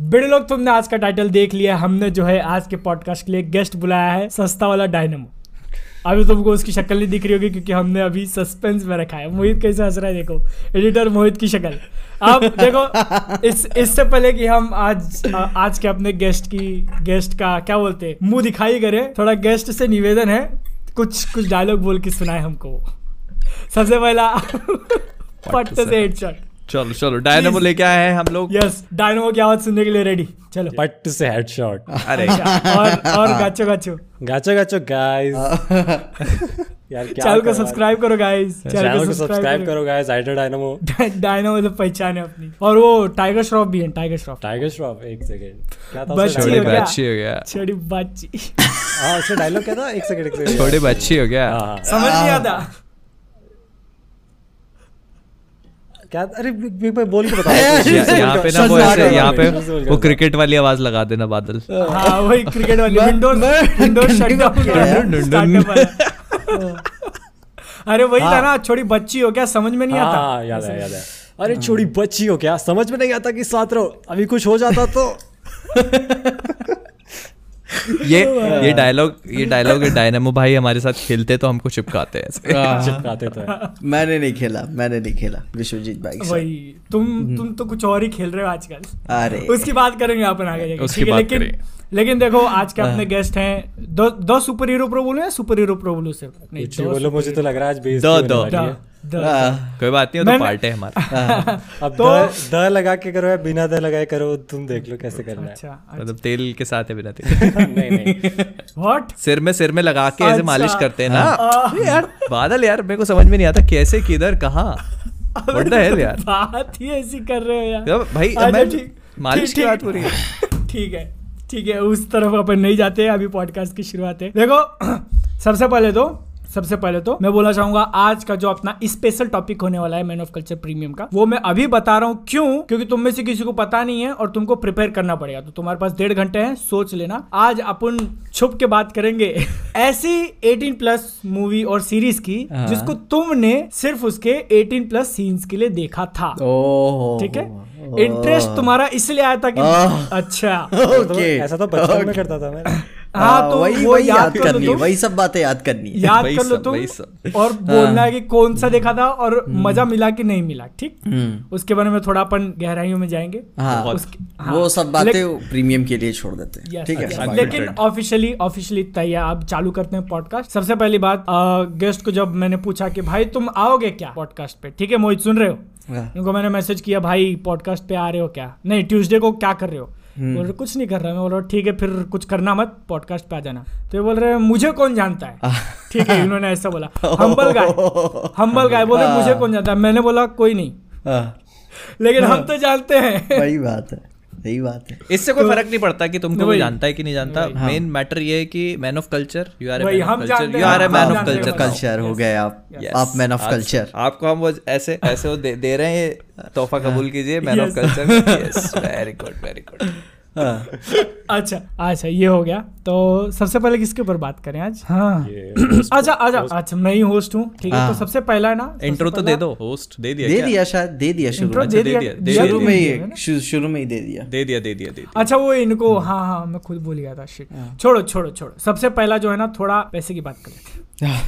बड़े लोग तुमने आज का टाइटल देख लिया हमने जो है आज के पॉडकास्ट के लिए गेस्ट बुलाया है सस्ता वाला डायनमो अभी तुमको उसकी शक्ल नहीं दिख रही होगी क्योंकि हमने अभी सस्पेंस में रखा है। मोहित कैसे हंस रहा है देखो। एडिटर मोहित की शक्ल। अब देखो इस इससे पहले कि हम आज आज के अपने गेस्ट की गेस्ट का क्या बोलते हैं मुँह दिखाई करें थोड़ा गेस्ट से निवेदन है कुछ कुछ डायलॉग बोल के सुनाए हमको। सबसे पहला पट्ट से हेडशॉट चलो चलो डायनामो लेके आए हैं हम लोग। यस डायनामो की आवाज़ सुनने के लिए रेडी चलो. पट्ट से हेडशॉट अरे। और और गाचो गाचो. गाचो गाचो गाइस यार क्या चैनल को सब्सक्राइब करो गाइस चैनल को सब्सक्राइब करो. गाइस आइडर डायनामो डायनामो तो पहचान है अपनी. और वो टाइगर श्रॉफ भी है टाइगर श्रॉफ टाइगर श्रॉफ एक सेकंड क्या था बच्ची हो गया। बच्ची हो गया। छोटी बच्ची. हाँ उसका डायलॉग क्या था? एक सेकंड एक सेकंड छोटे बच्ची हो गया। हाँ, हाँ। समझ नहीं आता। क्या? अरे बिग बिग भाई बोल के बताओ यहाँ पे ना वो ऐसे यहाँ पे वो क्रिकेट वाली आवाज़ लगा देना बादल। हाँ वही क्रिकेट वाली विंडोज़ विंडोज़ शट डाउन है? अरे वही था ना छोटी बच्ची हो क्या? समझ में नहीं आता। हाँ याद है याद है। अरे छोटी बच्ची हो क्या? समझ में नहीं आता कि साथ रहो। अभी कुछ हो जाता तो। ये ये डायलॉग ये डायलॉग डायनेमो भाई हमारे साथ खेलते तो हमको चिपकाते हैं। चिपकाते तो है। मैंने नहीं खेला मैंने नहीं खेला विश्वजीत भाई भाई वही तुम तुम तो कुछ और ही खेल रहे हो आजकल। अरे। उसकी बात करेंगे अपन आगे उसकी बात लेकिन करेंगे। लेकिन देखो आज के अपने गेस्ट हैं। दो दो सुपर हीरो प्रो बोलो या सुपर हीरो प्रो बोलो सिर्फ़ नहीं दो बोलो मुझे तो लग रहा है आज बेइज्जती दो, दो। है। हाँ, कोई बात नहीं तो पार्ट है हमारा। अब तो- द लगा के करो या बिना द लगाए करो तुम देख लो कैसे करना है। अच्छा मतलब तेल के साथ है बिना तेल। नहीं नहीं। व्हाट सिर में सिर में लगा के ऐसे अच्छा। मालिश करते हैं ना। यार बादल यार मेरे को समझ में नहीं आता कैसे किधर कहाँ। व्हाट द हेल यार। बात ही ऐसी कर रहे हो यार। यार भाई अच्छा, मैं मालिश की बात हो रही है। ठीक है। ठीक है, उस तरफ़ अपन नहीं जाते अभी पॉडकास्ट की शुरुआत है। देखो, सबसे पहले तो सबसे पहले तो मैं बोलना चाहूँगा आज का जो अपना स्पेशल टॉपिक होने वाला है मैन ऑफ़ कल्चर प्रीमियम का वो मैं अभी बता रहा हूँ। क्यों? क्योंकि तुम में से किसी को पता नहीं है और तुमको प्रिपेयर करना पड़ेगा। तो तुम्हारे पास डेढ़ घंटे हैं सोच लेना। आज अपन छुप के बात करेंगे। ऐसी 18 प्लस मूवी और सीरीज़ की हाँ। जिसको तुमने सिर्फ़ उसके 18 प्लस सीन्स के लिए देखा था। ठीक है? इंटरेस्ट तुम्हारा इसलिए आया था कि अच्छा। तो ओके ऐसा तो बचपन में करता था मैं। हाँ तो वही वो वही याद याद कर लो करनी है तुम वही सब बातें याद करनी है। याद कर लो सब, तुम और बोलना है कि कौन सा देखा था और मज़ा मिला कि नहीं मिला ठीक? हम्म, उसके बारे में थोड़ा अपन गहराइयों में जाएँगे। हाँ। उसके- हाँ। वो सब बातें प्रीमियम के लिए छोड़ देते हैं ठीक है? लेकिन ऑफिशियली ऑफिशियली तैयार अब चालू करते हैं पॉडकास्ट सबसे पहली बात गेस्ट को जब मैंने पूछा कि भाई तुम आओगे क्या पॉडकास्ट पे? ठीक है मोहित सुन रहे हो? हाँ। उनको मैंने मैसेज किया भाई पॉडकास्ट पे आ रहे हो क्या? नहीं ट्यूसडे को क्या कर रहे हो? हम्म। बोल रहे कुछ नहीं कर रहा मैं। बोल रहा ठीक है फिर कुछ करना मत पॉडकास्ट पे आ जाना। तो ये बोल रहे मुझे कौन जानता है? ठीक है इन्होंने ऐसा बोला। हम्बल गाय हम्बल गाय बोले हाँ। मुझे कौन जानता है? मैंने बोला कोई नहीं। हाँ, लेकिन हम तो जानते हैं। वही बात है सही बात है। इससे कोई फ़र्क नहीं पड़ता कि तुमको कोई जानता है कि नहीं जानता। मेन मैटर ये है कि man of culture you are जानते you are a man of culture culture हो। गए आप। आप मैन ऑफ़ कल्चर आपको हम वो ऐसे ऐसे वो दे, दे रहे हैं तोहफा कबूल कीजिए man of culture very good very good अच्छा अच्छा ये हो गया। तो सबसे पहले किसके ऊपर बात करें आज? हाँ। अच्छा अच्छा अच्छा मैं ही होस्ट हूँ ठीक है? तो हाँ। सबसे पहला है ना इंट्रो तो दे दो होस्ट दे दिया दे दिया शायद दे दिया शुरू में। दे दिया शुरू तो में ही शुरू में ही दे दिया। दे दिया दे दिया अच्छा वो इनको हाँ हाँ मैं खुद भूल गया था शिट छोड़ो छोड़ो छोड़ो। सबसे पहला जो है ना थोड़ा पैसे की बात कर लेते हैं।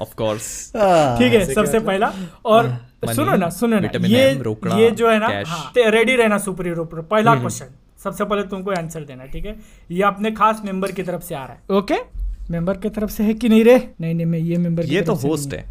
ऑफ़ कोर्स हाँ, ठीक है सबसे पहला। और सुनो ना सुनो ना ये ये जो है ना हाँ रेडी रहना सुपर हीरो पर पहला क्वेश्चन सबसे पहले तुमको आंसर देना ठीक है? ये अपने खास मेंबर की तरफ़ से आ रहा है। ओके मेंबर की तरफ़ से है कि नहीं रे? नहीं नहीं मैं ये मेंबर ये तो होस्ट है।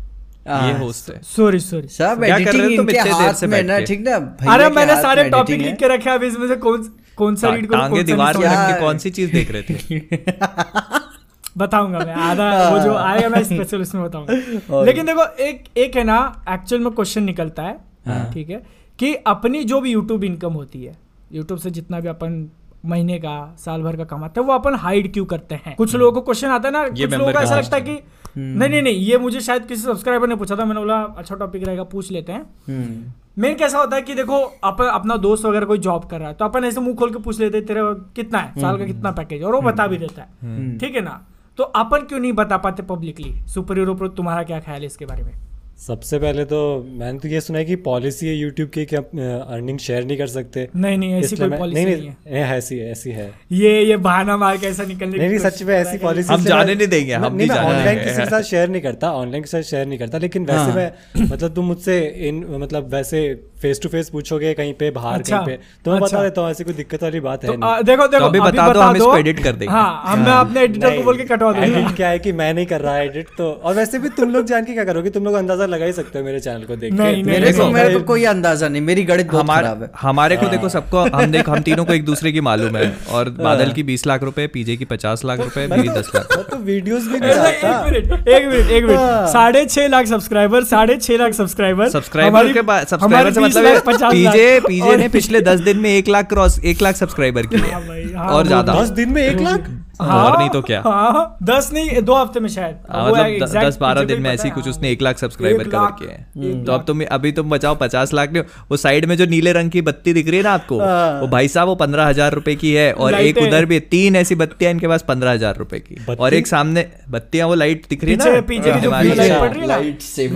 हाँ। ये होस्ट है। सॉरी सॉरी सब क्या कर रहे हो एडिटिंग इनके हाथ से में ना ठीक ना? अरे मैंने सारे टॉपिक लिख के रखे अब इसमें से कौन कौन सा रीड करूँ कौन दीवार नहीं रख के कौन सी चीज़ देख रहे थे? बताऊँगा मैं आधा वो जो आएगा मैं स्पेशल उसमें बताऊँगा। लेकिन देखो एक एक है ना एक्चुअल में क्वेश्चन निकलता है हाँ। ठीक है कि अपनी जो भी यूट्यूब इनकम होती है यूट्यूब से जितना भी अपन महीने का साल भर का कमाते हैं वो अपन हाइड क्यों करते हैं? कुछ लोगों को क्वेश्चन आता है ना कुछ लोगों को ऐसा लगता है कि नहीं नहीं नहीं ये मुझे शायद किसी सब्सक्राइबर ने पूछा था मैंने बोला अच्छा टॉपिक रहेगा पूछ लेते हैं। हम्म, मेन कैसा होता है कि देखो अपन अपना दोस्त वगैरह कोई जॉब कर रहा है तो अपन ऐसे मुँह खोल के पूछ लेते हैं, तेरा कितना है? साल का कितना पैकेज और वो बता भी देता है। ठीक है ना? तो अपन क्यों नहीं बता पाते पब्लिकली सुपर हीरो तुम्हारा क्या ख्याल है इसके बारे में? सबसे पहले तो मैंने तो ये सुना है कि पॉलिसी है यूट्यूब की कि आप अर्निंग शेयर नहीं कर सकते। नहीं नहीं ऐसी कोई पॉलिसी नहीं नहीं है। नहीं है ऐसी ऐसी है। ये ये बहाना मार के ऐसा निकलने नहीं की नहीं सच में ऐसी पॉलिसी हम जाने नहीं देंगे, हम नहीं मैं ऑनलाइन किसी के साथ शेयर नहीं करता ऑनलाइन के साथ शेयर नहीं करता लेकिन वैसे मैं मतलब तुम मुझसे इन मतलब वैसे फेस टू फेस पूछोगे कहीं पे बाहर अच्छा, कहीं पे तो मैं अच्छा, बता। देता हूँ ऐसी कोई दिक्कत वाली बात है तो नहीं। आ, देखो देखो अभी बता दो, हम इसको edit कर देंगे। हाँ हम मैं अपने एडिटर को बोल के कटवा दूँगा। एडिट क्या है कि मैं नहीं कर रहा एडिट तो और वैसे भी तुम लोग जान के क्या करोगे तुम लोग अंदाज़ा लगा ही सकते हो मेरे चैनल को देख तो मेरे को मेरे को कोई अंदाज़ा नहीं मेरी गणित हमारे खराब है। हमारे को देखो सबको हम देखो हम तीनों को एक दूसरे की मालूम है और बादल की बीस लाख रुपए पीजे की पचास लाख रुपए मेरी दस लाख। तो वीडियोस भी नहीं एक मिनट एक मिनट साढ़े छह लाख सब्सक्राइबर साढ़े छह लाख सब्सक्राइबर सब्सक्राइबर के बाद सब्सक्राइबर मतलब पीजे पीजे ने पिछले दस दिन में एक लाख क्रॉस एक लाख सब्सक्राइबर किए। हाँ हाँ, और ज़्यादा। दस दिन में एक लाख? और नहीं तो क्या? हाँ दस नहीं दो हफ़्ते में शायद। हाँ, वो मतलब दस बारह दिन में ऐसे ही है, कुछ हाँ। उसने एक लाख सब्सक्राइबर कवर किए हैं। तो अब तुम अभी तुम बचाओ पचास लाख नहीं वो साइड में जो नीले रंग की बत्ती दिख रही है ना आपको वो भाई साहब वो पंद्रह हज़ार रुपए की है और एक उधर भी तीन ऐसी बत्तियाँ इनके पास पंद्रह हज़ार रुपए की। और एक सामने बत्तियाँ वो लाइट दिख रही है ना? पीछे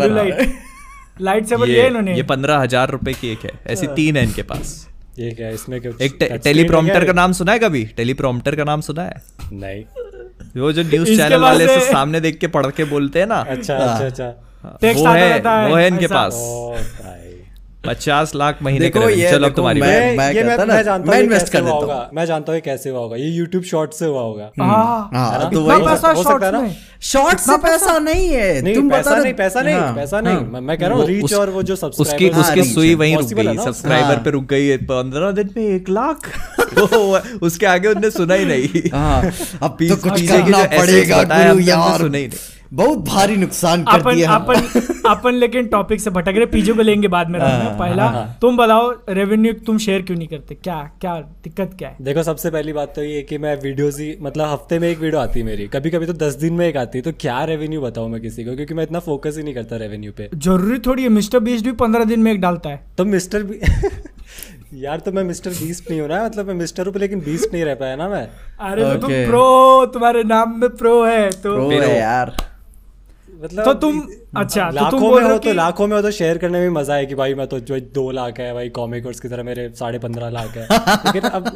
लाइट है सेवर ये इन्होंने। ये पंद्रह हज़ार रुपए की एक है। ऐसी तीन है इनके पास। ये क्या है इसमें कुछ एक टे, टेलीप्रॉम्प्टर का नाम सुना है कभी? टेलीप्रॉम्प्टर का नाम सुना है? नहीं। वो जो न्यूज़ चैनल वाले से सामने देख के पढ़ के बोलते हैं ना। अच्छा अच्छा अच्छा। वो है वो है इनके पास। ओ भाई। पचास लाख महीने देखो, ये चलो देखो, तुम्हारी मैं- मैं ये मैं, मैं जानता मैं हूँ कैसे कर हुआ देता होगा। मैं जानता हूँ ये कैसे हुआ होगा। ये यूट्यूब शॉर्ट से हुआ होगा। हाँ हाँ तो वही पैसा? में? शॉर्ट से पैसा नहीं है नहीं तुम पैसा नहीं पैसा नहीं हाँ, पैसा नहीं। हाँ। मैं- कह रहा हूँ रीच और वो जो उसकी सब्सक्राइबर उसकी सुई। वहीं रुक गई सब्सक्राइबर। पे रुक गई है पंद्रह दिन में एक लाख। उसके आगे उनने सुना ही नहीं। हाँ। अब तो पीछे कुछ की करना जो पड़ेगा सुना ही नहीं। बहुत भारी नुकसान कर अपन दिया। अपन अपन लेकिन टॉपिक से भटक रहे पीजो को लेंगे बाद में राउंड में पहला तुम बताओ रेवेन्यू तुम शेयर क्यों नहीं करते? क्या क्या दिक्कत क्या है? देखो सबसे पहली बात तो ये कि मैं वीडियोस ही मतलब हफ़्ते में एक वीडियो आती है मेरी। कभी कभी तो दस दिन में एक आती है तो क्या रेवेन्यू बताऊँ मैं किसी को? क्योंकि मैं इतना फोकस ही नहीं करता रेवेन्यू पे। ज़रूरी थोड़ी है मिस्टर बीस्ट भी पंद्रह दिन में एक डालता है। तो मिस्टर बी यार तो मैं मिस्टर बीस्ट नहीं हूँ ना मतलब मैं मिस्टर हूँ लेकिन बीस्ट नहीं रह पाया ना मैं। अरे तो तुम प्रो तुम्हारे नाम में प्रो है तो Pro है यार। मतलब तो तुम अच्छा तो तुम में बोल हो हो तो लाखों में हो तो शेयर करने में मज़ा है कि भाई मैं तो जो दो लाख है भाई कॉमिक की तरह मेरे साढ़े पंद्रह लाख है। लेकिन अब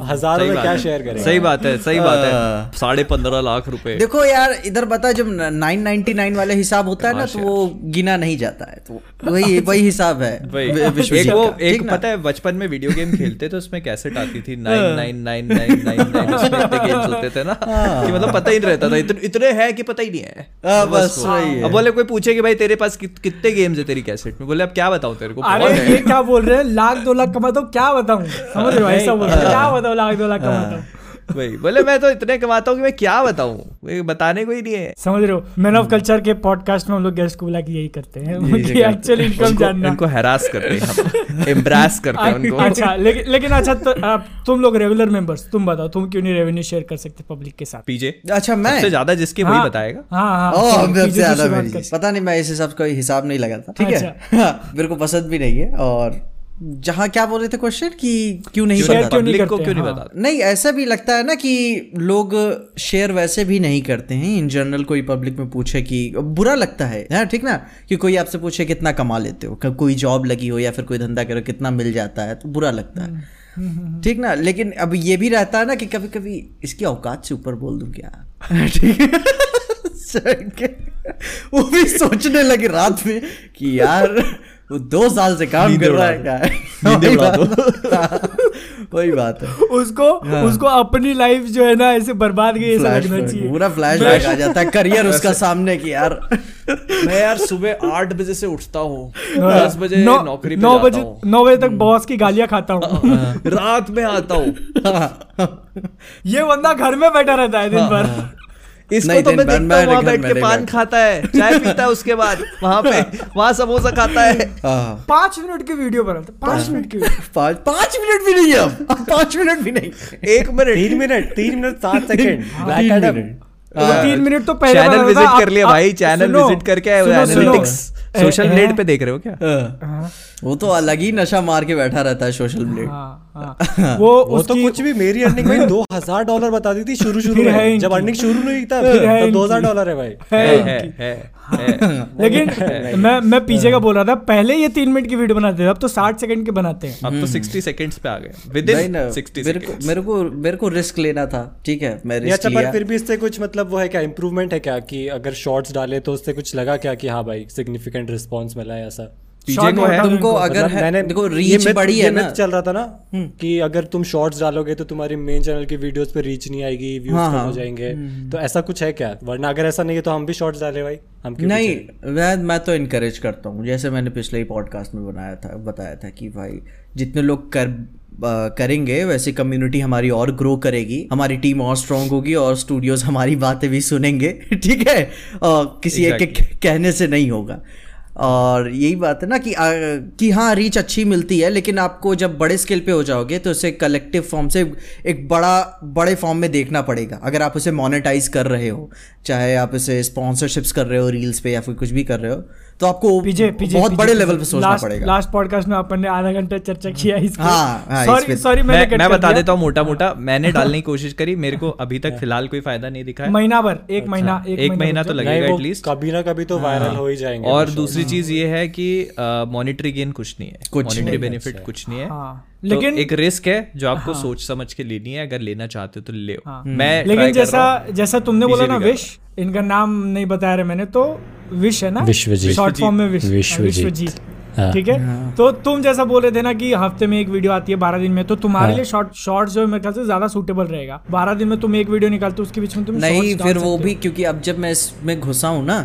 हज़ारों में क्या शेयर करेंगे? सही बात है सही बात है। हाँ। साढ़े पंद्रह लाख रुपए। देखो यार इधर बता जब 999 वाले हिसाब होता है ना तो वो गिना नहीं जाता है तो वही वही हिसाब है। एक वो एक पता है बचपन में वीडियो गेम खेलते तो उसमें कैसेट आती थी nine nine nine nine nine nine उसमें गेम्स होते थे ना कि मतलब पता ही नहीं रहता था। इतने हैं कि पता ही नहीं है। हाँ, बस। वही है। अब बोले कोई पूछे कि भाई तेरे पास कि, कितने गेम्स है तेरी कैसेट में? बोले अब क्या बताऊँ तेरे को? अरे ये क्या बोल रहे हैं? लाख दो लाख कमा दो क्या बताऊँ? समझ रहे हो ऐसा बोल रहे हैं। क्या बताऊँ लाख दो लाख कमा हूँ? वही। बोले मैं तो इतने कमाता हूँ कि मैं क्या बताऊँ? बताने को ही नहीं है। समझ रहे हो? मैन ऑफ़ कल्चर के पॉडकास्ट में हम लोग गेस्ट को बुला के यही करते हैं। उनकी एक्चुअल इनकम उनको जानना। इनको हरास करते हैं हम। एम्ब्रास करते हैं उनको। अच्छा लेकिन लेकिन अच्छा तो, आप- तुम लोग रेगुलर मेंबर्स तुम बताओ तुम क्यों नहीं रेवेन्यू शेयर कर सकते पब्लिक के साथ? पीजे अच्छा मैं? सबसे ज़्यादा जिसके हाँ, वही बताएगा। हाँ हाँ ओ चलो, सबसे ज़्यादा मेरी पता नहीं मैं इस हिसाब से कोई हिसाब नहीं लगा था ठीक है? अच्छा। हाँ, मेरे को पसंद भी नहीं है और जहाँ क्या बोल रहे थे क्वेश्चन कि क्यों नहीं बताता क्यों नहीं को करते, क्यों नहीं हाँ। बताते नहीं ऐसा भी लगता है ना कि लोग शेयर वैसे भी नहीं करते हैं। इन जनरल कोई पब्लिक में पूछे कि बुरा लगता है हाँ ठीक ना? कि कोई आपसे पूछे कितना कमा लेते हो? कोई जॉब लगी हो या फिर कोई धंधा करो कितना मिल जाता है? तो बुरा लगता है। ठीक ना? लेकिन अब ये भी रहता है ना कि कभी कभी इसकी औकात से ऊपर बोल दूँ क्या? ठीक है। वो भी सोचने लगे रात में कि यार वो दो साल से काम कर रहा है क्या? नींदें वही बात- है। उसको उसको अपनी लाइफ जो है ना ऐसे बर्बाद गई ऐसा चाहिए। पूरा फ्लैश बैक आ जाता है करियर उसका सामने की यार मैं यार सुबह आठ बजे से उठता हूँ हाँ। दस बजे नौ- नौकरी नौ बजे नौ बजे तक बॉस की गालियाँ खाता हूँ। रात में आता हूँ। ये बंदा घर में बैठा रहता है दिन भर। इसको नहीं, तो मैं देखता हूँ वहाँ बैठ के पान खाता है चाय पीता है उसके बाद वहाँ पे वहाँ समोसा खाता है। हाँ, पाँच मिनट की वीडियो बनाते पाँच मिनट की पाँच पाँच पाँच मिनट भी नहीं है अब। पाँच मिनट भी नहीं। एक मिनट। तीन मिनट तीन मिनट सात सेकंड। तीन मिनट। वो तीन मिनट तो पहले चैनल विज़िट कर लिया भाई चैनल विज़िट करके। एनालिटिक्स सोशल ब्लेड पे देख रहे हो क्या? हाँ, वो तो अलग ही नशा मार के बैठा रहता है सोशल ब्लेड। हाँ, हाँ। वो वो तो कुछ भी मेरी अर्निंग भाई दो हज़ार डॉलर बता दी थी शुरू शुरू में। जब अर्निंग शुरू नहीं था है तब दो हज़ार डॉलर है भाई। है है, है। है। लेकिन मैं मैं पीछे का बोल रहा था पहले ये तीन मिनट की वीडियो बनाते थे अब तो साठ सेकंड के बनाते हैं। अब तो 60 सेकंड्स पे आ गए। विद इन ना 60 मेरे को मेरे को मेरे को रिस्क लेना था ठीक है? मैं रिस्क अच्छा पर लिया। फिर भी इससे कुछ मतलब वो है क्या इम्प्रूवमेंट है क्या कि अगर शॉर्ट्स डाले तो उससे कुछ लगा क्या कि हाँ भाई सिग्निफिकेंट रिस्पॉन्स मिला है ऐसा? पीजे को है? तुमको अगर मतलब है मैंने देखो रीच बड़ी ये है ना। चल रहा था ना कि अगर तुम शॉर्ट्स डालोगे तो तुम्हारी मेन चैनल की वीडियोस पे रीच नहीं आएगी व्यूज़ हाँ, कम हाँ। हो। जाएँगे। तो ऐसा कुछ है क्या? वरना अगर ऐसा नहीं है तो हम भी शॉर्ट्स डाले भाई। हम क्यों नहीं मैं मैं तो इनकरेज करता हूँ। जैसे मैंने पिछले ही पॉडकास्ट में बनाया था बताया था कि भाई जितने लोग कर करेंगे वैसे कम्युनिटी हमारी और ग्रो करेगी। हमारी टीम और स्ट्रांग होगी और स्टूडियोज हमारी बातें भी सुनेंगे। ठीक है? और किसी एक के कहने से नहीं होगा। और यही बात है ना कि आ, कि हाँ रीच अच्छी मिलती है लेकिन आपको जब बड़े स्केल पे हो जाओगे तो उसे कलेक्टिव फॉर्म से एक बड़ा बड़े फॉर्म में देखना पड़ेगा। अगर आप उसे मोनेटाइज कर रहे हो चाहे आप उसे स्पॉन्सरशिप्स कर रहे हो रील्स पे या फिर कुछ भी कर रहे हो तो आपको पीछे पीछे बहुत पीछे, बड़े लेवल पे सोचना लास्ट- पड़ेगा। लास्ट पॉडकास्ट में अपन ने आधा घंटा चर्चा किया हाँ, हाँ, इस सॉरी सॉरी मैंने मैं मैं बता देता हूँ मोटा मोटा मैंने डालने की कोशिश करी मेरे को अभी तक फ़िलहाल कोई फ़ायदा नहीं दिखा महीना भर एक महीना एक महीना तो लगेगा एटलीस्ट कभी ना कभी तो वायरल हो। ही जाएँगे और दूसरी चीज़ ये है कि मॉनिटरी गेन कुछ नहीं है। कुछ मॉनिटरी बेनिफिट कुछ नहीं है। हाँ तो लेकिन एक रिस्क है जो आपको सोच समझ के लेनी है अगर लेना चाहते हो तो ले हाँ। मैं लेकिन जैसा जैसा तुमने बोला ना विश इनका नाम नहीं बताया रहे मैंने तो विश है ना विश्वजीत। शॉर्ट फॉर्म में विश विश्वजीत। हाँ। ठीक है तो तुम जैसा बोल रहे थे ना कि हफ़्ते में एक वीडियो आती है बारह दिन में तो तुम्हारे हाँ। लिए शॉर्ट शॉर्ट जो मेरे ख्याल से ज़्यादा सूटेबल रहेगा बारह दिन में तुम एक वीडियो निकालते हो उसके बीच में तुम नहीं फिर वो भी क्योंकि अब जब मैं इसमें घुसा हूँ ना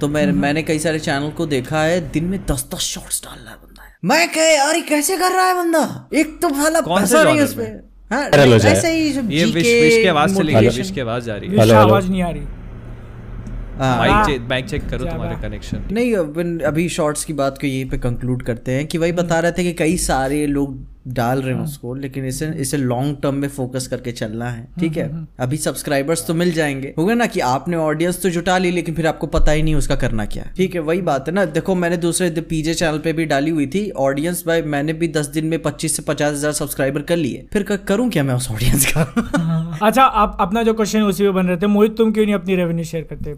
तो मैं मैंने कई सारे चैनल को देखा है दिन में दस दस शॉर्ट्स डाल रहा है बंदा मैं कहे यार कैसे कर रहा है बंदा एक तो भला कौन से पैसा नहीं है genre उस पे में? हाँ, Viral हो जाए। ऐसे ही जो ये विश विश की आवाज़ गई विश की आवाज़ जा रही है। आवाज़ नहीं आ रही हाँ। माइक चेक माइक चेक करो तुम्हारे कनेक्शन नहीं अभी शॉर्ट्स की बात को यहीं पे कंक्लूड करते हैं कि वही बता रहे थे कि कई सारे लोग डाल रहे हैं उसको लेकिन इसे इसे लॉन्ग टर्म में फोकस करके चलना है ठीक है? अभी सब्सक्राइबर्स तो मिल जाएँगे। होगा ना कि आपने ऑडियंस तो जुटा ली लेकिन फिर आपको पता ही नहीं उसका करना क्या है। ठीक है वही बात है ना। देखो मैंने दूसरे पीजे चैनल पे भी डाली हुई थी ऑडियंस भाई मैंने भी दस दिन में पच्चीस से पचास हज़ार सब्सक्राइबर कर लिए। फिर करूँ क्या मैं उस ऑडियंस का? अच्छा आप अपना जो क्वेश्चन उसी पे बन रहे थे। मोहित तुम क्यों नहीं अपनी रेवेन्यू शेयर करते?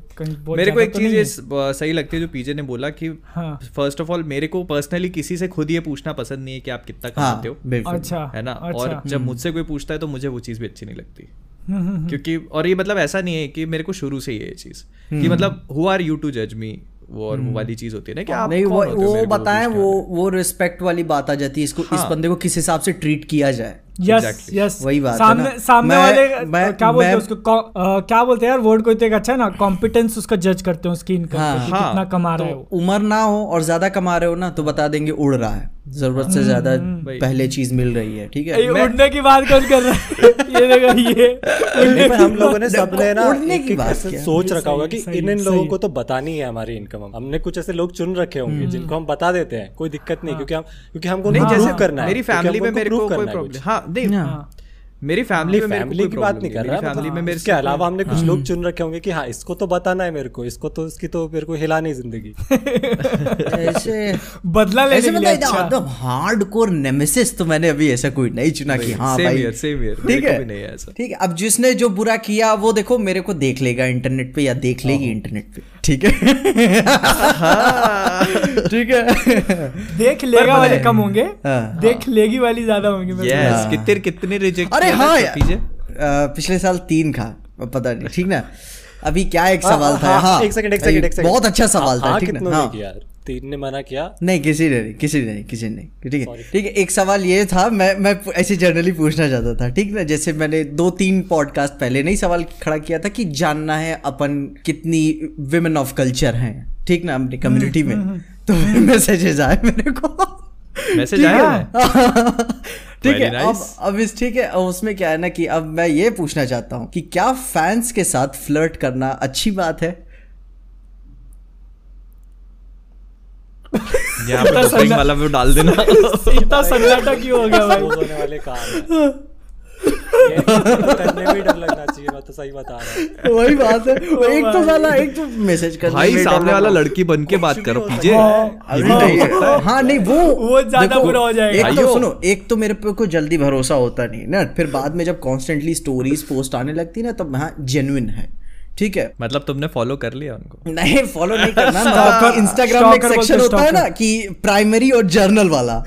मेरे को एक तो चीज़ ये सही लगती है जो पीजे ने बोला कि हाँ। फ़र्स्ट ऑफ़ ऑल मेरे को पर्सनली किसी से खुद ये पूछना पसंद नहीं है कि आप कितना हाँ। कमाते हो। अच्छा है ना? अच्छा। और जब मुझसे कोई पूछता है तो मुझे वो चीज़ भी अच्छी नहीं लगती। हम्म, हम्म, हम्म। क्योंकि और ये मतलब ऐसा नहीं है कि मेरे को शुरू से ही है ये चीज़। कि मतलब हु आर यू टू जज मी वो और वो वाली चीज़ होती है ना कि आप नहीं वो वो बताएँ वो वो रिस्पेक्ट वाली बात आ जाती है इसको इस हाँ। बंदे को किस हिसाब से ट्रीट किया जाए। Yes Exactly. यस वही बात है सामने ना। सामने मैं- वाले मैं- क्या बोलते हैं उसको? क्या बोलते हैं यार? वर्ड कोई तो एक अच्छा है ना कॉम्पिटेंस उसका जज करते हैं उसकी इनकम हाँ, हाँ, कितना कमा रहा है। तो उम्र ना हो और ज़्यादा कमा रहे हो ना तो बता देंगे उड़ रहा है। ज़रूरत से ज़्यादा पहले चीज़ मिल रही है ठीक है? उड़ने की बात कौन कर रहा है? ये देखो ये उड़ने पर हम लोगों ने सबने ना उड़ने की बात सोच रखा होगा कि इन इन लोगों को तो बतानी है हमारी इनकम हमने कुछ ऐसे लोग चुन रखे होंगे जिनको हम बता देते हैं कोई दिक्कत नहीं क्योंकि हम क्योंकि हमको नहीं जैसे करना है मेरी फैमिली में मेरे को कोई प्रॉब्लम हाँ देख नहीं हाँ। मेरी फैमिली में फैमिली की बात नहीं कर रहा फैमिली में मेरे इसके अलावा हमने कुछ लोग चुन रखे होंगे कि हाँ इसको तो बताना है मेरे को इसको तो इसकी तो मेरे को हिला नहीं ज़िंदगी। ऐसे बदला लेने ऐसे मतलब अच्छा। एकदम हार्ड कोर नेमेसिस तो मैंने अभी ऐसा कोई नहीं चुना कि हाँ भाई। ठीक है? भी नहीं है ऐसा। ठीक है अब जिसने जो बुरा किया वो देखो मेरे को देख लेगा इंटरनेट पे या देख लेगी इंटरनेट पे ठीक है? ठीक है? देख लेगा वाले कम होंगे। हाँ। देख लेगी वाली ज़्यादा होंगे मेरे को। यस कितने कितने रिजेक्ट अरे हाँ पीछे पिछले साल तीन खा पता नहीं ठीक ना? अभी क्या एक सवाल था हाँ, हाँ एक सेकंड एक सेकंड एक सेकंड बहुत अच्छा सवाल था हाँ, ठीक ना? हाँ। तीन ने मना किया? नहीं किसी ने नहीं किसी ने नहीं किसी ने नहीं ठीक है? ठीक है एक सवाल ये था मैं मैं ऐसे जनरली पूछना चाहता था ठीक ना? जैसे मैंने दो तीन पॉडकास्ट पहले नहीं सवाल खड़ा किया था कि जानना है अपन कितनी विमेन ऑफ़ कल्चर हैं ठीक ना? अपनी कम्युनिटी में। तो मैसेजेस आए मेरे को। मैसेज ठीक आया ठीक है अब nice. अब इस ठीक है उसमें क्या है ना कि अब मैं ये पूछना चाहता हूँ कि क्या फैंस के साथ फ्लर्ट करना अच्छी बात है? यहाँ पे तो वाला वो डाल देना। इतना सन्नाटा क्यों हो गया भाई? होने वाले काम वही बात है। एक तो साला एक तो मैसेज कर भाई सामने वाला लड़की बन के बात करो पीछे अभी नहीं हाँ। नहीं वो वो ज़्यादा बुरा हो जाएगा। एक तो सुनो एक तो मेरे पे कोई जल्दी भरोसा होता नहीं ना। फिर बाद में जब कॉन्स्टेंटली स्टोरीज पोस्ट आने लगती ना तब हाँ जेन्युइन है। ठीक है? मतलब तुमने फॉलो कर लिया उनको? नहीं फॉलो नहीं करना। मतलब इंस्टाग्राम में एक सेक्शन होता है ना कि प्राइमरी और जर्नल वाला।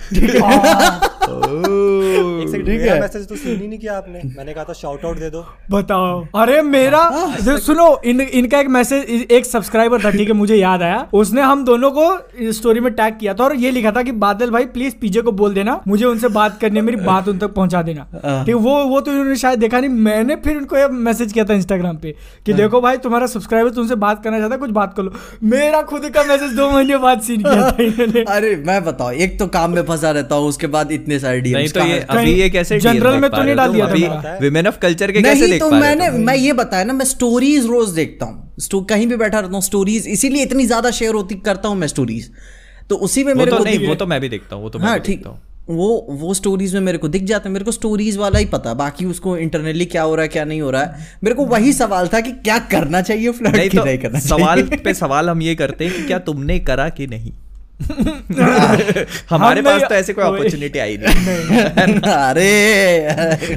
ठीक है है। मैसेज तो सीन ही नहीं किया आपने। मैंने कहा था शाउट आउट दे दो। बताओ। अरे मेरा जो सुनो इन इनका एक मैसेज एक सब्सक्राइबर था ठीक है मुझे याद आया। उसने हम दोनों को स्टोरी में टैग किया था और ये लिखा था कि बादल भाई प्लीज़ पीजे को बोल देना। मुझे उनसे बात करनी है मेरी बात उन तक पहुँचा देना। हाँ। ठीक वो वो तो इन्होंने शायद देखा नहीं मैंने फिर उनको मैसेज किया था इंस्टाग्राम पे कि हाँ। देखो भाई तुम्हारा सब्सक्राइबर तुमसे बात करना चाहता है कुछ बात कर लो। मेरा खुद का मैसेज दो महीने बाद सीन किया था अरे मैं बताओ एक तो काम में फंसा रहता हूँ उसके बाद इतने सारे नहीं तो ये अभी ये कैसे जनरल में तो नहीं डाल दिया था। अभी मेरा। विमेन ऑफ़ कल्चर के कैसे देख तो पा मैंने मैं ये बताया ना मैं स्टोरीज रोज देखता हूँ। कहीं भी बैठा रहता हूँ स्टोरीज इसीलिए इतनी ज़्यादा शेयर होती करता हूँ मैं स्टोरीज तो उसी में वो मेरे तो को नहीं वो तो मैं भी देखता हूँ वो तो मैं हाँ ठीक। वो वो स्टोरीज में मेरे को दिख जाता है। मेरे को स्टोरीज वाला ही पता बाकी उसको इंटरनली क्या हो रहा है क्या नहीं हो रहा है। मेरे को वही सवाल था कि क्या करना चाहिए फ्लर्ट नहीं की नहीं तो करना सवाल चाहिए पे सवाल हम ये करते हैं कि क्या तुमने करा कि नहीं? हमारे हम पास तो ऐसे कोई अपॉर्चुनिटी आई नहीं। अरे।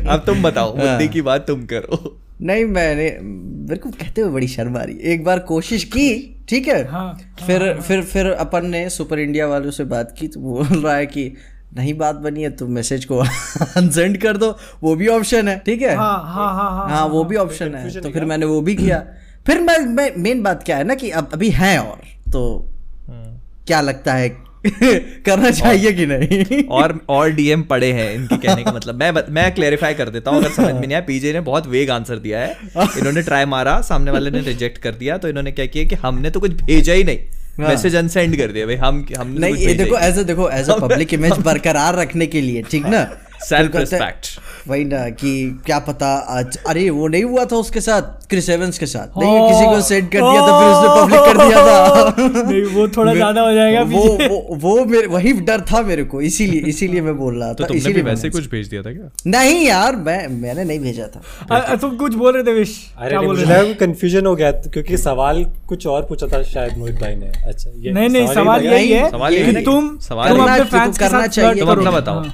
अब तुम बताओ बुद्धि की बात तुम करो। नहीं मैंने मेरे को कहते हुए बड़ी शर्म आ रही एक बार कोशिश की ठीक है? हाँ, फिर फिर फिर अपन ने सुपर इंडिया वालों से बात की तो बोल रहा है कि नहीं बात बनी है तो मैसेज को अनसेंड कर दो। वो भी ऑप्शन है ठीक है? हाँ हाँ हाँ हाँ हाँ वो भी ऑप्शन है। तो फिर मैंने वो भी किया। फिर मैं मेन बात क्या है ना कि अब अभी है और तो क्या लगता है? करना चाहिए कि नहीं? और और डीएम पड़े हैं इनके कहने का मतलब। मैं मैं क्लेरिफाई कर देता हूँ अगर समझ में नहीं आया। पीजे ने बहुत वेग आंसर दिया है। इन्होंने ट्राई मारा सामने वाले ने रिजेक्ट कर दिया तो इन्होंने क्या किया कि हमने तो कुछ भेजा ही नहीं। हाँ। मैसेज अनसेंड कर दिया भाई हम हमने नहीं ये देखो। एज ए देखो एज अ पब्लिक इमेज बरकरार रखने के लिए ठीक ना? Self तो हैं- respect. वही ना कि क्या पता आज अरे वो नहीं हुआ था उसके साथ क्रिस एवंस के साथ। नहीं किसी को सेंड कर दिया तो फिर उसने पब्लिक कर दिया था। नहीं वो थोड़ा ज़्यादा हो जाएगा वो वो वो मेरे वही डर था मेरे को इसीलिए इसीलिए मैं बोल रहा तो था तुमने इसीलिए वैसे कुछ भेज दिया था क्या? नहीं यार मैं मैंने नहीं भेजा था। तुम कुछ बोल रहे थे विश। अरे क्या बोल मुझे थे? कंफ्यूजन हो गया क्योंकि सवाल कुछ और पूछा था शायद मोहित भाई ने। अच्छा ये नहीं नहीं सवाल? यही है सवाल यही है तुम सवाल है करना चाहिए। तुम अपना बताओ।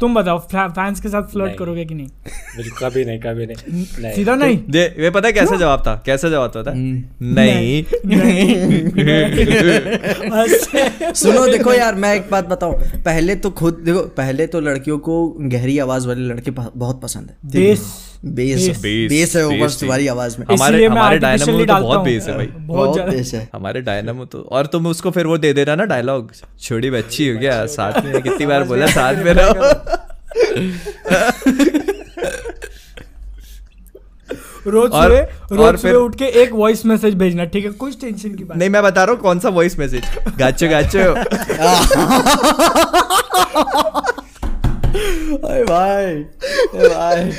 तुम बताओ फैंस के साथ फ्लर्ट करोगे कि नहीं? बिल्कुल कभी नहीं कभी नहीं। नहीं। सीधा नहीं? दे वे पता कैसे जवाब था? कैसे जवाब था हम्म। नहीं। सुनो देखो यार मैं एक बात बताऊँ। पहले तो खुद देखो पहले तो लड़कियों को गहरी आवाज़ वाले लड़के बहुत पसंद है। बेस बेस है ऊपर से तुम्हारी आवाज़ में। हमारे हमारे डायनामो तो बहुत बेस है भाई। बहुत बेस है। हमारे डायनामो तो और तुम उसको फिर वो दे देना ना डायलॉग छोड़ी बच्ची हो गया साथ में कितनी बार बोला साथ में रहो। रोज और- सुबह और रोज फिर- सुबह उठ के एक वॉइस मैसेज भेजना ठीक है? कुछ टेंशन की बात नहीं मैं बता रहा हूँ कौन सा वॉइस मैसेज गाचो गाचो अरे भाई अरे भाई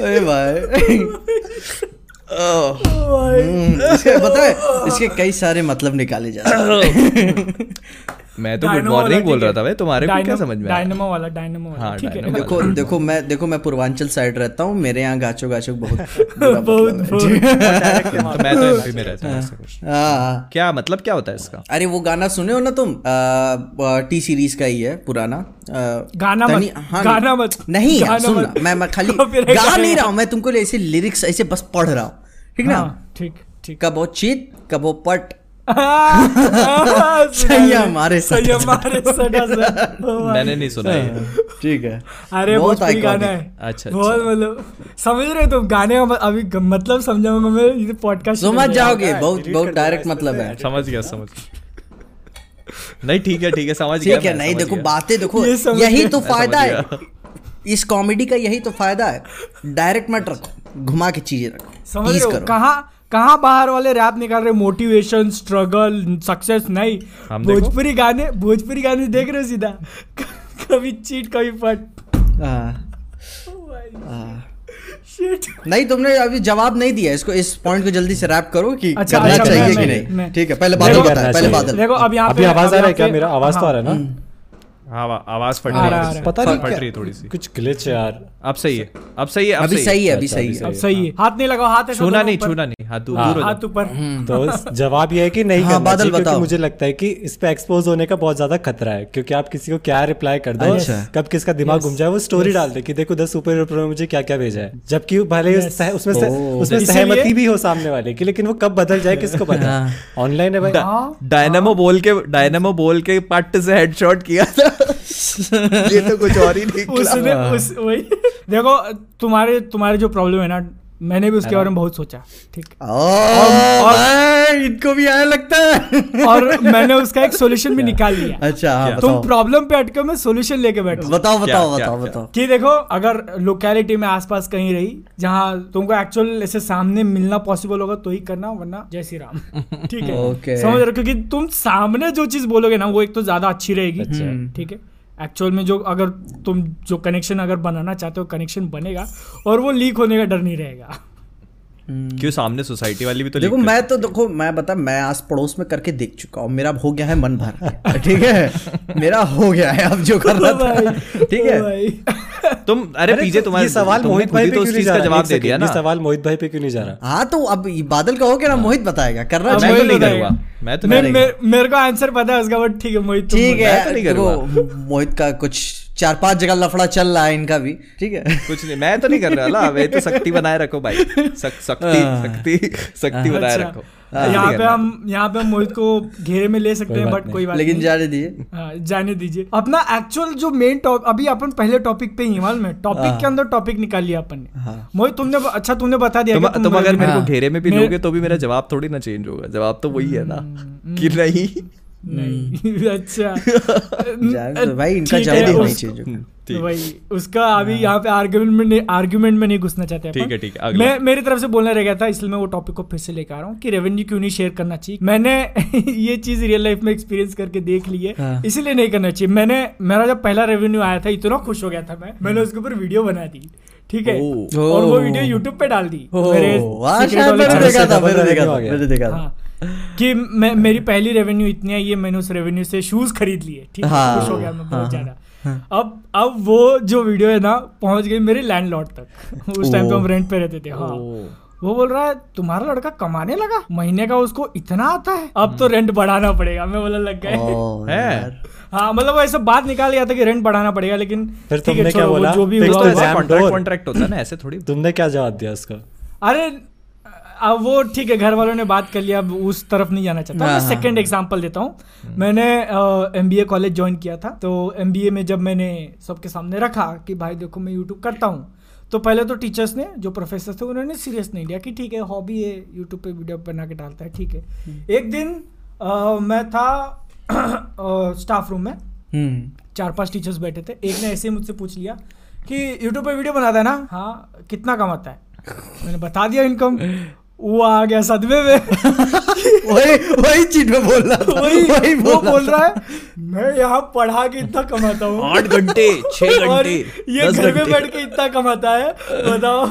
अरे भाई हम्म, इसके पता है इसके कई सारे मतलब निकाले जाते सकते हैं। मैं तो गुड मॉर्निंग बोल रहा था भाई तुम्हारे को क्या समझ में आया? डायनामो वाला डायनामो वाला हाँ, ठीक है। देखो देखो मैं देखो मैं पूर्वांचल साइड रहता हूँ मेरे यहाँ गाचो गाचो बहुत बहुत। मतलब बहुत तो मैं तो एमपी में। रहता हूँ ऐसा हाँ क्या मतलब क्या होता है इसका? अरे वो गाना सुने हो ना तुम? टी सीरीज़ का ही है पुराना। गाना मत, हाँ, गाना मत, नहीं सुन मैं मैं खाली गा नहीं रहा हूँ मैं तुमको ऐसे लिरिक्स ऐसे बस पढ़ रहा हूँ। ठीक ना? हाँ, ठीक ठीक। कबो चित कबो पट हाँ, सही हमारे सही हमारे। मैंने नहीं सुना ये। ठीक है। अरे बहुत गाना है। अच्छा, बहुत मतलब समझ रहे हो तुम गाने का अभी मतलब समझाऊँगा मैं ये पॉडकास्ट समझ जाओगे बहुत बहुत डायरेक्ट मतलब है। समझ गया समझ नहीं ठीक है ठीक है समझ गया ठीक है नहीं देखो बातें देखो यही तो फ़ायदा है। इस कॉमेडी का यही तो फ़ायदा है। डायरेक्ट मत रखो घुमा के चीज़ें रखो। समझ रहे हो? करो। कहाँ कहाँ बाहर वाले रैप निकाल रहे मोटिवेशन स्ट्रगल सक्सेस नहीं। भोजपुरी गाने भोजपुरी गाने देख रहे हो सीधा? कभी चीट कभी पट हाँ, हाँ। नहीं तुमने अभी जवाब नहीं दिया इसको इस पॉइंट को जल्दी से रैप करो कि अच्छा, करना अच्छा, चाहिए कि नहीं। ठीक है पहले बादल बताए पहले बादल। देखो अब यहाँ अभी पे आवाज़ आ रहा है क्या मेरा? आवाज़ तो आ हाँ, रहा है ना? हाँ आवाज़ फट रही है। है, थोड़ी सी। पता नहीं फट रही है थोड़ी सी। कुछ ग्लिच है यार। अब सही है अब सही है अभी सही है अभी अच्छा, सही है। अब सही है। हाथ नहीं लगाओ हाथ ऐसा छूना नहीं छूना नहीं हाथ दूर हाथ ऊपर। तो जवाब ये है कि नहीं हाँ, करना बादल बताओ। मुझे लगता है कि इस पे एक्सपोज होने का बहुत ज़्यादा खतरा है क्योंकि आप किसी को क्या रिप्लाई कर दो अच्छा। कब किसका दिमाग घूम जाए वो स्टोरी डाल दे कि देखो दस सुपर हीरो में मुझे क्या क्या भेजा है। जबकि भले उसमें उसमें सहमति भी हो सामने वाले की लेकिन वो कब बदल जाए किसको पता? हाँ। ऑनलाइन है भाई। हाँ। डायनामो बोल के डायनामो बोल के पट से हेडशॉट किया था। ये तो कुछ और ही नहीं उसने उस वही। देखो तुम्हारे तुम्हारे जो प्रॉब्लम है ना मैंने भी उसके बारे में बहुत सोचा ठीक। ओ, भाई, इनको भी आया लगता है। और मैंने उसका एक सोल्यूशन भी निकाल लिया। अच्छा हाँ, तुम प्रॉब्लम पे अटके मैं सोल्यूशन लेके बैठा। बताओ बताओ बताओ बताओ। कि देखो अगर लोकेलिटी में आसपास कहीं रही जहाँ तुमको एक्चुअल ऐसे सामने मिलना पॉसिबल होगा तो ही करना वरना जय श्री राम। ठीक है? Okay. समझ रहे क्योंकि तुम सामने जो चीज़ बोलोगे ना वो एक तो ज़्यादा अच्छी रहेगी। ठीक है? एक्चुअल में जो अगर तुम, जो कनेक्शन अगर बनाना चाहते हो कनेक्शन बनेगा और वो लीक होने का डर नहीं रहेगा। क्यों सामने सोसाइटी वाली भी तो देखो मैं तो देखो मैं बता मैं आस पड़ोस में करके देख चुका हूँ। मेरा हो गया है मन भर ठीक है? मेरा हो गया है अब जो कर रहा था ठीक है? तुम अरे पीछे तो तुम्हारे सवाल मोहित भाई तो क्यों उस चीज़ का जवाब दे दिया ना। सवाल मोहित भाई पे क्यों नहीं जा रहा? हाँ। तो अब बादल का हो गया ना मोहित बताएगा। कर रहा मैं है तो नहीं करूँगा। मैं तो मेरे को आंसर पता है उसका बट ठीक है मोहित ठीक है तो मोहित का कुछ चार पाँच जगह लफड़ा चल रहा है इनका भी ठीक है? कुछ नहीं मैं तो नहीं कर रहा ला वे तो शक्ति बनाए रखो भाई। सक- शक्ति हाँ। शक्ति शक्ति बनाए अच्छा। रखो यहाँ पे हम यहाँ पे हम मोहित को घेरे में ले सकते हैं बट कोई बात लेकिन जाने दिए हाँ, जाने दीजिए। अपना एक्चुअल जो मेन टॉपिक अभी अपन पहले टॉपिक पे ही मालूम है? टॉपिक हाँ। के अंदर टॉपिक निकाल लिया अपन ने। हाँ। मोहित तुमने अच्छा तुमने बता दिया तुम अगर मेरे को हाँ। घेरे में भी लोगे तो भी मेरा जवाब थोड़ी ना चेंज होगा जवाब तो वही है ना हम्म, कि नहीं। नहीं। अच्छा। जाने दो भाई इनका जवाब ही वही उसका अभी यहाँ पे आर्गुमेंट में नहीं आर्गुमेंट में नहीं घुसना चाहते ठीक है, ठीक है, मैं मेरी तरफ़ से बोलना रह गया था इसलिए मैं वो टॉपिक को फिर से लेकर आ रहा हूँ कि रेवेन्यू क्यों नहीं शेयर करना चाहिए। मैंने ये चीज़ रियल लाइफ में एक्सपीरियंस करके देख ली है हाँ। इसीलिए नहीं करना चाहिए। मैंने मेरा जब पहला रेवेन्यू आया था इतना खुश हो गया था मैं। मैंने उसके ऊपर वीडियो बना दी। ठीक है? और वो वीडियो यूट्यूब पे डाल दी। हाँ कि मैं मेरी पहली रेवेन्यू इतनी आई है मैंने उस रेवेन्यू से शूज़ खरीद लिए ठीक है? हाँ, खुश हो गया मैं बहुत हाँ, ज़्यादा। अब अब वो जो वीडियो है ना पहुँच गई मेरे लैंडलॉर्ड तक। उस टाइम पे हम रेंट पे रहते थे हाँ। वो बोल रहा है तुम्हारा लड़का कमाने लगा? महीने का उसको इतना आता है? अब तो रेंट बढ़ाना पड़ेगा मैं बोला लग गए है? हाँ मतलब वो ऐसा बात निकाल गया था कि रेंट बढ़ाना पड़ेगा लेकिन फिर तुमने क्या बोला? जो भी फिर तो कॉन्ट्रैक्ट होता है ना ऐसे थोड़ी। तुमने क्या जवाब दिया उसका अरे अब वो ठीक है घर वालों ने बात कर लिया अब उस तरफ़ नहीं जाना चाहता। हाँ, मैं हाँ, सेकंड एग्जांपल देता हूँ। मैंने M B A college join किया था। तो एम बी ए में जब मैंने सबके सामने रखा कि भाई देखो मैं यूट्यूब करता हूँ। तो पहले तो टीचर्स ने जो प्रोफेसर थे उन्होंने सीरियस नहीं लिया कि ठीक है हॉबी है यूट्यूब पे वीडियो बना के डालता है ठीक है। एक दिन आ, मैं था स्टाफ रूम में। हम्म। चार पाँच टीचर्स बैठे थे। एक ने ऐसे ही मुझसे पूछ लिया कि यूट्यूब पे वीडियो बनाता है ना? हाँ कितना कमाता है? मैंने बता दिया इनकम वो आ गया सदमे में। वही वही चीज़ में बोल रहा था। वही वही वो बोल रहा है मैं यहाँ पढ़ा के इतना कमाता हूँ। आठ घंटे छह घंटे ये घर में बैठ के इतना कमाता है बताओ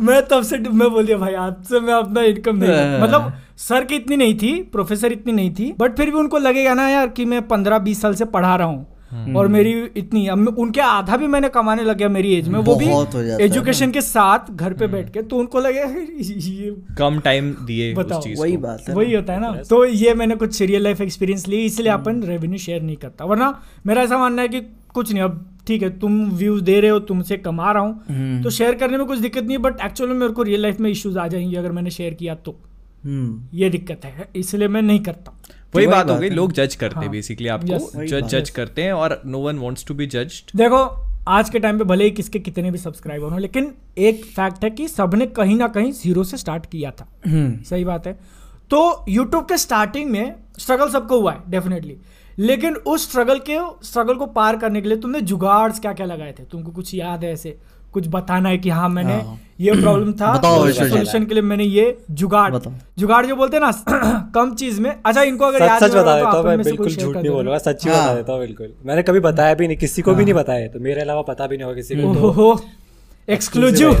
मैं तब से मैं बोल दिया भाई आज से मैं अपना इनकम नहीं हाँ। मतलब सर की इतनी नहीं थी प्रोफेसर इतनी नहीं थी बट फिर भी उनको लगेगा ना यार कि मैं पंद्रह बीस साल से पढ़ा रहा हूँ। और मेरी इतनी अब उनके आधा भी मैंने कमाने लग गया मेरी एज में वो भी एजुकेशन के साथ घर हम्म। पे बैठ के तो उनको लगे ये कम टाइम दिए बताओ, वही बात है वही होता है ना। तो ये मैंने कुछ रियल लाइफ एक्सपीरियंस ली इसलिए अपन रेवेन्यू शेयर नहीं करता। वरना मेरा ऐसा मानना है कि कुछ नहीं अब ठीक है तुम व्यूज़ दे रहे हो तुमसे कमा रहा हूँ तो शेयर करने में कुछ दिक्कत नहीं है बट एक्चुअल में मेरे को रियल लाइफ में इश्यूज़ आ जाएँगे अगर मैंने शेयर किया तो। हम्म। ये दिक्कत है इसलिए मैं नहीं करता। वही वही बात हो गई लोग जज करते हैं। हाँ, बेसिकली आपको जज जज करते हैं और no one wants to be judged देखो आज के टाइम पे भले ही किसके कितने भी सब्सक्राइबर हो लेकिन एक फैक्ट है कि सबने कहीं ना कहीं ज़ीरो से स्टार्ट किया था। हम्म। सही बात है। तो यूट्यूब के स्टार्टिंग में स्ट्रगल सबको हुआ है डेफिनेटली लेकिन उस स्ट्रगल के स्ट्रगल को पार करने के लिए तुमने जुगाड़ क्या क्या लगाए थे? तुमको कुछ याद है ऐसे? कुछ बताना है कि हाँ मैंने हाँ। ये प्रॉब्लम था। सोल्यूशन के लिए मैंने ये जुगाड़ जुगाड़ जो बोलते हैं ना कम चीज़ में। अच्छा इनको अगर सच याद सच बता देता तो हूँ मैं बिल्कुल झूठ नहीं बोलूँगा सच्ची हाँ। बता देता हूँ बिल्कुल। मैंने कभी बताया भी नहीं किसी को भी नहीं बताया तो मेरे अलावा पता भी नहीं होगा किसी को। Exclusive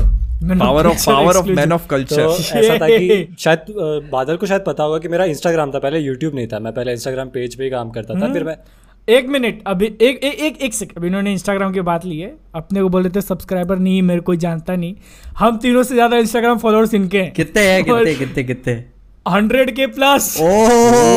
power of power of man of culture ऐसा था कि शायद बादल को शायद पता होगा कि मेरा इंस्टाग्राम था पहले यूट्यूब नहीं था। मैं पहले इंस्टाग्राम पेज पे ही काम करता था फिर मैं एक मिनट अभी एक एक एक, एक सेकंड अभी इन्होंने इंस्टाग्राम की बात ली है। अपने को बोल रहे थे सब्सक्राइबर नहीं मेरे कोई जानता नहीं। हम तीनों से ज़्यादा इंस्टाग्राम फॉलोअर्स इनके हैं। कितने हैं कितने कितने कितने? हंड्रेड के प्लस। ओ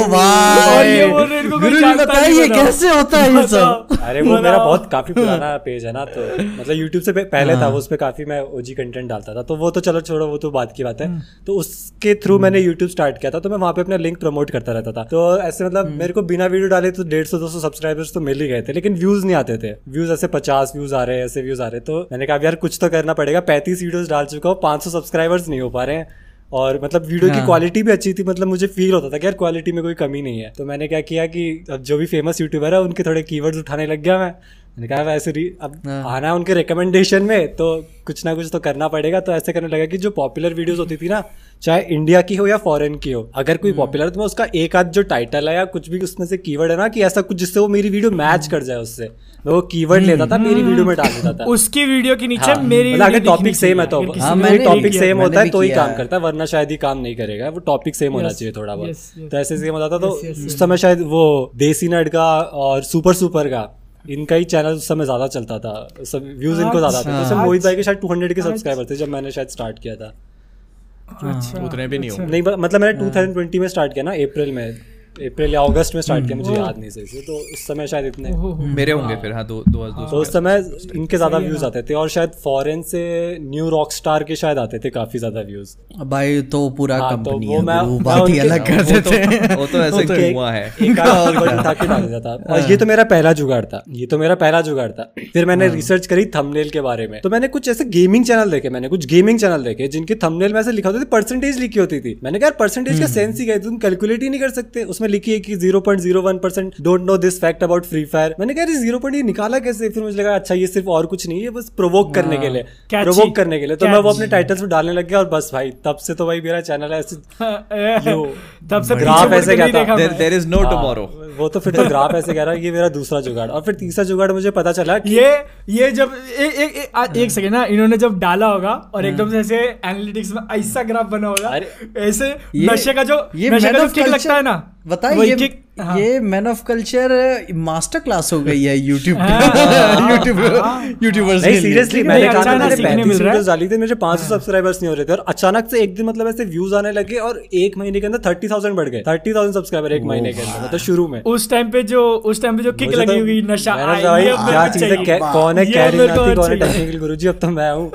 भाई। हैं गुरु जी बताइए कैसे होता है ये सब? अरे वो मेरा बहुत काफ़ी पुराना पेज है ना तो मतलब यूट्यूब से पहले हाँ। था वो उस पर काफ़ी मैं ओजी कंटेंट डालता था तो वो तो चलो छोड़ो वो तो बात की बात है। हम्म। तो उसके थ्रू मैंने यूट्यूब स्टार्ट किया था तो मैं वहाँ पे अपना लिंक प्रमोट करता रहता था। तो ऐसे मतलब हम्म। मेरे को बिना वीडियो डाले तो डेढ़ सौ दो सौ सब्सक्राइबर्स तो मिल ही गए थे लेकिन व्यूज़ नहीं आते थे। व्यूज़ ऐसे पचास व्यूज़ आ रहे हैं ऐसे व्यूज़ आ रहे हैं तो मैंने कहा यार कुछ तो करना पड़ेगा पैंतीस वीडियोस डाल चुका हूँ पाँच सौ सब्सक्राइबर्स नहीं हो पा रहे हैं। और मतलब वीडियो की क्वालिटी भी अच्छी थी मतलब मुझे फील होता था कि यार क्वालिटी में कोई कमी नहीं है। तो मैंने क्या किया कि अब जो भी फ़ेमस यूट्यूबर है उनके थोड़े कीवर्ड्स उठाने लग गया मैं। मैंने कहा वैसे री- अब आना है उनके रिकमेंडेशन में तो कुछ ना कुछ तो करना पड़ेगा। तो ऐसे करने लगा कि जो पॉपुलर वीडियोस होती थी ना चाहे इंडिया की हो या फॉरेन की हो अगर कोई पॉपुलर तो मैं उसका एक आध जो टाइटल है या कुछ भी उसमें से कीवर्ड है ना कि ऐसा कुछ जिससे वो मेरी वीडियो मैच कर जाए उससे। मैं वो कीवर्ड लेता था मेरी वीडियो में डाल देता था। उसकी वीडियो के नीचे हाँ, मेरी मतलब अगर टॉपिक सेम है तो। हाँ, ने टॉपिक सेम होता है तो ही काम करता है वरना शायद ही काम नहीं करेगा। वो टॉपिक सेम होना चाहिए थोड़ा बहुत। तो ऐसे सेम होता था तो उस समय शायद वो देसी नट का और सुपर सुपर का इनका ही चैनल उस समय ज़्यादा चलता था सब व्यूज़ इनको ज़्यादा आते थे। अच्छा। तो मोहित भाई के शायद 200 के सब्सक्राइबर थे जब मैंने शायद स्टार्ट किया था। अच्छा उतने भी नहीं हो नहीं मतलब मैंने 2020 में स्टार्ट किया ना अप्रैल में। अप्रैल या अगस्त में स्टार्ट किया मुझे याद नहीं सही से। तो उस समय शायद इतने मेरे होंगे फिर हाँ दो दो दो तो उस समय इनके ज़्यादा व्यूज़ आते थे और शायद फॉरेन से न्यू रॉक स्टार के शायद आते थे काफ़ी ज़्यादा व्यूज़ भाई तो पूरा हाँ, तो कंपनी वो है मैं- गुरु, बात ही अलग कर वो देते तो वो तो ऐसे एक- कुआँ है। था। और ये तो मेरा पहला जुगाड़ था। ये तो मेरा पहला जुगाड़ था। फिर मैंने रिसर्च करी थंबनेल के बारे में। तो मैंने कुछ ऐसे गेमिंग चैनल देखे मैंने कुछ गेमिंग चैनल देखे जिनके थंबनेल में ऐसे लिखा होता था परसेंटेज लिखी होती थी। मैंने कहा परसेंटेज का सेंस ही क्या है? तुम कैलकुलेट ही नहीं कर सकते। उसमें लिखी है कि zero point zero one percent don't know this fact about Free Fire मैंने कहा ज़ीरो पॉइंट ये निकाला कैसे? फिर मुझे लगा अच्छा ये सिर्फ़ और कुछ नहीं है बस प्रोवोक करने के लिए प्रोवोक करने के लिए. तो मैं वो अपने टाइटल्स में डालने लग गया और बस भाई तब से तो भाई मेरा चैनल है ऐसे तब से ग्राफ ऐसे क्या नहीं था? देखा देयर इज़ नो हाँ, टुमारो वो तो फिर तो ग्राफ ऐसे कह रहा है ये मेरा दूसरा जुगाड़. और फिर तीसरा जुगाड़ मुझे पता चला कि ये ये जब ए, ए, ए, आ, एक सेकंड ना इन्होंने जब डाला होगा और एकदम से ऐसे एनालिटिक्स में ऐसा ग्राफ बना होगा ऐसे नशे का जो ये नशे का जो किक लगता है ना। बताइए वही ये kick- हाँ। ये man of culture master class हो गई है यूट्यूब हाँ, यूट्यूब यूट्यूबर्स सीरियसली मैंने कहा था ना मैंने सीखने 35 मिल रहा है। वीडियोस डाली थी मेरे 500 सब्सक्राइबर्स नहीं हो रहे थे और अचानक से एक दिन मतलब ऐसे व्यूज़ आने लगे और एक महीने के अंदर 30000 बढ़ गए। 30000 सब्सक्राइबर एक महीने के अंदर मतलब शुरू में। उस टाइम पे जो उस टाइम पे जो किक लगी तो- हुई नशा मेरे क्या चीज़ है कौन है कैरी नाती कौन है। टेक्निकल गुरुजी अब तो मैं हूँ।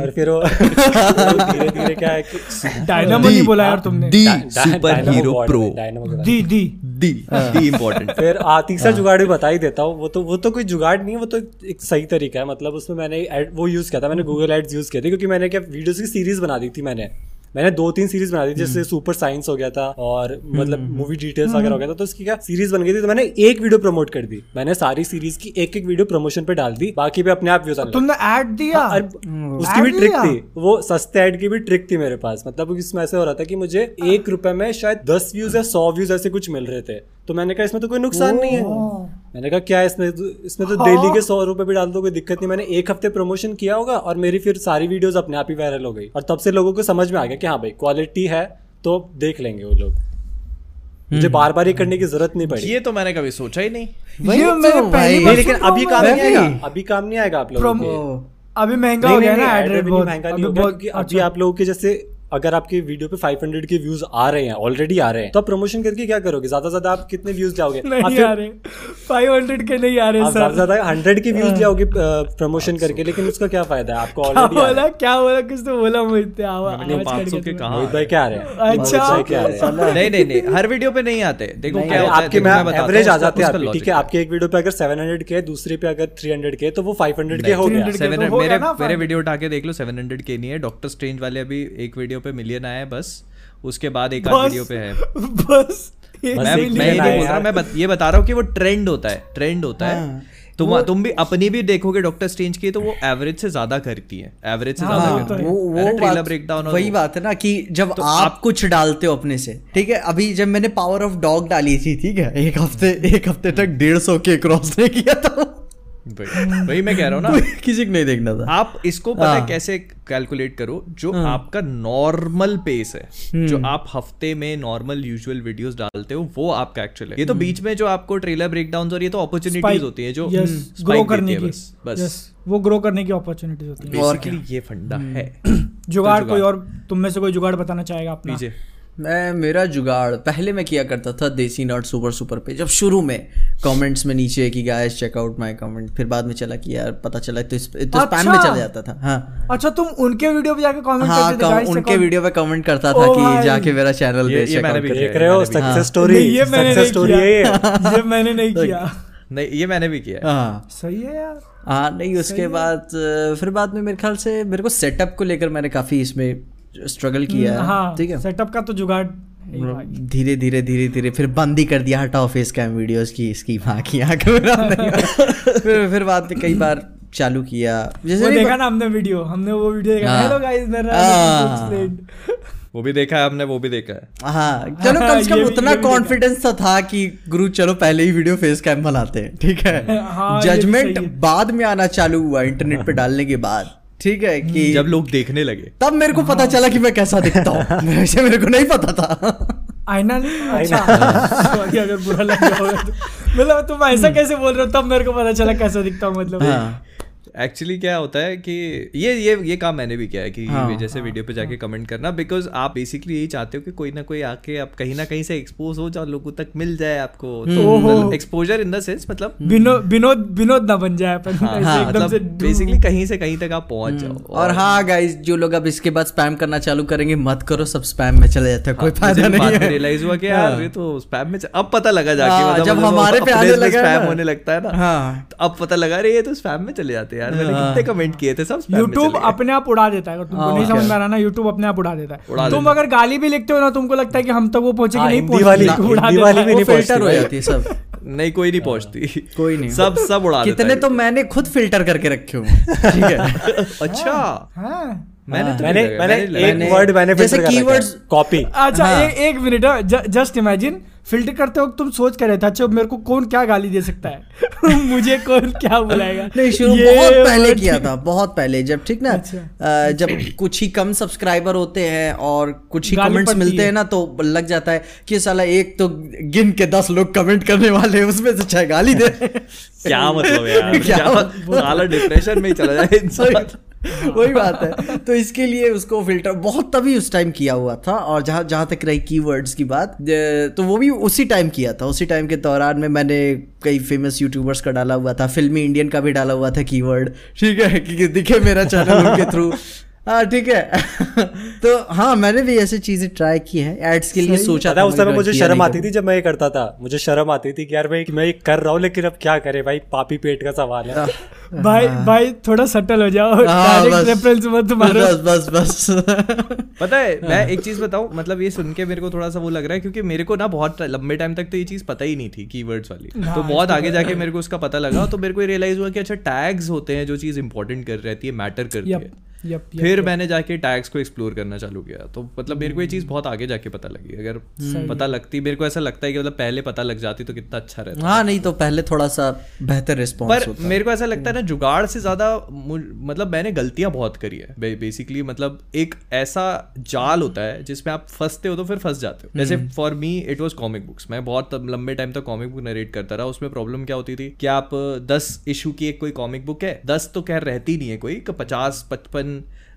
और फिर वो धीरे धीरे क्या है डायनामो नहीं बोला यार तुमने। The super dynamo hero pro dynamo the the the the important फिर आ, तीसरा जुगाड़ भी बता ही देता हूँ। वो तो वो तो कोई जुगाड़ नहीं है वो तो एक सही तरीका है। मतलब उसमें मैंने वो यूज़ किया था मैंने गूगल एड्स यूज़ किया थे क्योंकि मैंने क्या वीडियोज़ की सीरीज़ बना दी थी मैंने। मैंने दो तीन सीरीज़ बना दी थी जैसे सुपर साइंस हो गया था और मतलब मूवी डिटेल्स वगैरह हो गया था तो उसकी क्या सीरीज़ बन गई थी तो मैंने एक वीडियो प्रमोट कर दी। मैंने सारी सीरीज़ की एक एक वीडियो प्रमोशन पे डाल दी बाकी भी अपने आप व्यूज़ तुमने ऐड दिया? और उसकी भी ट्रिक थी वो सस्ते ऐड की भी ट्रिक थी मेरे पास मतलब इसमें ऐसे हो रहा था कि मुझे एक रुपए में शायद दस व्यूज़ या सौ व्यूज़ ऐसे कुछ मिल रहे थे तो मैंने कहा इसमें तो कोई नुकसान नहीं है। मैंने कहा क्या है इसमें इसमें तो डेली के सौ रुपए भी डाल दो कोई दिक्कत नहीं। मैंने एक हफ़्ते प्रमोशन किया होगा और मेरी फिर सारी वीडियोस अपने आप ही वायरल हो गई। और तब से लोगों को समझ में आ गया कि हाँ भाई क्वालिटी है तो देख लेंगे वो लोग। मुझे बार बार ये करने की ज़रूरत नहीं पड़ी। ये तो मैंने कभी सोचा ही नहीं। ये तो मैंने पहली बार लेकिन अभी काम नहीं आएगा। अभी काम नहीं आएगा आप लोगों के। अभी महँगा हो गया ना एड रेट बहुत। महँगा नहीं हो गया बहुत अभी अच्छा। आप लोगों के जैसे अगर आपके वीडियो पे 500 के व्यूज़ आ रहे हैं ऑलरेडी आ रहे हैं तो आप प्रमोशन करके क्या करोगे? ज़्यादा से ज़्यादा आप कितने व्यूज़ जाओगे? आप नहीं आ रहे 500 के नहीं आ रहे आप ज़्यादा सर ज़्यादा हंड्रेड के व्यूज़ जाओगे प्रमोशन करके लेकिन उसका क्या फ़ायदा है? आपको क्या ऑलरेडी बोला क्या बोला कुछ तो बोला मोहित नहीं, आवाज़ कट 500 गया के तुम्हारा। कहाँ मोहित भाई क्या आ रहे? हैं अच्छा। भाई क्या आ रहे हैं नहीं नहीं नहीं हर वीडियो पे नहीं आते। देखो क्या है आपके मैं एवरेज आ जाते हैं ठीक है? आपके एक वीडियो पे अगर 700 के दूसरे पे अगर 300 के तो वो 500 के हो गया। 300 के 700 तो हो गया मेरे। वीडियो उठा के देख लो 700 के नहीं है। डॉक्टर स्ट्रेंज वाले अभी एक वीडियो पे मिलियन आया है बस। उसके बाद एक आध वीडियो पे है। बस मैं मैं ये आया। बोल रहा। मैं बत, ये बता रहा हूँ कि वो ट्रेंड होता है ट्रेंड होता है। तुम तुम भी अपनी भी देखोगे डॉक्टर स्ट्रेंज की तो वो एवरेज से ज़्यादा करती है। एवरेज से ज़्यादा हाँ, करती वो है वो ट्रेलर ब्रेकडाउन वही बात है ना कि जब तो आप, आप- कुछ डालते हो अपने से ठीक है? अभी जब मैंने पावर ऑफ़ डॉग डाली थी ठीक है? एक हफ़्ते एक हफ़्ते तक डेढ़ सौ के क्रॉस नहीं किया था। वही मैं कह रहा हूँ ना। किसी को नहीं देखना था। आप इसको पता है हाँ। कैसे कैलकुलेट करो जो आपका नॉर्मल पेस है जो आप हफ़्ते में नॉर्मल यूजुअल वीडियोस डालते हो वो आपका एक्चुअल है। ये तो बीच में जो आपको ट्रेलर ब्रेकडाउन और ये तो अपॉर्चुनिटीज़ होती है जो देती करने की। बस बस। वो ग्रो करने की अपॉर्चुनिटीज़ होती है। और ये फंडा है। जुगाड़ तो कोई और तुम में से कोई जुगाड़ बताना चाहेगा अपना। मैं मेरा जुगाड़ पहले मैं किया करता था देसी नॉट सुपर सुपर पे जब शुरू में कमेंट्स में नीचे कि guys check out my comment फिर बाद में चला कि यार पता चला तो इस तो अच्छा, स्पैम में। चला जाता था हाँ। अच्छा तुम उनके वीडियो पे जाके कमेंट हाँ करते थे उनके वीडियो पे कमेंट करता था कि जाके मेरा चैनल ये- पे ये check मैंने out भी करो। किया देख रहे हो सक्सेस स्टोरी नहीं ये मैंने सक्सेस नहीं स्टोरी है किया। ये। मैंने नहीं किया। नहीं ये मैंने भी किया। हाँ। सही है यार। हाँ नहीं उसके बाद फिर बाद में मेरे ख्याल से मेरे को सेटअप को लेकर मैंने काफ़ी इसमें स्ट्रगल किया है हाँ ठीक है? सेटअप का तो जुगाड़ है ही भाई। धीरे धीरे धीरे धीरे फिर बंद ही कर दिया हटाओ फेस कैम वीडियोस की इसकी वहाँ की यहाँ फिर फिर बाद में कई बार चालू किया। जैसे वो देखा ना हमने वीडियो हमने वो वीडियो देखा। हाँ। हेलो गाइस मेरा हाँ। वो भी देखा है हमने वो भी देखा है। हाँ चलो कम से कम उतना। कॉन्फिडेंस तो था कि गुरु चलो पहले ही वीडियो फेस कैम बनाते हैं ठीक है? हाँ, जजमेंट बाद में आना चालू हुआ इंटरनेट पे डालने के बाद। ठीक है कि जब लोग देखने लगे। तब मेरे को पता चला कि मैं कैसा दिखता हूँ। वैसे मेरे को नहीं पता था। आईना नहीं? अच्छा। सॉरी अगर बुरा लग रहा होगा तो। मतलब तुम ऐसा कैसे बोल रहे हो? तब मेरे को पता चला कैसा दिखता हूँ मतलब। हाँ। एक्चुअली क्या होता है कि ये ये ये काम मैंने भी किया है कि हाँ, जैसे हाँ, वीडियो पे जाके हाँ. कमेंट करना बिकॉज़ आप बेसिकली यही चाहते हो कि कोई ना कोई आके आप कहीं ना कहीं से एक्सपोज हो जाओ लोगों तक मिल जाए आपको। तो एक्सपोजर इन द सेंस मतलब विनोद विनोद विनोद ना बन जाए हाँ, हाँ, मतलब बेसिकली कहीं से कहीं तक आप पहुँच जाओ और हाँ गाइज़ जो लोग अब इसके बाद स्पैम करना चालू करेंगे मत करो सब स्पैम में चले जाते हैं कोई फ़ायदा नहीं है। रियलाइज़ हुआ कि यार ये तो स्पैम में अब पता लगा जाके हाँ, मतलब जब मतलब हमारे पे आने लगा स्पैम होने लगता है ना हाँ। तो अब पता लगा रही है तो स्पैम में चले जाते हैं। यार मैंने हाँ। कितने कमेंट किए थे सब यूट्यूब अपने आप उड़ा देता है। अगर तुमको हाँ, नहीं समझ में आ रहा ना यूट्यूब अपने आप उड़ा देता उड़ा है। तुम अगर गाली भी लिखते हो ना तुमको लगता है कि हम तक वो पहुँचे कि हाँ, नहीं पहुँचे। है। हो है सब। नहीं कोई नहीं पहुँचती। कोई नहीं। सब सब उड़ा कितने तो मैंने खुद फ़िल्टर करके रखे हुए हैं, ठीक है। अच्छा। हाँ। मैंने तो मैंने मैंने एक वर्ड मैंने जैसे keywords- कॉपी अच्छा। एक एक मिनट जस्ट इमेजिन फ़िल्टर करते वक्त तुम सोच कर रहे थे अच्छा मेरे को कौन क्या गाली दे सकता है? मुझे कौन क्या बुलाएगा? नहीं शुरू बहुत पहले किया था बहुत पहले। जब ठीक ना अच्छा। अ, जब कुछ ही कम सब्सक्राइबर होते हैं और कुछ ही कमेंट्स मिलते हैं। ना तो लग जाता है कि साला एक तो गिन के दस लोग कमेंट करने वाले उसमें से छह गाली दे। क्या मतलब यार? क्या क्या साला डिप्रेशन में ही चला जाए इंसान? वही बात है। तो इसके लिए उसको फ़िल्टर बहुत तभी उस टाइम किया हुआ था और जहाँ जहाँ तक रही कीवर्ड्स की बात तो वो भी उसी टाइम किया था। उसी टाइम के दौरान में मैंने कई फ़ेमस यूट्यूबर्स का डाला हुआ था, फिल्मी इंडियन का भी डाला हुआ था कीवर्ड ठीक है? कि दिखे मेरा चैनल उनके थ्रू हाँ ठीक है। तो हाँ मैंने भी ऐसी चीज़ें ट्राई की हैं एड्स के लिए सोचा है, उस समय मुझे शर्म आती थी। जब मैं ये करता था। मुझे शर्म आती थी कि यार भाई मैं ये कर रहा हूँ लेकिन अब क्या करे? भाई पापी पेट का सवाल है। भाई भाई थोड़ा सटल हो जाओ। हाँ। रेफरेंस मत मारो। बस बस बस। पता है मैं एक चीज़ बताऊँ मतलब ये सुन के मेरे को थोड़ा सा वो लग रहा है क्योंकि मेरे को ना बहुत लंबे टाइम तक तो ये चीज़ पता ही नहीं थी कीवर्ड्स वाली। हाँ, तो बहुत आगे जाके मेरे को उसका पता लगा तो मेरे को रियलाइज़ हुआ कि अच्छा टैग्स होते हैं जो चीज़ इंपॉर्टेंट कर रहती है मैटर करती है। यप यप फिर मैंने जाके टैग्स को एक्सप्लोर करना चालू किया। तो मतलब मेरे को ये चीज़ बहुत आगे जाके पता लगी। अगर पता लगती मेरे को ऐसा लगता है कि मतलब पहले पता लग जाती तो कितना अच्छा रहता। हाँ नहीं तो पहले थोड़ा सा बेहतर रिस्पॉन्स पर होता। मेरे को ऐसा लगता है ना जुगाड़ से ज़्यादा मतलब मैंने गलतियाँ बहुत करी है। बेसिकली मतलब एक ऐसा जाल होता है जिसमें आप फंसते हो तो फिर फंस जाते हो। जैसे for me it was comic books मैं बहुत लंबे टाइम तक कॉमिक बुक नरेट करता रहा। उसमें प्रॉब्लम क्या होती थी? कि आप दस इशू की एक कोई कॉमिक बुक है दस तो खैर रहती नहीं है कोई पचास पचपन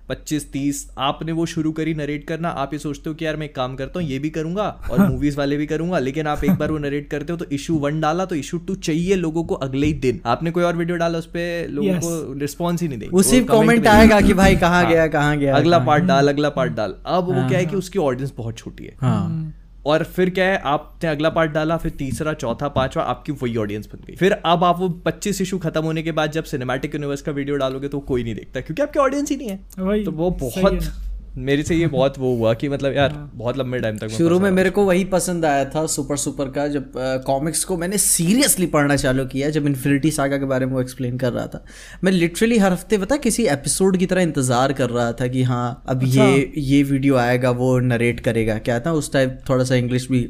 पच्चीस तीस आपने वो शुरू करी नरेट करना आप ये सोचते हो कि यार मैं एक काम करता हूँ ये भी करूँगा और मूवीज़ वाले भी करूँगा लेकिन आप एक बार वो नरेट करते हो तो इशू वन डाला तो इशू टू चाहिए लोगों को अगले ही दिन। आपने कोई और वीडियो डाला उस पर लोगों Yes. को रिस्पॉन्स ही नहीं देंगे। उसी कमेंट आएगा कि भाई कहाँ हाँ। गया कहाँ गया। अगला पार्ट डाल अगला पार्ट डाल। अब वो क्या है कि उसकी ऑडियंस बहुत छोटी है। हाँ। और फिर क्या है आपने अगला पार्ट डाला फिर तीसरा चौथा पांचवा आपकी वही ऑडियंस बन गई फिर अब आप वो 25 इशू खत्म होने के बाद जब सिनेमैटिक यूनिवर्स का वीडियो डालोगे तो कोई नहीं देखता क्योंकि आपकी ऑडियंस ही नहीं है तो वो बहुत। मेरे से ये बहुत वो हुआ कि मतलब यार बहुत लंबे टाइम तक शुरू में मेरे को वही पसंद आया था सुपर सुपर का जब कॉमिक्स को मैंने सीरियसली पढ़ना चालू किया जब इन्फिनिटी सागा के बारे में वो एक्सप्लेन कर रहा था। मैं लिटरली हर हफ़्ते पता किसी एपिसोड की तरह इंतज़ार कर रहा था कि हाँ अब ये ये वीडियो आएगा वो नरेट करेगा। क्या था उस टाइप थोड़ा सा इंग्लिश भी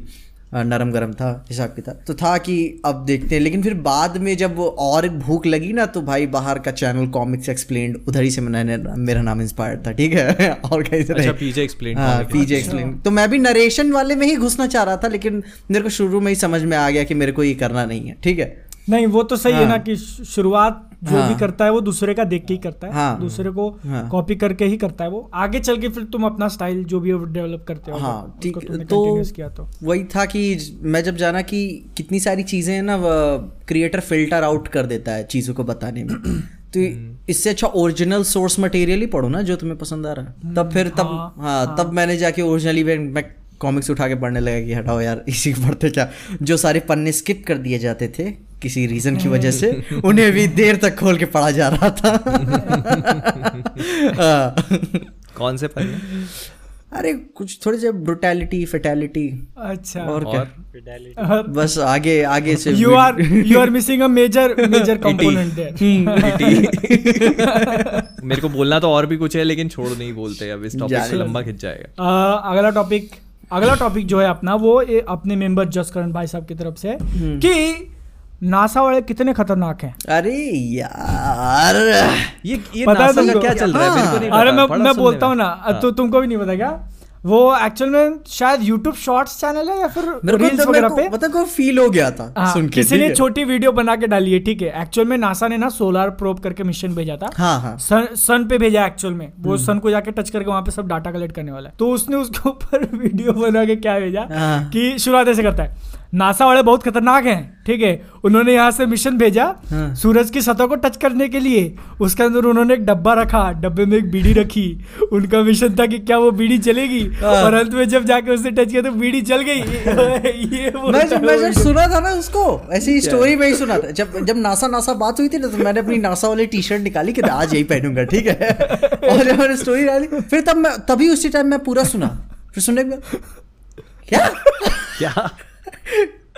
नरम गरम था हिसाब किताब। तो था कि अब देखते हैं लेकिन फिर बाद में जब वो और भूख लगी ना तो भाई बाहर का चैनल कॉमिक्स एक्सप्लेन उधर ही से मैंने मेरा नाम इंस्पायर्ड था ठीक है? और कहीं से अच्छा पीजे एक्सप्लेन हाँ पीजे एक्सप्लेन तो मैं भी नरेशन वाले में ही घुसना चाह रहा था लेकिन मेरे को शुरू में ही समझ में आ गया कि मेरे को ये करना नहीं है ठीक है? नहीं वो तो सही हाँ। है हाँ। ना कि शुरुआत जो हाँ। भी करता है वो दूसरे का देख के ही करता है हाँ। दूसरे को हाँ। कॉपी करके ही करता है वो आगे चल के फिर तुम अपना स्टाइल जो भी डेवलप करते हो हाँ ठीक तो किया तो वही था कि मैं जब जाना कि कितनी सारी चीज़ें हैं ना क्रिएटर फ़िल्टर आउट कर देता है चीज़ों को बताने में तो इससे अच्छा ओरिजिनल सोर्स मटेरियल ही पढ़ो ना जो तुम्हें पसंद आ रहा है तब फिर तब हाँ, हाँ तब मैंने जाके ओरिजिनली मैं कॉमिक्स उठा के पढ़ने लगा कि हटाओ यार इसी को पढ़ते क्या जो सारे पन्ने स्किप कर दिए जाते थे किसी रीजन की वजह से उन्हें भी देर तक खोल के पढ़ा जा रहा था। हाँ। कौन से पन्ने अरे कुछ थोड़े से ब्रुटैलिटी फेटैलिटी अच्छा। और क्या? और? बस आगे आगे से you are you are missing a major major component there मेरे को बोलना तो और भी कुछ है लेकिन छोड़ नहीं बोलते। अब इस टॉपिक से लंबा खिंच जाएगा। अगला टॉपिक अगला टॉपिक जो है अपना वो अपने मेंबर जसकरण भाई साहब की तरफ़ से हम्म। कि नासा वाले कितने खतरनाक हैं? अरे यार। ये ये पता है नासा का क्या चल रहा है? मेरे को अरे पता, मैं मैं बोलता हूँ ना हाँ। तो तुमको भी नहीं पता क्या? वो एक्चुअल में शायद YouTube शॉर्ट्स चैनल है या फिर रील्स तो वगैरह पे? पता को फील हो गया था हाँ, सुन के किसी ने छोटी वीडियो बना के डाली है ठीक है। एक्चुअल में नासा ने ना सोलर प्रोब करके मिशन भेजा था। हाँ हाँ। सन सन पे भेजा एक्चुअल में। हम्म। वो सन को जाके टच करके वहाँ पे सब डाटा कलेक्ट करने वाला है। तो उसने उसके ऊपर वीडियो बना के क्या भेजा? हाँ। कि शुरुआत ऐसे करता है। नासा वाले बहुत खतरनाक हैं ठीक है? उन्होंने यहाँ से मिशन भेजा हाँ। सूरज की सतह को टच करने के लिए। उसके अंदर उन्होंने एक डब्बा रखा डब्बे में एक बीड़ी रखी। उनका मिशन था कि क्या वो बीड़ी चलेगी? हाँ। और अंत में जब जाके उसने टच किया तो बीड़ी चल गई। ये मैं जब मैं जब सुना था ना उसको ऐसी स्टोरी में ही सुना था। जब जब नासा नासा बात हुई थी ना तो मैंने अपनी नासा वाली टी शर्ट निकाली कि आज यही पहनूँगा ठीक है? और जब मैंने स्टोरी डाली फिर तब मैं तभी उसी टाइम मैं पूरा सुना। फिर सुनने के क्या? क्या?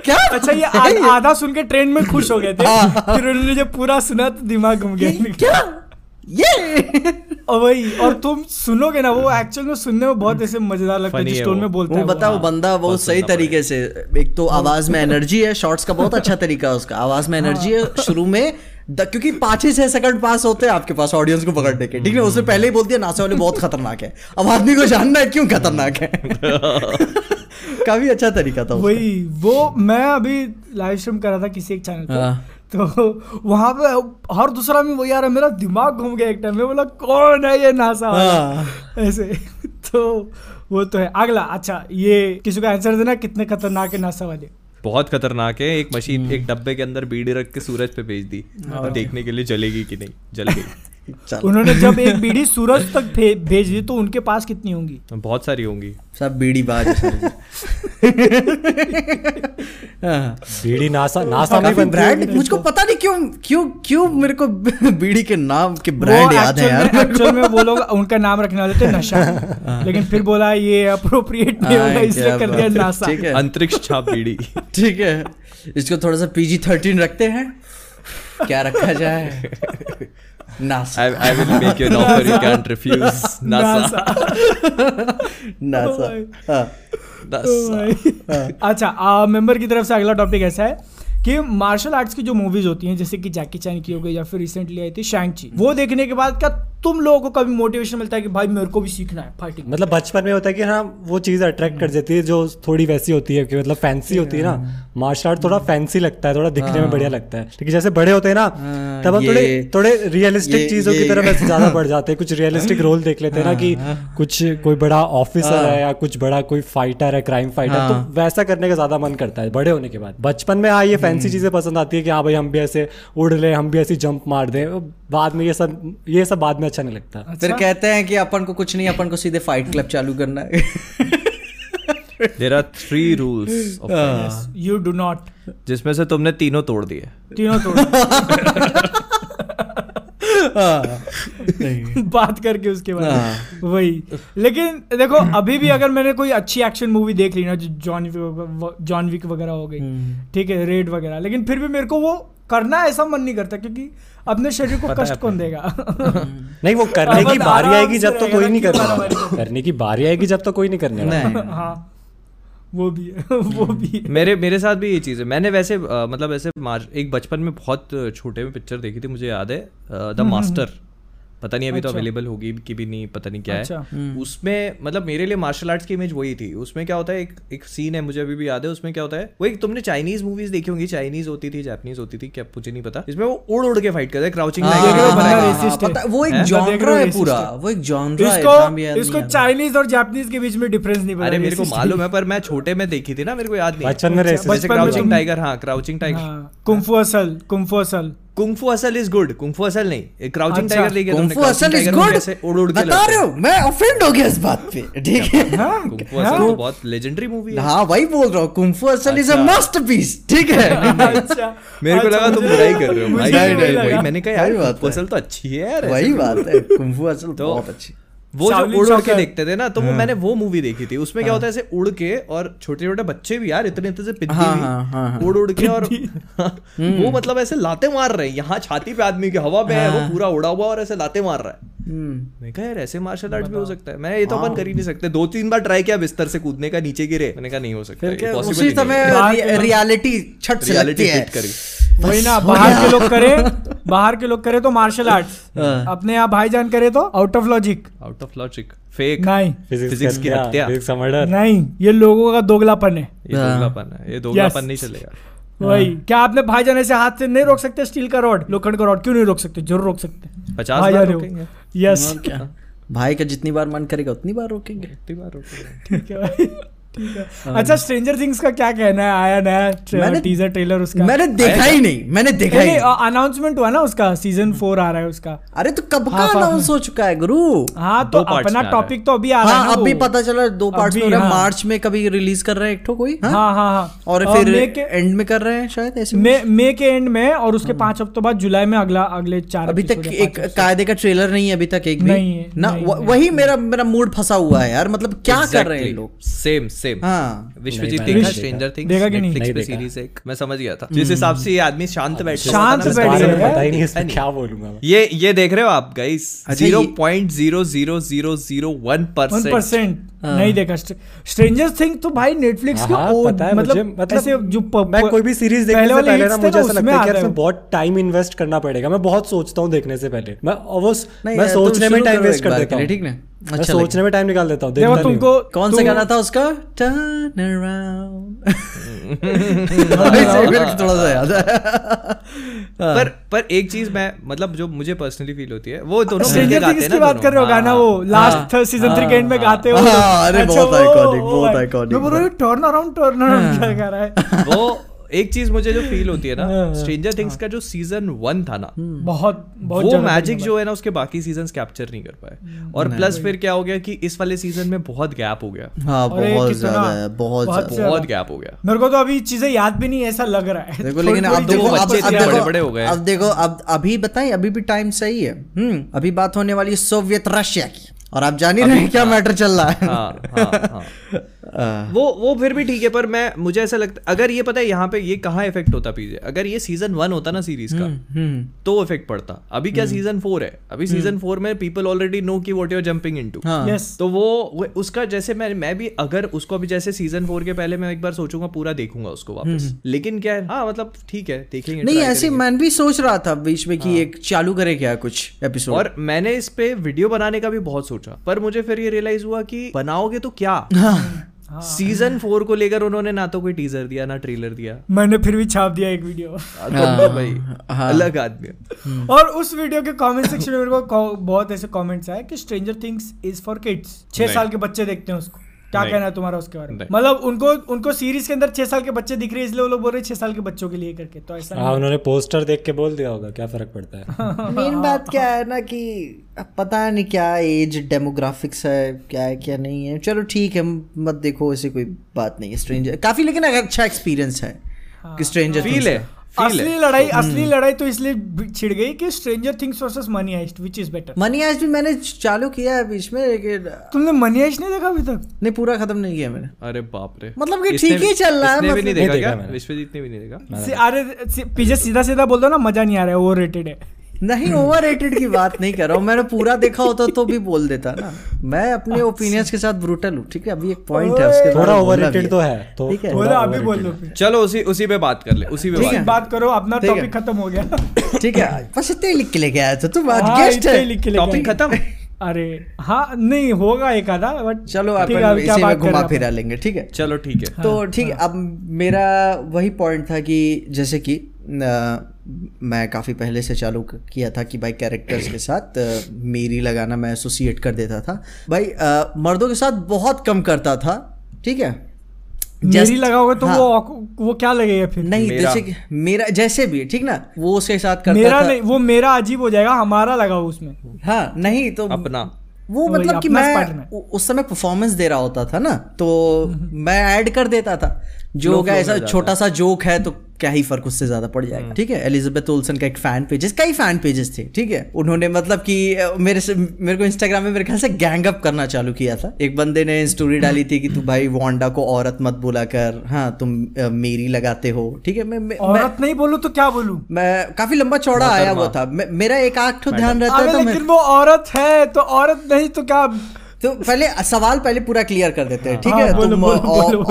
क्या? अच्छा ये आ, आधा सुन के ट्रेन में खुश हो गए थे। फिर उन्होंने जब पूरा सुना तो दिमाग घूम गया। हाँ। क्या? ये? और वही और तुम सुनोगे ना वो एक्चुअल में सुनने में बहुत ऐसे मज़ेदार लगता है जिस टोन में बोलता वो है वो। बताओ बंदा बहुत सही तरीके से एक तो आवाज़ में एनर्जी है शॉर्ट्स का बहुत अच्छा तरीका है उसका। आवाज़ में एनर्जी है शुरू में द, क्योंकि पाँच ही छह सेकंड पास होते हैं आपके पास ऑडियंस को पकड़ने के। ठीक है उससे पहले ही बोल दिया नासा वाले बहुत खतरनाक है। अब आदमी को जानना है क्यों खतरनाक है? काफ़ी अच्छा तरीका था वही वो मैं अभी लाइव स्ट्रीम कर रहा था किसी एक चैनल पे। हाँ। तो वहाँ पे हर दूसरा में वो यार मेरा दिमाग घूम गया एक टाइम में बोला कौन है ये नासा? हाँ। ऐसे। तो वो तो है। अगला अच्छा ये किसी का आंसर देना कितने खतरनाक है नासा वाले? बहुत खतरनाक है। एक मशीन हम्म। एक डब्बे के अंदर बीड़ी रख के सूरज पे भेज दी। हाँ। देखने के लिए जलेगी कि नहीं? जल गई। उन्होंने जब एक बीड़ी सूरज तक भेज दी तो उनके पास कितनी होंगी? बहुत सारी होंगी। सब बीड़ी बाज है। हाँ। बीड़ी नासा नासा में ब्रांड मुझको पता नहीं क्यों क्यों क्यों मेरे को बीड़ी के नाम के ब्रांड याद है यार। में- में वो लोग उनका नाम रखने वाले थे नशा। लेकिन फिर बोला ये अप्रोप्रिएट नहीं होगा हाँ, इसलिए कर दिया है। नासा। ठीक अंतरिक्ष छाप बीड़ी। ठीक है। इसको थोड़ा सा पीजी थर्टीन रखते हैं। क्या रखा जाए? NASA I, I will make you an offer you can't refuse NASA NASA. Oh हाँ NASA अच्छा मेंबर की तरफ़ से अगला टॉपिक ऐसा है कि मार्शल आर्ट्स की जो मूवीज़ होती हैं जैसे कि जैकी चैन की हो गई या फिर रिसेंटली आई थी शैंगची वो देखने के बाद क्या तुम लोगों को कभी मोटिवेशन मिलता है कि भाई मेरे को भी सीखना है फाइटिंग मतलब बचपन में होता है कि हाँ वो चीज़ अट्रैक्ट कर देती है जो थोड़ी वैसी होती है कि मतलब फैंसी होती है ना। मार्शल आर्ट थोड़ा फैंसी लगता है थोड़ा दिखने में बढ़िया लगता है। लेकिन जैसे बड़े होते हैं ना हाँ, तब हम थोड़े थोड़े रियलिस्टिक चीज़ों की तरफ़ ऐसे ज़्यादा बढ़ जाते हैं। कुछ रियलिस्टिक रोल देख लेते हैं ना कि कुछ कोई बड़ा ऑफिसर है। या कुछ बड़ा कोई फाइटर है क्राइम फाइटर हाँ। तो वैसा करने का ज़्यादा मन करता है बड़े होने के बाद। बचपन में हाँ ये फैंसी चीज़ें पसंद आती है कि हाँ भाई हम भी ऐसे उड़ लें हम भी ऐसी जंप मार दें। बाद में ये सब ये सब बाद में अच्छा नहीं लगता। फिर कहते हैं कि अपन को कुछ नहीं अपन को सीधे फाइट क्लब चालू करना है। There are three rules you do not जिसमें से तुमने तीनों तोड़ दिए। तीनों तोड़ बात करके उसके बाद हाँ। वही। लेकिन देखो अभी भी अगर मैंने कोई अच्छी एक्शन मूवी देख ली ना जो जॉन विक जॉन विक वगैरह हो गई ठीक है रेड वगैरह लेकिन फिर भी मेरे को वो करना ऐसा मन नहीं करता क्योंकि अपने शरीर को कष्ट कौन देगा? नहीं वो करने की बारी आएगी जब तो कोई नहीं करने करने की बारी आएगी जब तो कोई नहीं करने वाला। हाँ। वो भी है वो भी है। मेरे मेरे साथ भी ये चीज़ है। मैंने वैसे आ, मतलब ऐसे मार एक बचपन में बहुत छोटे में पिक्चर देखी थी मुझे याद है द मास्टर। पता नहीं अभी अच्छा। तो अवेलेबल होगी कि भी नहीं पता नहीं क्या अच्छा। है उसमें मतलब मेरे लिए मार्शल आर्ट्स की इमेज वही थी उसमें क्या होता है एक एक सीन है मुझे अभी भी याद है उसमें क्या होता है वो एक तुमने चाइनीज़ मूवीज़ देखी होंगी चाइनीज़ होती थी जापानीज होती थी क्या मुझे नहीं पता इसमें वो उड़ उड़ के फाइट करते हैं क्राउचिंग हाँ, रहे हो, हाँ। वो एक हैं? जॉनरा है पूरा वो एक जॉनरा है इसको। चाइनीज़ और जापानीज के बीच में डिफरेंस नहीं पता अरे मेरे को मालूम है पर मैं छोटे में देखी थी ना मेरे को याद नहीं में अच्छा, क्राउचिंग टाइगर हाँ crouching tiger kung fu hustle kung fu hustle kung fu hustle is good kung fu hustle नहीं. क्राउचिंग टाइगर देखिए kung fu hustle is good उड़ उड़ बता रहे हो मैं ऑफेंड हो गया इस बात पे ठीक है? हाँ कुंफू असल तो बहुत लेजेंडरी मूवी है। हाँ वही बोल रहा हूँ कुंफू असल इज़ अ अच्छा। मास्टरपीस ठीक है? अच्छा। मेरे को अच्छा, लगा तुम बुराई कर रहे हो भाई। नहीं नहीं। मैंने कहा यार कुंफू असल तो अच्छी है यार वही बात है कुंफू असल तो- बहुत अच्छी। वो जो उड़ उड़ के देखते थे ना तो वो मैंने वो मूवी देखी थी। उसमें क्या होता है ऐसे उड़ के और छोटे छोटे बच्चे भी यार इतने इतने से पिद्दी हाँ, हाँ, हाँ, हाँ। उड़ उड़ के और वो मतलब ऐसे लाते मार रहे हैं। यहाँ छाती पे आदमी के हवा में है वो पूरा उड़ा हुआ और ऐसे लाते मार रहा है। हम्म। मैं कहा यार ऐसे मार्शल आर्ट भी हो सकता है। मैं ये तो अपन कर ही नहीं सकते। दो तीन बार ट्राई किया बिस्तर से कूदने का नीचे गिरे। मैंने कहा नहीं हो सकता उसी समय है। लोग- रियलिटी छट से लगती है। वही ना बाहर के लोग करे बाहर के लोग करे तो मार्शल आर्ट्स हाँ। अपने यहाँ भाईजान करे तो out of logic out of logic fake नहीं। Physics की हत्या। फिजिक्स नहीं ये लोगों का दोगलापन है। ये हाँ। दोगलापन है। ये दोगलापन नहीं चलेगा। वही। क्या आपने भाईजान ऐसे हाथ से नहीं रोक सकते स्टील का रॉड लोखंड का रॉड क्यों नहीं रोक सकते? ज़रूर रोक सकते। पचास बार रोकेंगे। यस भाई का जितनी बार मन करेगा उतनी बार रोकेंगे। कितनी बार रोकेंगे। ठीक है भाई। है अच्छा स्ट्रेंजर थिंग्स का क्या कहना है? आया नया मैंने- टीजर ट्रेलर उसका। मैंने देखा ही नहीं मैंने देखा ही नहीं। अनाउंसमेंट हुआ ना उसका सीज़न फोर आ रहा है उसका। अरे तो कब का हाँ, हाँ, अनाउंस हो। चुका है गुरु? हाँ तो अपना में है। टॉपिक तो अभी आ रहा है हाँ ना अब भी वो। पता चला दो पार्ट्स में अभी, हो रहा है। हाँ। मार्च में कभी रिलीज़ कर रहे हैं एक कोई हाँ? हाँ हाँ हाँ। और फिर मई के एंड में कर रहे हैं शायद ऐसे मई के एंड में और उसके पाँच हफ्तों बाद जुलाई में अगला अगले चार अभी तक एक कायदे का ट्रेलर नहीं है अभी तक एक भी? नहीं है, ना। वही मेरा मेरा मूड फंसा हुआ है यार मतलब क्या कर रहे हैं लोग? सेम सेम हाँ। विश्वजीत देखा स्ट्रेंजर थिंग्स देखा। कि नहीं? पे सीरीज़ एक। मैं समझ गया था। जिस हिसाब से ये आदमी शांत बैठ शांत बैठ गया। पता ही नहीं इसमें क्या बोलूँगा ये ये देख रहे हो आप गाइस अच्छा, ज़ीरो ये- point zero zero zero zero one one percent percent नहीं देखा। स्ट्रेंजर थिंग तो भाई नेटफ्लिक्स के हाँ, ओ- पता है मुझे मतलब ऐसे जो प- मैं कोई भी सीरीज़ देखने से पहले ना मुझे ऐसा लगता है कि यार बहुत टाइम इन्वेस्ट करना पड़ेगा। मैं बहुत सोचता हूँ देखने से पहले। मैं वो मैं सोचने में टाइम वेस्ट कर देता हूँ। ठीक ना मैं अच्छा सोचने में टाइम निकाल देता हूँ देखो तुमको कौन सा गाना था उसका? टर्न अराउंड थोड़ा सा याद है। पर पर एक चीज़ मैं मतलब जो मुझे पर्सनली फील होती है वो दोनों मिलके गाते हैं ना बात कर रहे हो गाना हाँ, वो लास्ट सीज़न थ्री के एंड में गाते हो। हाँ, अरे बहुत वो- iconic, वो बहुत iconic, मैं बोल रहा हूँ टर्न अराउंड टर्न अराउंड क्या कर रहा है? वो एक चीज़ मुझे जो फील होती है ना हाँ, स्ट्रेंजर थिंग्स का जो सीज़न वन था ना बहुत बहुत वो मैजिक जो है ना उसके बाकी सीज़न कैप्चर नहीं कर पाए। और प्लस फिर क्या हो गया कि इस वाले सीज़न में बहुत गैप हो गया। हाँ बहुत ज़्यादा है बहुत बहुत गैप हो गया। मेरे को तो अभी चीज़ें याद भी नहीं ऐसा लग रहा है। देखो लेकिन अब देखो अब बच्चे इतने बड़े-बड़े हो गए। अब देखो अब अभी बताएँ अभी भी टाइम सही है। हम्म अभी बात होने वाली सोवियत रशिया की। और आप जान ही रहे क्या मैटर चल रहा है। हाँ हाँ हाँ। वो वो फिर भी ठीक है पर मैं मुझे ऐसा लगता अगर ये पता है यहाँ पे ये कहाँ इफ़ेक्ट होता पीजे अगर ये सीज़न वन होता ना सीरीज़ का हम्म तो इफ़ेक्ट पड़ता। अभी क्या सीज़न फोर है? अभी सीज़न फोर में पीपल ऑलरेडी नो कि वॉट यूर जंपिंग इनटू हाँ। Yes. तो वो उसका जैसे मैं मैं भी अगर उसको अभी जैसे सीज़न फोर के पहले मैं एक बार सोचूँगा पूरा देखूँगा उसको वापस। लेकिन क्या है? हाँ मतलब ठीक है देखेंगे नहीं ऐसे मैं भी सोच रहा था बीच में कि एक चालू करे क्या कुछ एपिसोड और मैंने इस पे वीडियो बनाने का भी बहुत सोचा पर मुझे फिर ये रियलाइज़ हुआ कि बनाओगे तो क्या? हाँ। सीज़न फोर को लेकर उन्होंने ना तो कोई टीजर दिया ना ट्रेलर दिया। मैंने फिर भी छाप दिया एक वीडियो तो भाई हाँ। अलग आदमी। और उस वीडियो के कमेंट सेक्शन में मेरे को को- बहुत ऐसे कमेंट्स आए कि stranger things is for kids छह साल के बच्चे देखते हैं उसको। क्या कहना है तुम्हारा उसके बारे में? मतलब उनको उनको सीरीज़ के अंदर छह साल के बच्चे दिख रहे हैं इसलिए वो लोग बोल रहे हैं छह साल के बच्चों के लिए करके तो ऐसा हाँ उन्होंने पोस्टर देख के बोल दिया होगा क्या फ़र्क पड़ता है? मेन बात क्या है ना कि पता नहीं क्या एज डेमोग्राफिक्स है क्या है क्या नहीं है। चलो ठीक है मत देखो ऐसी कोई बात नहीं है स्ट्रेंजर काफ़ी लेकिन अच्छा एक्सपीरियंस है कि स्ट्रेंजर फील है? असली लड़ाई असली लड़ाई तो इसलिए छिड़ गई कि stranger things versus money heist which is better money heist भी मैंने चालू किया है बीच में लेकिन तुमने मनी हाइस्ट नहीं देखा अभी तक? नहीं पूरा खत्म नहीं किया मैंने। अरे बाप रे। मतलब कि ठीक ही चल रहा है, भी मतलब- नहीं देखा क्या? विश्वजीत ने भी नहीं देखा? अरे पीछे सीधा सीधा बोल दो ना मज़ा नहीं आ रहा है ओवररेटेड है। नहीं ओवर रेटेड की बात नहीं कर रहा हूँ। मैंने पूरा देखा होता तो भी बोल देता ना। मैं अपने ओपिनियंस के साथ ब्रूटल हूँ ठीक है? अभी एक पॉइंट है उसके थोड़ा ओवर ओवररेटेड तो है तो ठीक है। बोलो थोड़ा अभी बोल लो दो चलो उसी उसी पे बात कर ले उसी पे बात। बात करो अपना टॉपिक खत्म हो गया। ठीक है? बस इतने लिख के लेके आया था तुम आज हाँ, गेस्ट है। टॉपिक खत्म। अरे हाँ नहीं होगा एक आधा बट चलो आप अपन इसी में घुमा फिर फिरा लेंगे ठीक है? चलो ठीक है। तो ठीक है अब मेरा वही पॉइंट था कि जैसे कि मैं काफ़ी पहले से चालू किया था कि भाई कैरेक्टर्स के साथ मेरी लगाना मैं एसोसिएट कर देता था। भाई आ, मर्दों के साथ बहुत कम करता था ठीक है? मेरी लगाओगे तो हाँ। वो वो क्या लगेगा फिर? नहीं मेरा। जैसे मेरा जैसे भी ठीक ना? वो उसके साथ करता मेरा था। नहीं वो मेरा अजीब हो जाएगा हमारा लगाओ उसमें। हाँ नहीं तो अपना। वो मतलब कि मैं उस समय परफॉर्मेंस दे रहा होता था ना तो मैं ऐड कर देता था। जो Flow का flow ऐसा छोटा सा जोक है तो क्या ही फ़र्क उससे ज़्यादा पड़ जाएगा ठीक है? एलिजाबेथ ओल्सन का एक फ़ैन पेजेस कई फ़ैन पेजेस थे ठीक है? उन्होंने मतलब कि मेरे से मेरे को इंस्टाग्राम में मेरे ख्याल से गैंग अप करना चालू किया था। एक बंदे ने स्टोरी डाली थी कि तू भाई वांडा को औरत मत बोला कर हाँ तुम मेरी लगाते हो ठीक है? मैं मैं, मैं औरत नहीं बोलूँ तो क्या बोलू? मैं काफ़ी लंबा चौड़ा आया हुआ था। मेरा एक आँख तो ध्यान रहता है तो लेकिन वो औरत है तो औरत नहीं तो क्या तो पहले सवाल पहले पूरा क्लियर कर देते हैं ठीक हाँ, है? तुम।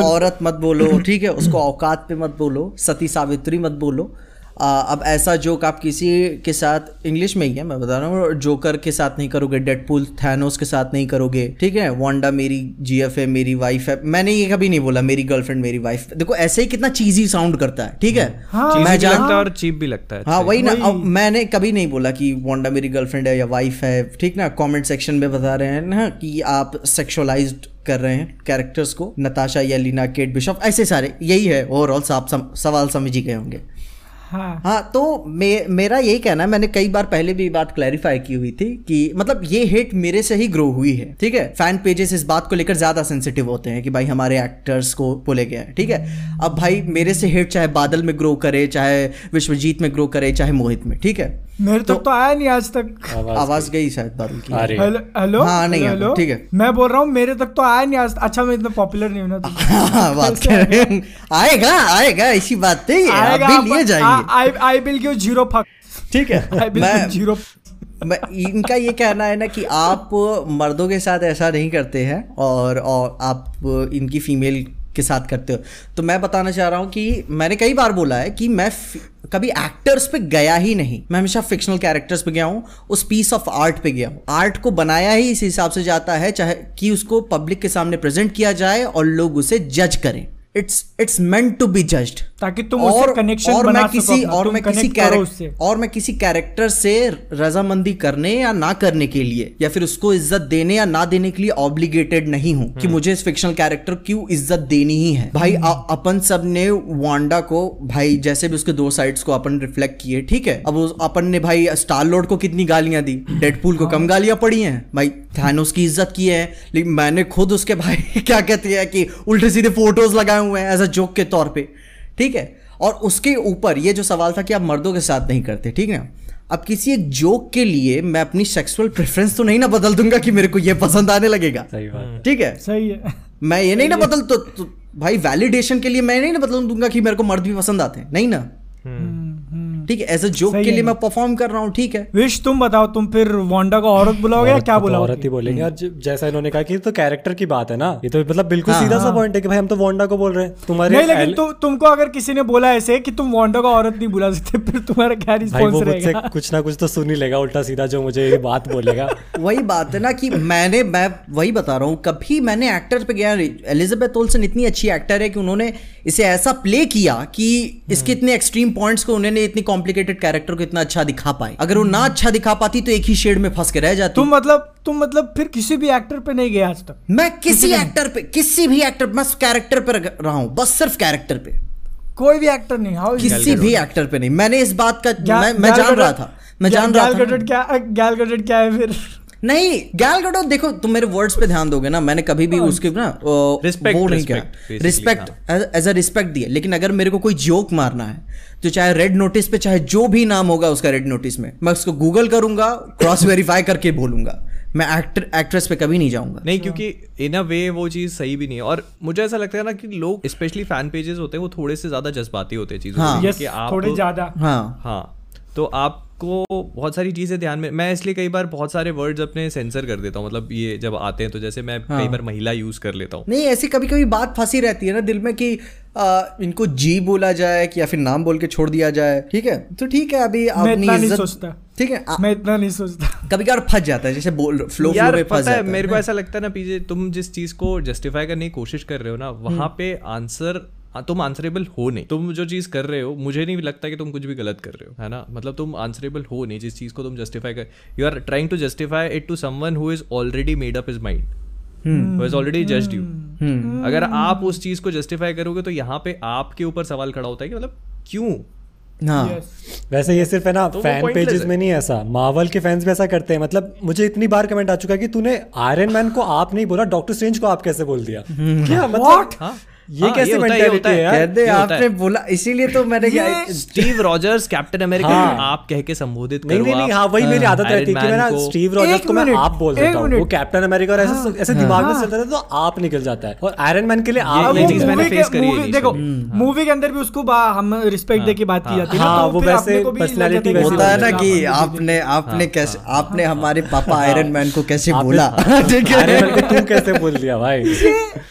औरत मत बोलो ठीक है? उसको औकात पे मत बोलो सती सावित्री मत बोलो। अब ऐसा जोक आप किसी के साथ इंग्लिश में ही है मैं बता रहा हूँ जोकर के साथ नहीं करोगे डेडपुल थैनोस के साथ नहीं करोगे ठीक है? वांडा मेरी जीएफ है मेरी वाइफ है मैंने ये कभी नहीं बोला मेरी गर्लफ्रेंड मेरी वाइफ देखो ऐसे ही कितना चीजी साउंड करता है ठीक है? हाँ, मैं भी जान लगता है और चीप भी लगता है हाँ वही ना वही। मैंने कभी नहीं बोला कि वांडा मेरी गर्लफ्रेंड है या वाइफ है ठीक ना? कमेंट सेक्शन में बता रहे हैं ना कि आप सेक्सुअलाइज्ड कर रहे हैं कैरेक्टर्स को नताशा या लीना केट बिशॉप ऐसे सारे यही है ओवरऑल आप सम, सवाल समझ ही गए होंगे। हाँ। हाँ तो मे, मेरा यही कहना है मैंने कई बार पहले भी बात क्लैरिफाई की हुई थी कि मतलब ये हेट मेरे से ही ग्रो हुई है ठीक है? फ़ैन पेजेस इस बात को लेकर ज़्यादा सेंसिटिव होते हैं कि भाई हमारे एक्टर्स को बोले गए हैं ठीक है? अब भाई मेरे से हेट चाहे बादल में ग्रो करे चाहे विश्वजीत में ग्रो करे चाहे मोहित में ठीक है? मेरे तक तो आया नहीं आज तक। आवाज़ आवाज़ गई। शायद बादल की। हेलो हेलो हाँ, नहीं हेलो, ठीक है। मैं बोल रहा हूँ मेरे तक तो आया नहीं आज अच्छा मैं इतना पॉपुलर नहीं हूँ ना तो। आएगा आएगा ऐसी बात है। आएगा अभी लिए जाएँगे। I I will give zero fuck ठीक आई विल गिव ज़ीरो मैं इनका ये कहना है ना कि आप मर्दों के साथ ऐसा नहीं करते हैं और और आप इनकी फीमेल के साथ करते हो। तो मैं बताना चाह रहा हूँ कि मैंने कई बार बोला है कि मैं कभी एक्टर्स पे गया ही नहीं। मैं हमेशा फिक्शनल कैरेक्टर्स पे गया हूँ उस पीस ऑफ़ आर्ट पे गया हूँ। आर्ट को बनाया ही इस हिसाब से जाता है चाहे कि उसको पब्लिक के सामने प्रेजेंट किया जाए और लोग उसे जज करें। It's it's meant to be judged ताकि तुम उससे connection बना मैं किसी और मैं किसी कैरेक्टर। और मैं किसी कैरेक्टर से रजामंदी करने या ना करने के लिए या फिर उसको इज़्ज़त देने या ना देने के लिए ऑब्लिगेटेड नहीं हूँ कि मुझे इस फिक्शनल कैरेक्टर क्यों इज़्ज़त देनी ही है। भाई अ- अपन सबने वांडा को भाई जैसे भी उसके दो साइड्स को अपन रिफ्लेक्ट किए ठीक है? अब अपन ने भाई स्टार लॉर्ड को कितनी गालियाँ दी? डेडपूल को कम गालियाँ पड़ी हैं। भाई थैनोस की इज़्ज़त की है लेकिन मैंने खुद उसके भाई क्या कहते हैं कि उल्टे सीधे फ़ोटोज़ लगाए हुए हैं एज अ जोक के तौर पे। ठीक है? और उसके ऊपर ये जो सवाल था कि आप मर्दों के साथ नहीं करते ठीक है? अब किसी एक जोक के लिए मैं अपनी सेक्सुअल प्रेफरेंस तो नहीं ना बदल दूँगा कि मेरे को ये पसंद आने लगेगा। सही बात ठीक है? सही है। मैं ये नहीं ना बदल तो, तो भाई वैलिडेशन के लिए मैं नहीं ना बदल दूँगा कि मेरे को मर्द भी पसंद आते हैं नहीं ना? ठीक है एज अ जोक के लिए मैं परफॉर्म कर रहा हूँ ठीक है। विश तुम बताओ तुम फिर वांडा को औरत बुलाओगे या क्या बुलाओगे? औरत ही बोलेंगे। और जैसा इन्होंने कहा कि ये तो कैरेक्टर की बात है ना। ये तो मतलब बिल्कुल हाँ, सीधा सा पॉइंट है कि भाई हम तो वोंडा को बोल रहे हैं। तुम्हारे नहीं लेकिन तु, तुमको अगर किसी ने बोला ऐसे कि तुम वांडा को औरत नहीं बुला सकते फिर तुम्हारा क्या रिस्पॉन्स रहेगा? कुछ ना कुछ तो सुन ही लेगा उल्टा सीधा जो मुझे ये बात बोलेगा। वही बात है ना कि मैंने मैं वही बता रहा हूँ कभी मैंने एक्टर पे गया एलिजाबेथ ओल्सन इतनी अच्छी एक्टर है कि उन्होंने इसे ऐसा प्ले किया कि इसके इतने एक्सट्रीम पॉइंट्स को उन्होंने इतनी कॉम्प्लिकेटेड कैरेक्टर को इतना अच्छा दिखा पाए। अगर वो ना अच्छा दिखा पाती तो एक ही शेड में फंस के रह जाती। तुम मतलब तुम मतलब फिर किसी भी एक्टर पे नहीं गए आज तक? मैं किसी एक्टर पे किसी भी एक्टर बस कैरेक्टर पे रहा हूँ बस सिर्फ़ कैरेक्टर पे। कोई भी एक्टर नहीं हाउ किसी भी एक्टर पे नहीं। मैंने इस बात का मैं, मैं जान रहा था मैं जान रहा गाल था गडोट क्या गाल क्या है फिर? नहीं गैल गडोट देखो तुम मेरे वर्ड्स पे ध्यान दोगे ना मैंने कभी भी उसके ना Respect, वो नहीं किया। रिस्पेक्ट एज अ रिस्पेक्ट दिया। लेकिन अगर मेरे को कोई जोक मारना है तो चाहे रेड नोटिस पे चाहे जो भी नाम होगा उसका रेड नोटिस में मैं उसको गूगल करूँगा क्रॉस वेरीफाई करके बोलूँगा। मैं एक्टर एक्ट्रेस पे कभी नहीं जाऊँगा। नहीं क्योंकि इन अ वे वो चीज़ सही भी नहीं है। और मुझे ऐसा लगता है ना कि लोग स्पेशली फ़ैन पेजेस होते हैं वो थोड़े से ज़्यादा जज्बाती होते हैं चीज़ों हाँ। को आप थोड़े ज़्यादा। हाँ। हाँ। तो आप आपको बहुत सारी चीज़ें ध्यान में मैं इसलिए कई बार बहुत सारे वर्ड्स अपने सेंसर कर देता हूँ। मतलब ये जब आते हैं तो जैसे मैं हाँ। कई बार महिला यूज़ कर लेता हूँ। नहीं ऐसी कभी कभी बात फंसी रहती है ना दिल में कि आ, इनको जी बोला जाए कि या फिर नाम बोल के छोड़ दिया जाए। ठीक है? तो ठीक है अभी मैं इतना नहीं इज़्ज़त सोचता। ठीक है आ- मैं इतना नहीं सोचता। कभी कभी फंस जाता है जैसे बोल फ्लो यार फ्लो में फंस पता है मेरे को ऐसा लगता है ना पीछे तुम जिस चीज़ को जस्टिफाई करने की कोशिश कर रहे हो ना हम्म। वहाँ पे आंसर तुम आंसरेबल हो नहीं। तुम जो चीज़ कर रहे हो मुझे नहीं लगता कि तुम कुछ भी गलत कर रहे हो है ना? मतलब तुम आंसरेबल हो नहीं जिस चीज़ को तुम जस्टिफाई कर you are trying to justify it to someone who is already made up his mind hmm. Already judged you अगर आप उस चीज़ को जस्टिफाई करोगे तो यहाँ पे आपके ऊपर सवाल खड़ा होता है कि मतलब क्यों? हाँ। Yes. वैसे ये सिर्फ़ है ना तो फ़ैन पेजेस में नहीं ऐसा। मार्वल के फैंस भी ऐसा करते हैं। मतलब मुझे इतनी बार कमेंट आ चुका है कि तूने आयरन मैन को आप नहीं बोला डॉक्टर स्ट्रेंज को आप कैसे बोल दिया? क्या मतलब? हाँ। ये हाँ, कैसे होता है, होता मेंटालिटी है है यार? कहते आपने है। बोला इसीलिए तो मैंने क्या स्टीव रॉजर्स कैप्टन अमेरिका हाँ। आप कह के संबोधित नहीं करो नहीं नहीं हाँ वही मेरी आदत रहती है कि मैं ना स्टीव रॉजर्स को मैं आप बोल देता हूँ। वो कैप्टन अमेरिका और ऐसे ऐसे दिमाग में चलता रहता तो आप निकल जाता है। और आयरन मैन के लिए आप ये चीज़ मैंने मूवी करी है देखो मूवी के अंदर भी उसको हम रिस्पेक्ट दे के बात की जाती है हाँ, तो वो वैसे है वैसे होता है ना हाँ, कि हाँ, हाँ, आपने आपने कैसे आपने हमारे पापा आयरन मैन को कैसे बोला? ठीक है। तू कैसे बोल दिया भाई?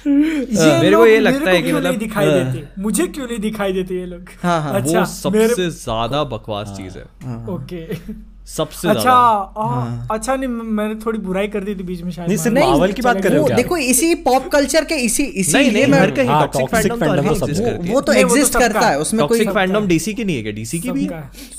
मेरे को ये लगता मेरे है कि क्यों मतलब- नहीं दिखाई देते? मुझे क्यों नहीं दिखाई देते ये लोग? हाँ, हाँ, वो अच्छा सबसे ज़्यादा बकवास चीज़ है। ओके। सबसे अच्छा ज़्यादा। आ, अच्छा नहीं मैंने थोड़ी बुराई कर दी थी बीच में शायद नहीं, सिर्फ़ हाँ, मार्वल की बात कर रहे हो क्या? देखो इसी पॉप कल्चर के इसी इसी नहीं नहीं मैं- हर कहीं हाँ, टॉक्सिक फैंडम तो हर तो करती है। वो तो वो तो एग्जिस्ट करता है उसमें कोई फैंडम डीसी की नहीं है क्या? डीसी की भी?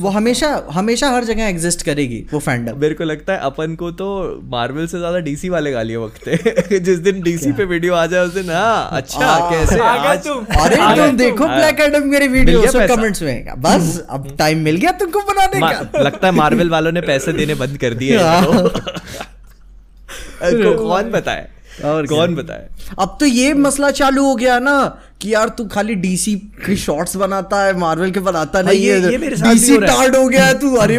वो हमेशा हमेशा हर जगह एग्जिस्ट करेगी वो फैंडम मेरे को लगता है अपन को तो मार्वल से ज़्यादा डीसी वाले गालियाँ बकते हैं। जिस दिन डीसी पे वीडियो आ जाए उस दिन हाँ अच्छा कैसे अरे तुम। देखो हाँ। ब्लैक एडम मेरी वीडियो। कमेंट्स में। बस अब टाइम मिल गया तुमको बनाने का। लगता है मार्वल वालों ने पैसे देने बंद कर दिए हाँ। इनको। इनको कौन बताए? और कौन बताए? अब तो ये मसला चालू हो गया ना कि यार तू खाली डीसी की शॉर्ट्स बनाता है मार्वल के बनाता नहीं ये- है। ये मेरे साथ डीसी हो टार्ड हो। गया है तू। अरे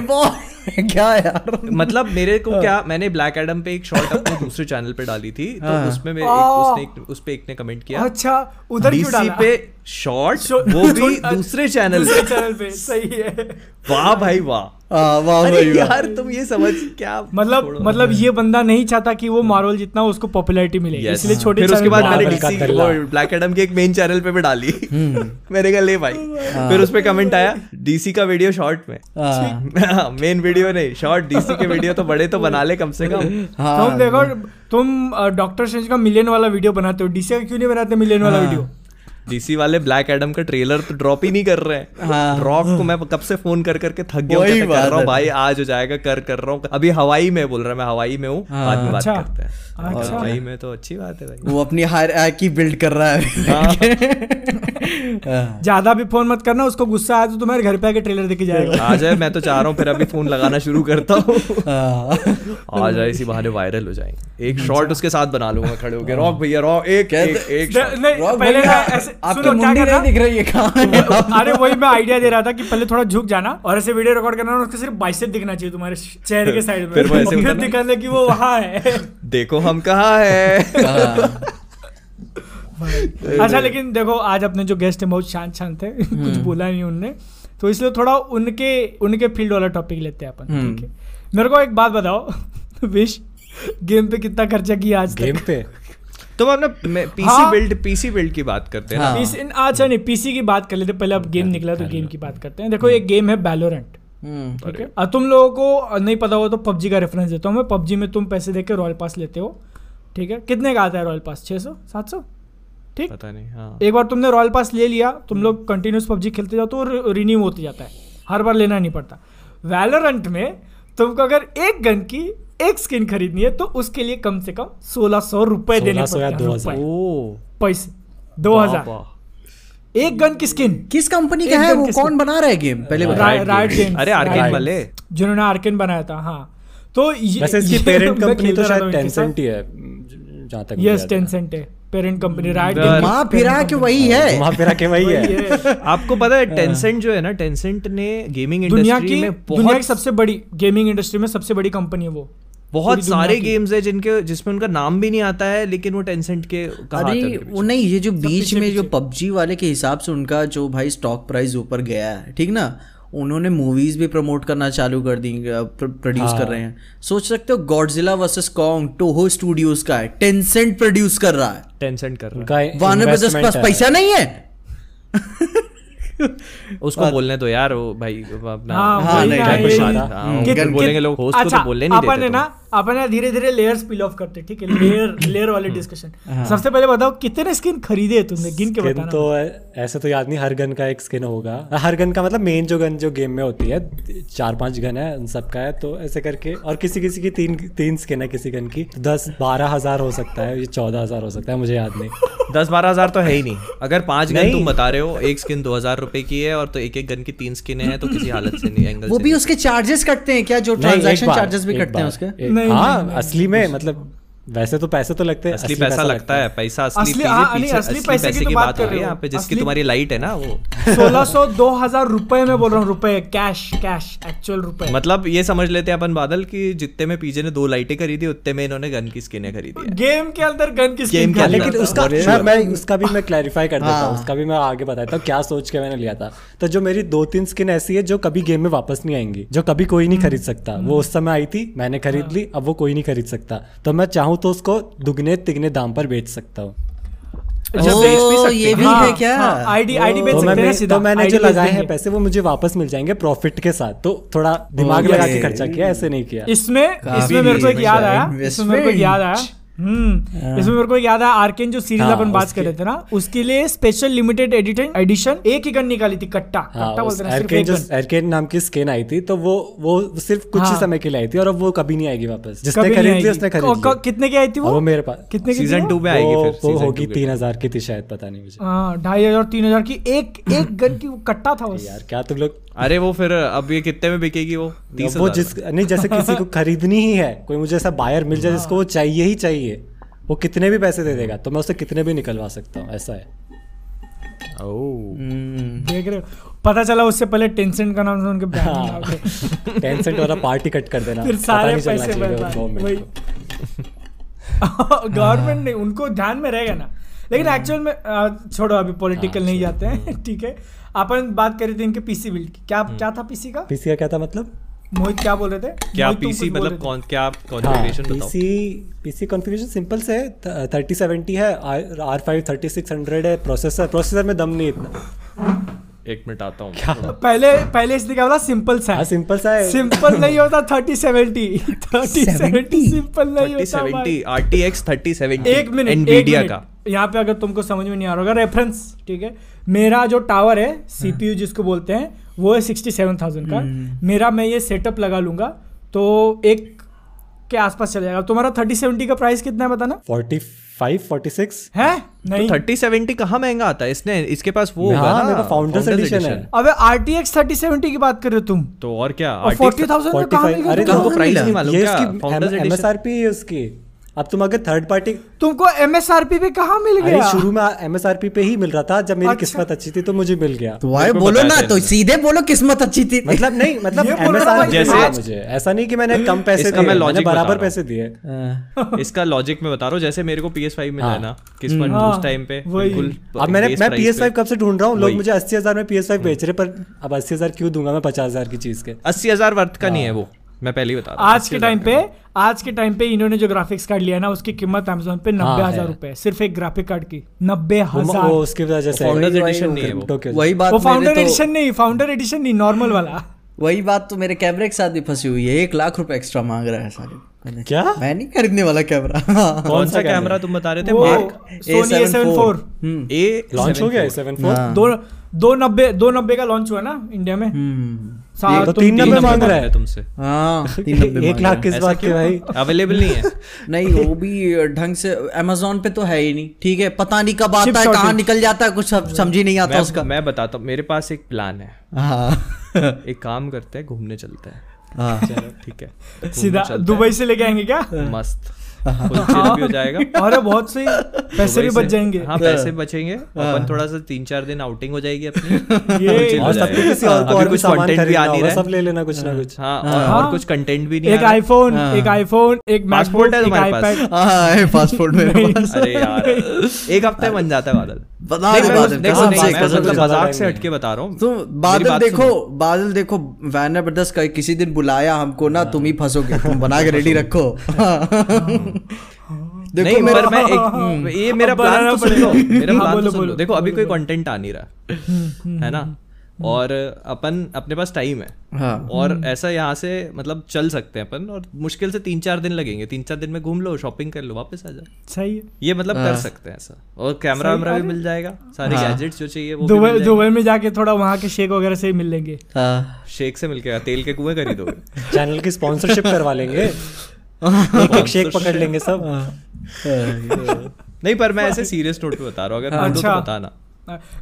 क्या यार? मतलब मेरे हाँ। को क्या मैंने ब्लैक एडम पे एक शॉर्ट अपने दूसरे चैनल पे डाली थी तो हाँ। उसमें मेरे एक, उसने एक, उस पे एक ने कमेंट किया। अच्छा उधर क्यों डीसी डाला? पे शॉर्ट वो भी अच्छा, दूसरे चैनल दूसरे पे। चैनल पे सही है। वाह भाई वाह। हाँ, वाह अरे भाई वाह। यार तुम ये समझ क्या मतलब मतलब ये बंदा नहीं चाहता कि वो मार्वल जितना उसको पॉपुलैरिटी मिले। Yes. इसलिए छोटे फिर उसके बाद मैंने ब्लैक एडम के एक मेन चैनल पे भी डाली। हम्म। मैंने कहा ले भाई। हाँ। फिर उस पे कमेंट आया डीसी का वीडियो शॉर्ट में। हाँ, मेन वीडियो नहीं शॉर्ट डीसी के वीडियो तो बड़े तो बना ले कम से कम। हाँ, तुम देखो तुम डॉक्टर स्ट्रेंज का मिलियन वाला वीडियो बनाते हो। डीसी का क्यों नहीं बनाते मिलियन वाला हाँ। वीडियो डीसी वाले ब्लैक एडम का ट्रेलर तो ड्रॉप ही नहीं कर रहे हैं। हाँ। रॉक को मैं कब से फ़ोन कर करके थक गया हूँ, कर रहा हूँ भाई आज हो जाएगा कर कर रहा हूँ। अभी हवाई में बोल रहा है मैं हवाई में हूँ हाँ। बाद में बात अच्छा। करते हैं। और अच्छा। हवाई में तो अच्छी बात है भाई। वो अपनी हायर की बिल्ड कर रहा है। हाँ। ज़्यादा भी फ़ोन मत करना उसको गुस्सा आया तो तुम्हारे घर पे आके ट्रेलर देखे जाएगा। आ जाए मैं तो चाह रहा हूँ फिर अभी फ़ोन लगाना शुरू करता हूँ। आ जाए इसी बहाने वायरल हो जाएँगे। एक शॉट उसके साथ बना लूँगा खड़े होके। रॉक भैया रॉक एक एक कहते- एक रॉक पहले ऐसे आपकी मुंडी नहीं दिख रही है कहाँ अरे वही मैं आइडिया दे रहा था कि पहले थोड़ा झुक जाना और ऐसे वीडियो रिकॉर्ड करना उसका सिर्फ़ बाइसेप दिखना चाहिए तुम्हारे चेहरे के साइड में। फिर। दिखाने कि वो वहाँ है। देखो हम कहाँ है। हाँ। अच्छा लेकिन देखो आज अपने जो गेस्ट हैं बहुत शांत शांत थे हम्म। कुछ बोला नहीं उनने। तो इसलिए थोड़ा उनके उनके फ़ील्ड वाला टॉपिक लेते हैं अपन हम्म। ठीक है? मेरे को एक बात बताओ। विश गेम पे कितना खर्चा किया आज गेम तक पे? तो हम ना पीसी। बिल्ड पीसी बिल्ड की बात करते हैं अच्छा नहीं पीसी की बात कर लेते पहले अब गेम निकला तो गेम की बात करते हैं। देखो एक गेम है बैलोरेंट हम्म। ठीक है? तुम लोगों को नहीं पता हो तो पबजी का रेफरेंस देता हूँ मैं। पबजी में तुम पैसे देके रॉयल पास लेते हो। ठीक है? कितने का आता है रॉयल पास 600 700 ठीक? पता नहीं हाँ। एक बार तुमने रॉयल पास ले लिया तुम लोग कंटिन्यूस पबजी खेलते जाओ तो रिन्यू होते जाता है। हर बार लेना नहीं पड़ता। वैलोरेंट में तुमको अगर एक गन की एक स्किन खरीदनी है तो उसके लिए कम से कम सोलह सौ रुपए देने 1600 या पड़ते हैं। 2000 रुपए, ओ। पैसे। दो हज़ार। एक गन की स्किन किस कंपनी का है वो? कौन बना रहा है गेम पहले Riot Riot अरे आर्केन वाले। जिन्होंने आर्केन बनाया था हाँ। तो ये वैसे इसकी पेरेंट कंपनी तो शायद हूँ। टेंसेंट ही है जहाँ तक यस टेंसेंट है। पेरेंट कंपनी राइट घुमा फिरा के वही है। घुमा फिरा के वही है। आपको पता है टेंसेंट जो है ना टेंसेंट ने गेमिंग इंडस्ट्री में दुनिया की सबसे बड़ी गेमिंग इंडस्ट्री में सबसे बड़ी कंपनी है वो। बहुत सारे गेम्स है जिनके जिसमें उनका नाम भी नहीं आता है लेकिन वो टेंसेंट के कहा आता है अरे वो नहीं ये जो बीच में जो पबजी वाले के हिसाब से उनका जो भाई स्टॉक प्राइस ऊपर गया है ठीक ना? उन्होंने मूवीज़ भी प्रमोट करना चालू कर दी प्रोड्यूस हाँ। कर रहे हैं। सोच सकते हो Godzilla versus Kong Toho Studios का है टेंसेंट प्रोड्यूस कर रहा है। टेंशन कर रहा उनका वार्नर ब्रदर्स पास है। पैसा नहीं है? उसको बोलने तो यार वो भाई अपना हाँ, हाँ, वही नहीं, ना, नहीं, नहीं, हाँ, बोलेंगे लोग host को तो अच्छा, बोलने नहीं देते है ना। अपन धीरे धीरे लेयर स्पिल ऑफ़ करते ठीक है? लेयर लेयर वाले डिस्कशन सबसे पहले बताओ कितने स्किन खरीदे तुमने? गिन के बताना तो ऐसे तो याद नहीं हर गन का एक स्किन होगा। हर गन का मतलब मेन जो गन जो गेम में होती है चार पाँच गन है उन सब का है तो ऐसे करके और किसी किसी की तीन तीन स्किन है किसी गन की। दस बारह हज़ार हो सकता है ये चौदह हज़ार हो सकता है मुझे याद नहीं। दस बारह हज़ार तो है ही नहीं। अगर पाँच गन तुम बता रहे हो एक स्किन दो हज़ार रुपए की है और तो एक एक गन की तीन स्किन है तो किसी हालत से नहीं एंगल वो भी उसके चार्जेस कटते हैं क्या? जो ट्रांजेक्शन ट्रांजैक्शन चार्जेस भी कटते हैं उसके? नहीं, हाँ असली में मतलब वैसे तो पैसे तो लगते हैं असली पैसा लगता है पैसा असली असली- पीछे- हाँ, पीछे असली पैसे की तो की बात कर रहे है हो। यहाँ पे जिसकी तुम्हारी लाइट है ना वो। सोलह सौ दो हज़ार रुपए में बोल रहा हूँ रुपए कैश कैश एक्चुअल रुपए। मतलब ये समझ लेते हैं अपन बादल कि जितने में पीजे ने दो लाइटें खरीदी उतने में इन्होंने गन की स्किने खरीदी गेम के अंदर गन की स्किन के हाँ। लेकिन उसका मैं, मैं उसका भी मैं क्लैरिफाई कर देता हूँ हाँ। उसका भी मैं आगे बताता हूँ क्या सोच के मैंने लिया था। तो जो मेरी दो तीन स्किन ऐसी है जो कभी गेम में वापस नहीं आएँगी जो कभी कोई नहीं खरीद सकता वो उस समय आई थी मैंने खरीद ली अब वो कोई नहीं खरीद सकता। तो मैं चाहूँ तो उसको दुगने तिगने दाम पर बेच सकता हूँ। अच्छा, बेच भी सकते ये भी हाँ, है क्या? हाँ, आईडी आईडी बेच तो, सकते हैं मैंने, सीधा तो मैंने जो लगाए हैं पैसे वो मुझे वापस मिल जाएँगे प्रॉफिट के साथ। तो थोड़ा दिमाग लगा के खर्चा किया ऐसे नहीं किया। इसमें इसमें मेरे को एक याद आया इसमें मेरे को याद आया। हम्म इसमें मेरे को याद है आर्केन जो सीरीज़ हाँ, अपन बात कर रहे थे ना उसके लिए स्पेशल लिमिटेड एडिशन एडिशन एक ही गन निकाली थी कट्टा। हाँ कट्टा बोलते हैं सिर्फ़ एक जो गन। एरकेन नाम की स्किन आई थी तो वो वो सिर्फ़ कुछ ही हाँ। समय के लिए आई थी और अब वो कभी नहीं आएगी वापस। जिसने खरीद ली उसने खरीद। ली कितने की आई थी वो? वो मेरे पास कितने की सीज़न वो? टू में आएगी वो, फिर वो होगी two के। तीन हज़ार की थी शायद पता नहीं मुझे। हाँ ढाई हज़ार तीन हज़ार की एक एक गन की वो कट्टा था बस। यार क्या तुम लोग अरे वो फिर अब ये कितने में बिकेगी वो? वो जिस नहीं जैसे किसी को खरीदनी ही है कोई मुझे ऐसा बायर मिल जाए जिसको वो चाहिए ही चाहिए। वो कितने भी पैसे दे देगा तो मैं उससे कितने भी निकलवा सकता हूँ ऐसा है। देख रहे हो पता चला उससे पहले टेंशन का नाम सुन के बैन हाँ। वाला पार्टी कट कर देना फिर सारे पैसे चाहिए। गवर्नमेंट नहीं उनको ध्यान में रहेगा ना। लेकिन एक्चुअल में छोड़ो अभी पॉलिटिकल नहीं जाते हैं ठीक है। अपन बात कर रहे थे इनके पीसी बिल्ड की। क्या क्या था पीसी का? पीसी का क्या था मतलब? मोहित क्या बोल रहे थे? क्या पीसी मतलब कौन क्या हाँ कॉन्फ़िगरेशन बताओ। पीसी पीसी कॉन्फ़िगरेशन सिंपल से थर्टी सेवेंटी है R five thirty six hundred है प्रोसेसर प्रोसेसर में दम नहीं इतना। एक मिनट आता हूँ। पहले पहले इसने क्या बोला? सिंपल सा हाँ। है सिंपल सा है। सिंपल नहीं होता thirty seventy thirty seventy simple नहीं होता seventy R T X thirty seventy एक मिनट एनवीडिया का। यहाँ पे अगर तुमको समझ में नहीं आ रहा होगा रेफरेंस ठीक है? मेरा जो टावर है सीपीयू जिसको बोलते हैं वो है सिक्सटी सेवन थाउज़ेंड का। मेरा मैं ये सेटअप लगा लूँगा तो एक के आसपास चले जाएगा। तुम्हारा थर्टी सेवेंटी का प्राइस कितना है बताना? फोर्टी फाइव फोर्टी सिक्स है? नहीं। थर्टी सेवेंटी कहाँ महँगा आता है? इसने इसके पास वो हाँ, होगा मेरे ना पास Founders है। अबे R T X thirty seventy की बात कर रहे हो तुम। तो और क्या? फोर्टी थाउज़ेंड में कहाँ 45 मिलेगा? अरे प्राइस नहीं मालूम क्या? इसकी founders M S R P है उसकी। अब तुम अगर थर्ड पार्टी तुमको एम एस आर पी पे कहाँ मिल गया? शुरू में एम एस आर पी पे ही मिल रहा था जब मेरी अच्छा। किस्मत अच्छी थी तो मुझे मिल गया। तो भाई बोलो ना तो सीधे बोलो किस्मत अच्छी थी। मतलब नहीं मतलब जैसे मुझे। ऐसा नहीं कि मैंने कम पैसे दिए मैं मैंने बराबर पैसे दिए। इसका लॉजिक में बता रहा हूँ जैसे मेरे को PS5 मिला है। हाँ। ना किस्मत हाँ, उस टाइम पे अब मैंने मैं price पी। एस फाइव कब से ढूंढ रहा हूँ? लोग मुझे अस्सी हज़ार में पी एस फाइव बेच रहे पर अब अस्सी हज़ार क्यों दूँगा मैं पचास हज़ार की चीज़ के? अस्सी हज़ार वर्थ का नहीं है वो। मैं पहले ही बता रहा आज के टाइम पे आज के टाइम पे इन्होंने जो ग्राफिक्स कार्ड लिया ना उसकी कीमत अमेजोन पे नब्बे हाँ, हज़ार रुपए सिर्फ़ एक ग्राफिक कार्ड की। नब्बे हज़ार। उसकी वजह से Founders वही- वही नहीं है वो। वही बात वो फाउंडर तो एडिशन नहीं फाउंडर एडिशन नहीं नॉर्मल वाला। वही बात तो मेरे कैमरे के साथ भी फंसी हुई है। एक लाख रुपए एक्स्ट्रा मांग रहा है सारे। क्या? मैं नहीं खरीदने वाला कैमरा कौन सा कैमरा तुम बता रहे थे? Mark Sony A seven four hmm. A launch हो गया सेवन फोर। दो दो नब्बे दो नब्बे का लॉन्च हुआ ना इंडिया में। हम्म। तो तीन तीन मांग रहा है। तुमसे। हाँ तीन एक लाख किस बात के भाई? अवेलेबल नहीं है। नहीं वो भी ढंग से अमेजोन पे तो है ही नहीं। ठीक है पता नहीं कब आता है कहाँ निकल जाता है कुछ सम- समझ ही नहीं आता उसका। मैं बताता हूँ मेरे पास एक प्लान है। हाँ। एक काम करते हैं घूमने चलते हैं। हाँ। ठीक है सीधा दुबई से लेके आएँगे क्या? मस्त। भी हो। जाएगा। अरे बहुत सही पैसे भी बच जाएँगे। हाँ पैसे बचेंगे। अपन थोड़ा सा तीन चार दिन आउटिंग हो जाएगी अपनी। ये और सबको किसी और को और कुछ कंटेंट भी आ नहीं रहा। सब ले लेना कुछ ना कुछ। हाँ और, कुछ कंटेंट भी नहीं एक आईफोन एक आईफोन एक पासपोर्ट है एक तुम्हारे पास? हाँ पासपोर्ट मेरे पास। अरे यार। एक हफ़्ते बन जाता है बादल। बता दे बादल देखो, कसम से कसम मतलब से मज़ाक से हटके बता रहा हूँ। तो बादल देखो। बादल देखो वैनर ब्रदर्स का किसी दिन बुलाया हमको ना तुम ही फंसोगे तुम बना के रेडी रखो। नहीं देखो मेरा मैं एक ये मेरा प्लान तो सुन लो मेरा हाँ, प्लान बोलो, तो सुन। लो देखो अभी कोई कंटेंट आ नहीं रहा है ना? और अपन अपने पास टाइम है। हाँ। और ऐसा यहाँ से मतलब चल सकते हैं अपन और मुश्किल से तीन चार दिन लगेंगे। तीन चार दिन में घूम लो शॉपिंग कर लो वापस आ जाओ। सही है। ये मतलब कर सकते हैं ऐसा। और कैमरा वैमरा भी मिल जाएगा। सारे गैजेट्स जो चाहिए वो दुबई दुबई में जाके थोड़ा वहाँ के शेक वगैरह से ही मिल लेंगे। हाँ। जाएँगे। शेख से मिलके तेल के कुएँ खरीदोगे चैनल की स्पॉन्सरशिप करवा लेंगे। एक एक शेक पकड़ लेंगे सब। नहीं पर मैं ऐसे सीरियस नोट पे बता रहा हूँ। अगर दो तो अच्छा। बताना।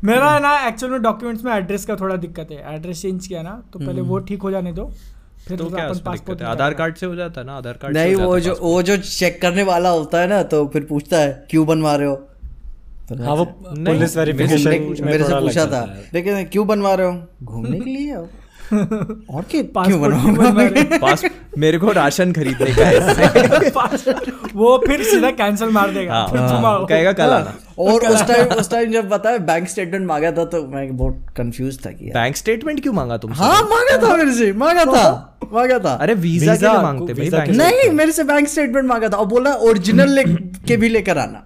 मेरा है ना एक्चुअल में डॉक्यूमेंट्स में एड्रेस का थोड़ा दिक्कत है। एड्रेस चेंज किया ना तो पहले वो ठीक हो जाने दो फिर तो क्या है? आधार कार्ड से हो जाता है ना? आधार कार्ड नहीं वो जो वो जो चेक करने वाला होता है ना तो फिर पूछता है क्यों बनवा रहे हो? तो हाँ वो पुलिस वेरिफिकेशन मेरे से पूछा था। लेकिन क्यों बनवा रहे हो? घूमने के लिए और क्या क्यों क्यों रहे पास मेरे को राशन खरीदने का है। वो फिर सीधा कैंसिल मार देगा। हाँ। कहेगा कल आना। और उस टाइम उस टाइम जब बताया बैंक स्टेटमेंट मांगा था तो मैं बहुत कंफ्यूज था कि बैंक स्टेटमेंट क्यों मांगा तुम हाँ मांगा था मेरे से मांगा था मांगा था। अरे वीज़ा के लिए मांगते भाई बैंक नहीं मेरे से बैंक स्टेटमेंट मांगा था। और बोला ओरिजिनल ले के भी लेकर आना।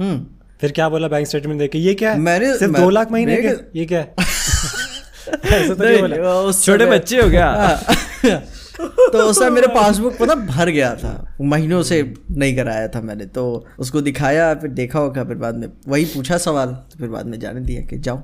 हम्म। फिर क्या बोला बैंक स्टेटमेंट देके ये क्या है? मैंने- सिर्फ़ दो लाख महीने के ये क्या है ऐसा तो नहीं बोला नहीं, उस छोटे बच्चे हो क्या हाँ। तो उस समय मेरे पासबुक पता भर गया था। महीनों से नहीं कराया था मैंने। तो उसको दिखाया फिर देखा होगा फिर बाद में वही पूछा सवाल तो फिर बाद में जाने दिया कि जाओ।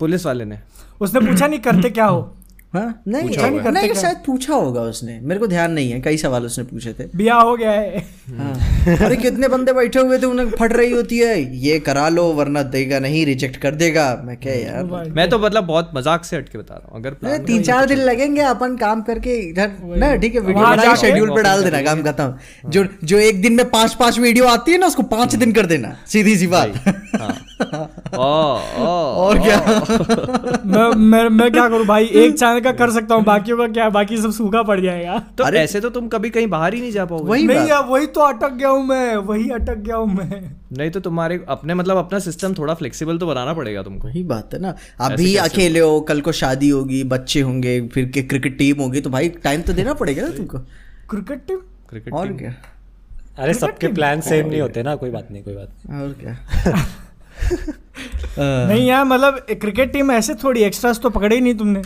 पुलिस वाले ने। उसने पूछा नहीं करते क्या हो? हाँ? नहीं पूछा नहीं नहीं, करते? शायद पूछा होगा उसने। मेरे को ध्यान नहीं है कई सवाल उसने पूछे थे। बिया हो गया है। हाँ। अरे कितने बंदे बैठे हुए थे उन्हें फट रही होती है। ये करा लो वरना देगा नहीं रिजेक्ट कर देगा। मैं क्या यार? मैं तो मतलब बहुत मज़ाक से हटके बता रहा हूँ अगर तीन चार दिन लगेंगे अपन काम करके इधर। ना ठीक है वीडियो शेड्यूल पे डाल देना काम खत्म। जो जो एक दिन में पाँच पाँच वीडियो आती है ना उसको पाँच दिन कर देना सीधी सी बात। ओ, और क्या? मैं मैं मैं क्या करूँ भाई? एक चैनल का कर सकता हूँ बाकियों का क्या बाकी सब सूखा पड़ जाएगा। तो अरे- ऐसे तो तुम कभी कहीं बाहर ही नहीं जा पाओगे। वही नहीं यार वही तो अटक गया हूँ मैं वही अटक गया हूँ मैं। नहीं तो तुम्हारे अपने मतलब अपना सिस्टम थोड़ा फ्लेक्सिबल तो बनाना पड़ेगा तुमको। वही बात है ना। अभी अकेले हो कल को शादी होगी बच्चे होंगे फिर क्रिकेट टीम होगी तो भाई टाइम तो देना पड़ेगा ना तुमको। क्रिकेट टीम क्रिकेट और क्या? अरे सबके प्लान सेम नहीं होते ना कोई बात नहीं कोई बात नहीं। और क्या? नहीं यार मतलब क्रिकेट टीम ऐसे थोड़ी एक्स्ट्रास तो पकड़े ही नहीं तुमने।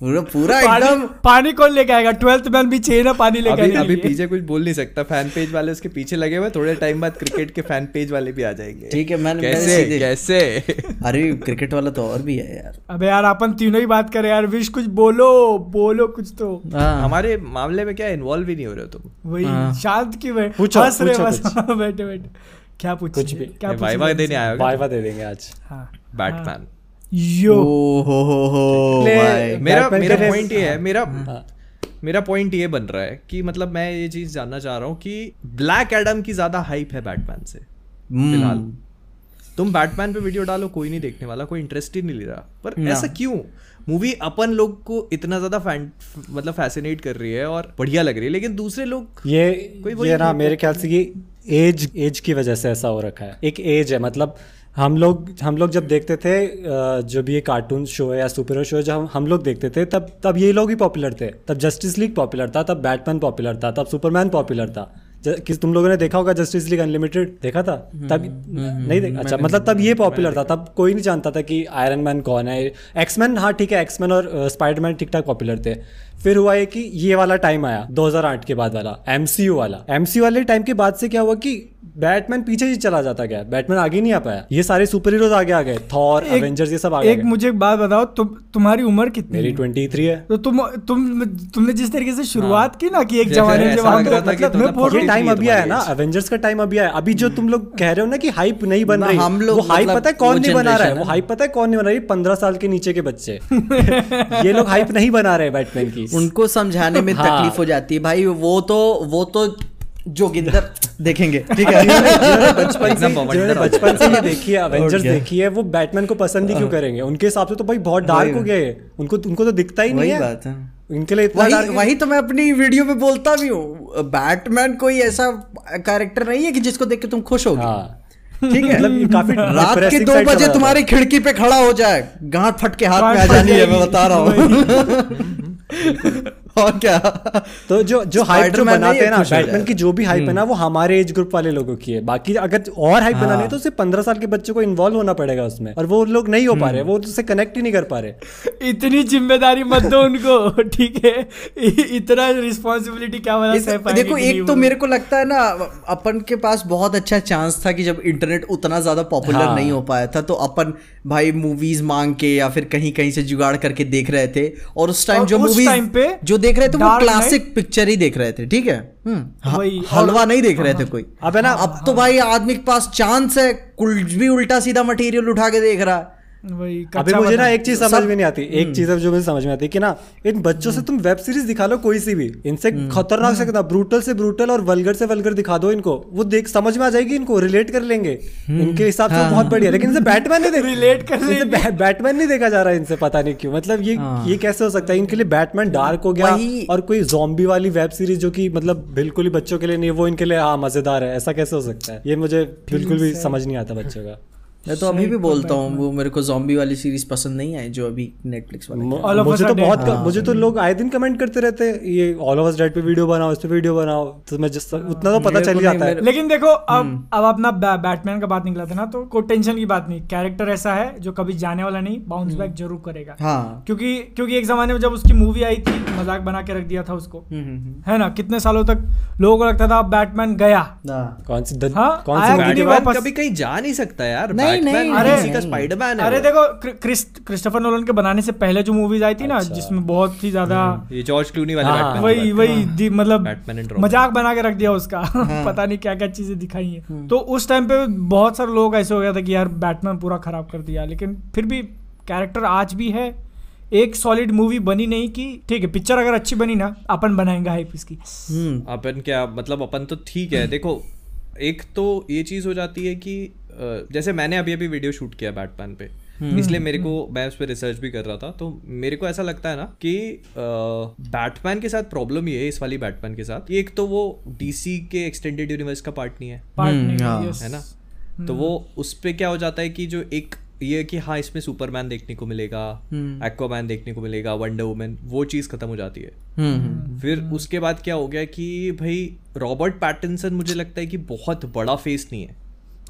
पूरा पूरा एकदम पानी कौन लेके आएगा? ट्वेल्थ मैन भी चाहिए ना पानी लेके अभी अभी पीछे कुछ बोल नहीं सकता। फ़ैन पेज वाले उसके पीछे लगे हुए थोड़े टाइम बाद क्रिकेट के फ़ैन पेज वाले भी आ जाएँगे। ठीक है मैंने कैसे? कैसे? अरे क्रिकेट वाला तो और भी है यार। अबे यार अपन तीनों ही बात करें यार। विश कुछ बोलो बोलो कुछ तो। हाँ। हमारे मामले में क्या इन्वॉल्व ही नहीं हो रहे हो तुम? वही हाँ। शांत की पूछो, हंस रहे बस। बैठे बैठे। क्या पूछ कुछ भी। क्या वाई देने आया वाइवा दे देंगे आज। हाँ। बैटमैन यो हो हो हो मेरा मेरा पॉइंट ये है मेरा हाँ। मेरा पॉइंट ये बन रहा है कि मतलब मैं ये चीज़ जानना चाह रहा हूँ कि ब्लैक एडम की ज़्यादा हाइप है बैटमैन से हम्म। फ़िलहाल। तुम बैटमैन पे वीडियो डालो कोई नहीं देखने वाला कोई इंटरेस्ट ही नहीं ले रहा। पर ऐसा क्यों? मूवी अपन लोग को इतना ज़्यादा फ़ैन मतलब फैसिनेट कर रही है और बढ़िया लग रही है लेकिन दूसरे लोग ये कोई ये ना मेरे ख्याल से ये एज एज की वजह से ऐसा हो रखा है। एक एज है मतलब हम लोग हम लोग जब देखते थे जो भी ये कार्टून शो है या सुपर शो है जब हम हम लोग देखते थे तब तब ये लोग ही पॉपुलर थे। तब जस्टिस लीग पॉपुलर था तब बैटमैन पॉपुलर था तब सुपरमैन पॉपुलर था। किस तुम लोगों ने देखा होगा जस्टिस लीग अनलिमिटेड देखा था? तब नहीं देखा? अच्छा मतलब तब ये पॉपुलर था। तब कोई नहीं जानता था कि आयरन मैन कौन है। एक्समैन हाँ ठीक है एक्समैन और स्पाइडरमैन ठीक ठाक पॉपुलर थे। फिर हुआ है कि ये वाला टाइम आया 2008 के बाद वाला एमसीयू वाला। एमसीयू वाले टाइम के बाद से क्या हुआ कि बैटमैन पीछे ही चला जाता गया बैटमैन आगे नहीं आ पाया। ये सारे सुपर हीरोज आगे आ गए थॉर एवेंजर्स ये सब आगे आ एक मुझे एक बात बताओ तुम तुम्हारी उम्र कितनी मेरी है? 23 है। तो तुम तुम तुमने जिस तरीके से शुरुआत की ना कि एक जमाने में कि मतलब टाइम अभी आया ना एवेंजर्स का टाइम अभी आया। अभी जो तुम लोग कह रहे हो ना कि हाइप नहीं बन रही हम लोग वो हाइप मतलब पता है कौन नहीं बना रहा है? वो हाइप पता है कौन नहीं बना रही? पंद्रह साल के नीचे के बच्चे। ये लोग हाइप नहीं बना रहे बैटमैन की। उनको समझाने में हाँ। तकलीफ़ हो जाती है। भाई वो तो वो तो जोगिंदर देखेंगे ठीक है? बचपन से हो बचपन से ये देखी है एवेंजर्स? देखी है वो बैटमैन को पसंद ही क्यों करेंगे? उनके हिसाब से तो भाई बहुत डार्क हो गया है उनको उनको तो दिखता ही नहीं वही है। बात है। इनके लिए इतना वही वही तो मैं अपनी वीडियो में बोलता भी हूँ। बैटमैन कोई ऐसा कैरेक्टर नहीं है कि जिसको देख के तुम खुश होगे। हाँ। ठीक है? मतलब काफ़ी रात के दो बजे तुम्हारी खिड़की पे खड़ा हो जाए। गांठ फट के हाथ में आ जानी है मैं बता रहा हूँ। और क्या? तो जो जो हाइप जो बनाते हैं ना बैटमैन की जो भी हाइप है ना वो हमारे एज ग्रुप वाले लोगों की है। बाकी अगर और हाइप बनानी है तो सिर्फ़ पंद्रह साल के बच्चे को इन्वॉल्व होना पड़ेगा उसमें। और वो लोग नहीं हो पा रहे वो उससे कनेक्ट ही नहीं कर पा रहे। इतनी ज़िम्मेदारी मत दो उनको ठीक है? इतना रिस्पॉन्सिबिलिटी क्या देखो एक तो मेरे को लगता है ना अपन के पास बहुत अच्छा चांस था कि जब इंटरनेट उतना ज़्यादा पॉपुलर हाँ। नहीं हो पाया था तो अपन भाई मूवीज़ मांग के या फिर कहीं कहीं से जुगाड़ करके देख रहे थे। और उस टाइम जो मूवीज़ पे जो देख रहे थे वो क्लासिक पिक्चर ही देख रहे थे ठीक है? हम्म, ह- हलवा नहीं देख रहे थे कोई। अब है ना अब तो भाई आदमी के पास चांस है कुछ भी उल्टा सीधा मटेरियल उठा के देख रहा है। वही अभी मुझे ना एक चीज़ समझ में नहीं आती एक चीज़ अब जो मुझे समझ में आती है कि ना इन बच्चों से तुम वेब सीरीज़ दिखा लो कोई सी भी इनसे खतरनाक से खतरनाक ब्रूटल से ब्रूटल और वलगर से वलगर दिखा दो इनको। वो देख समझ में आ जाएगी इनको रिलेट कर लेंगे। इनके हिसाब से बहुत बढ़िया लेकिन इनसे बैटमैन नहीं देख Relate कर बैटमैन नहीं देखा जा रहा है इनसे पता नहीं क्यों। मतलब ये ये कैसे हो सकता है? इनके लिए बैटमैन डार्क हो गया और कोई जॉम्बी वाली वेब सीरीज़ जो की मतलब बिल्कुल ही बच्चों के लिए नहीं वो इनके लिए हाँ मज़ेदार है। ऐसा कैसे हो सकता है? ये मुझे बिल्कुल भी समझ नहीं आता बच्चों का। मैं तो अभी भी बोलता हूँ वो मेरे को जॉम्बी वाली सीरीज़ पसंद नहीं आई जो अभी नेटफ्लिक्स वाला मुझे तो बहुत हाँ। मुझे तो लोग आए दिन कमेंट करते रहते हैं ये ऑल ओवर डेड पे वीडियो बनाओ इस पे वीडियो बनाओ तो मैं जिस उतना तो पता चल ही जाता है। लेकिन देखो अब अब अपना बैटमैन का बात निकला था ना तो कोई टेंशन की बात नहीं। कैरेक्टर ऐसा है जो कभी जाने वाला नहीं बाउंस बैक ज़रूर करेगा। हाँ। क्योंकि क्योंकि एक जमाने में जब उसकी मूवी आई थी मज़ाक बना के रख दिया था उसको। हम्म, हम्म, हम्म। है ना? कितने सालों तक लोगों को लगता था बैटमैन गया। हाँ। कौन सी हाँ, कौन सी? कभी कहीं जा नहीं सकता यार नहीं, नहीं, अरे- किसी का स्पाइडरमैन है अरे देखो क्रिस्टोफर नोलन के बनाने से पहले जो मूवीज़ आई थी ना अच्छा। जिसमें बहुत ही ज़्यादा ये जॉर्ज क्लूनी वाले हाँ, वही वही मतलब। मज़ाक बना के रख दिया उसका। पता नहीं क्या क्या चीज़ें दिखाई है। तो उस टाइम पे बहुत सारे लोग ऐसे हो गया था कि यार बैटमैन पूरा खराब कर दिया। लेकिन फिर भी कैरेक्टर आज भी है। एक सॉलिड मूवी बनी नहीं कि ठीक है पिक्चर अगर अच्छी बनी ना अपन बनाएँगे हाइप इसकी। हम्म अपन क्या मतलब अपन तो ठीक है। देखो एक तो ये चीज़ हो जाती है कि जैसे मैंने अभी अभी वीडियो शूट किया बैटमैन पे। इसलिए मेरे को मैं उस पर रिसर्च भी कर रहा था तो मेरे को ऐसा लगता है ना कि बैटमैन के साथ प्रॉब्लम ये है इस वाली बैटमैन के साथ। एक तो वो डीसी के एक्सटेंडेड यूनिवर्स का पार्ट नहीं है। पार्ट हम्म, नहीं हाँ, है। ना? तो वो उस पर क्या हो जाता है कि जो एक ये कि हाँ इसमें सुपरमैन देखने को मिलेगा एक्वामैन देखने को मिलेगा वंडर वुमेन वो चीज़ खत्म हो जाती है। हम्म, हम्म। फिर उसके बाद क्या हो गया कि भाई रॉबर्ट पैटिनसन मुझे लगता है कि बहुत बड़ा फेस नहीं है।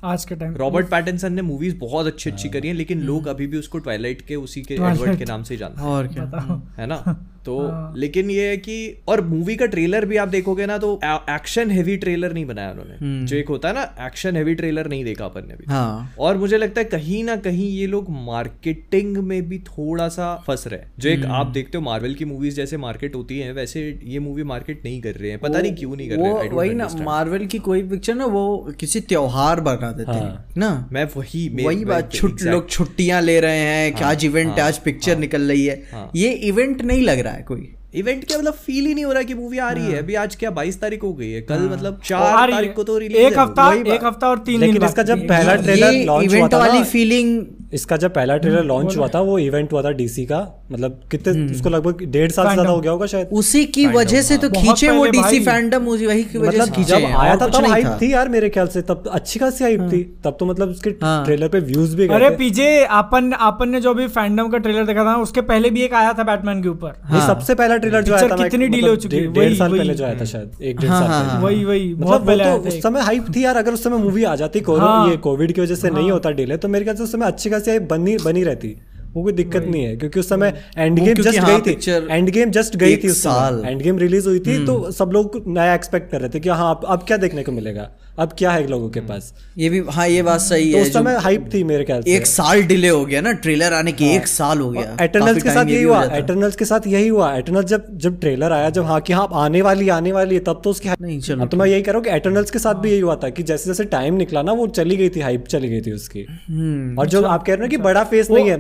आज के टाइम रॉबर्ट पैटिनसन ने मूवीज़ बहुत अच्छी अच्छी करी हैं लेकिन लोग अभी भी उसको ट्वाइलाइट के उसी के एडवर्ड के नाम से ही जानते हैं। और क्या। है ना? तो लेकिन ये है कि और मूवी का ट्रेलर भी आप देखोगे ना तो एक्शन हेवी ट्रेलर नहीं बनाया उन्होंने। जो एक होता है ना एक्शन हेवी ट्रेलर नहीं देखा अपन ने भी हाँ। और मुझे लगता है कहीं ना कहीं ये लोग मार्केटिंग में भी थोड़ा सा फंस रहे हैं। जो एक आप देखते हो मार्वल की मूवीज़ जैसे मार्केट होती है वैसे ये मूवी मार्केट नहीं कर रहे हैं। पता नहीं क्यों नहीं कर रहे वही ना मार्वल की कोई पिक्चर ना वो किसी त्योहार बना देते हैं ना? मैं वही वही बात लोग छुट्टियाँ ले रहे हैं आज इवेंट आज पिक्चर निकल रही है। ये इवेंट नहीं लग रहा है कोई। इवेंट क्या मतलब फील ही नहीं हो रहा कि मूवी आ रही है? अभी आज क्या बाईस तारीख हो गई है? कल मतलब चार तारीख को तो रिलीज़ एक हफ़्ता एक हफ़्ता और तीन दिन इसका जब पहला ट्रेलर लॉन्च हुआ इवेंट था वाली फीलिंग इसका जब पहला ट्रेलर लॉन्च हुआ था वो इवेंट हुआ था डीसी का मतलब कितने उसको लगभग डेढ़ साल से ज़्यादा हो गया होगा शायद। उसी की वजह से तो खींचे वो डीसी फैंडम उसी वही की वजह से मतलब जब आया था कुछ तब हाइप थी। यार मेरे ख्याल से तब अच्छी खासी हाइप थी। तब तो मतलब उसके हाँ। ट्रेलर पे व्यूज़ भी अरे पीजे अपन अपन ने जो भी फैंडम का ट्रेलर देखा था उसके पहले भी एक आया था बैटमैन के ऊपर। सबसे पहला ट्रेलर जो आया था कितनी मतलब delay हो चुकी है, डेढ़ साल पहले जो आया था शायद एक डेढ़ हाँ, साल हाँ, पहले। हाँ। वही वही बहुत मतलब तो था उस समय हाइप थी यार अगर उस समय मूवी आ जाती हाँ। ये कोविड की वजह से नहीं होता डिले तो मेरे ख्याल से उस समय अच्छी खासी से बनी बनी रहती। वो कोई दिक्कत नहीं है क्योंकि उस समय एंड गेम जस्ट हाँ, गई थी। एंड गेम जस्ट गई थी उस साल। एंड गेम रिलीज़ हुई थी तो सब लोग नया एक्सपेक्ट कर रहे थे कि हाँ अब अब क्या देखने को मिलेगा? अब क्या है लोगों के पास? ये भी हाँ ये बात सही तो है उस समय हाइप थी मेरे ख्याल से। एक साल डिले हो गया ना ट्रेलर आने के एक साल हो गया। एटर्नल्स के साथ यही हुआ एटर्नल्स के साथ यही हुआ। एटर्नल्स जब जब ट्रेलर आया जब हाँ कि हाँ आने वाली आने वाली है तब तो उसकी नहीं चलो तो मैं यही कह रहा हूँ कि एटर्नल्स के साथ भी यही हुआ था कि जैसे जैसे टाइम निकला ना वो चली गई थी हाइप चली गई थी उसकी। हम्म, और जो आप कह रहे हो ना कि बड़ा फेस नहीं है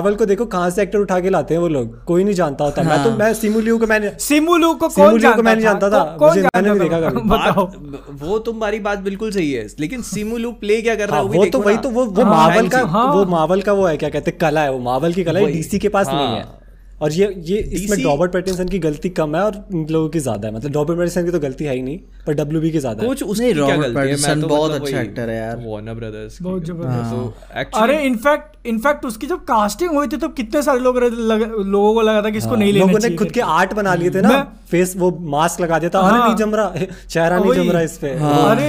मार्वल को देखो कहाँ से एक्टर उठा के लाते हैं वो लोग। कोई नहीं जानता होता। हाँ। मैं तो मैं सिमुलियो को मैंने सिमुलू को सिमुलू कौन को मैंने मैं नहीं जानता था, मुझे- मैंने नहीं देखा कभी। वो तुम्हारी बात बिल्कुल सही है लेकिन सिमुलू प्ले क्या कर रहा हाँ, है वो तो वही तो वो वो हाँ, मार्वल का हाँ। वो मार्वल का वो है क्या कहते हैं कला है वो। मार्वल की कला है डीसी के पास नहीं हाँ। है और ये ये इसमें रॉबर्ट पैटिंसन की गलती कम है और इन लोगों की ज़्यादा है। मतलब रॉबर्ट पैटिंसन की तो गलती है ही नहीं पर डब्ल्यू बी की ज़्यादा कुछ क्या रॉबर्ट गलती है? पैटिंसन मैं तो बहुत मतलब अच्छा actor है यार। वार्नर ब्रदर्स बहुत ज़बरदस्त। तो अरे इनफैक्ट इनफैक्ट उसकी जब कास्टिंग हुई थी तो कितने सारे लोग लोगों को लगा था कि इसको नहीं लेना हाँ, लोगों ने खुद के आर्ट बना लिए थे ना। फेस वो मास्क लगा दिया था। अरे हाँ। नहीं जम रहा। चेहरा नहीं। जम रहा इस पे। अरे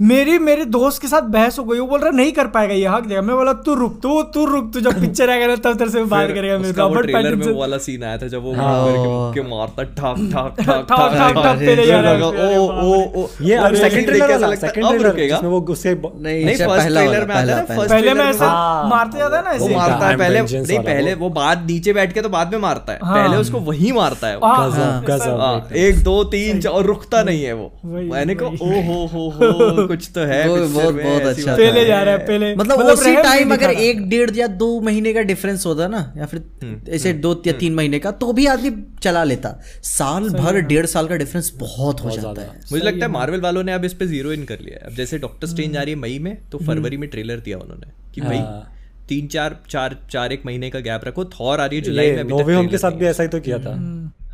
मेरी मेरे दोस्त के साथ बहस हो गई वो बोल रहा नहीं कर पाएगा ये हक देगा मैं बोला तू रुक तू तू रुक तू जब पिक्चर आएगा ना तब तेरे से बात करेगा मैं उसका वो रॉबर्ट ट्रेलर में वो वाला सीन आया था जब वो हाँ। करके मारता ठाक ठाक ठाक ठाक, ठाक, तेरे यार, ओ ओ ओ ये अब सेकंड ट्रेलर के वाला है, सेकंड ट्रेलर रुकेगा? जिसमें वो उससे नहीं नहीं फ़र्स्ट ट्रेलर में आता है पहला ना पहला फ़र्स्ट पहले में ऐसे हाँ। मारते जाता है ना वो ऐसे। मारता है पहले नहीं पहले वो। बाद नीचे बैठ के तो बाद में मारता है। हाँ। पहले उसको वही मारता है हाँ, गजब हाँ, गजब। हाँ, एक दो तीन चार और रुकता नहीं है वो। मैंने कहा ओ हो हो हो कुछ तो है वो बहुत- बहुत अच्छा पहले जा रहा है पहले मतलब उसी टाइम अगर एक डेढ़ या दो महीने का डिफरेंस होता ना या फिर हम्म, ऐसे दो या तीन महीने का तो भी आदमी चला लेता। साल भर डेढ़ साल का डिफरेंस बहुत हो जाता है। मुझे लगता है मार्वल वालों ने अब इस पे ज़ीरो इन कर लिया है। अब जैसे डॉक्टर स्ट्रेंज आ रही है मई में तो फरवरी में ट्रेलर दिया उन्होंने कि भाई हाँ। तीन चार चार चार एक महीने का गैप रखो। थॉर आ रही है जुलाई में नोवे तक होम के साथ भी ऐसा ही तो किया था।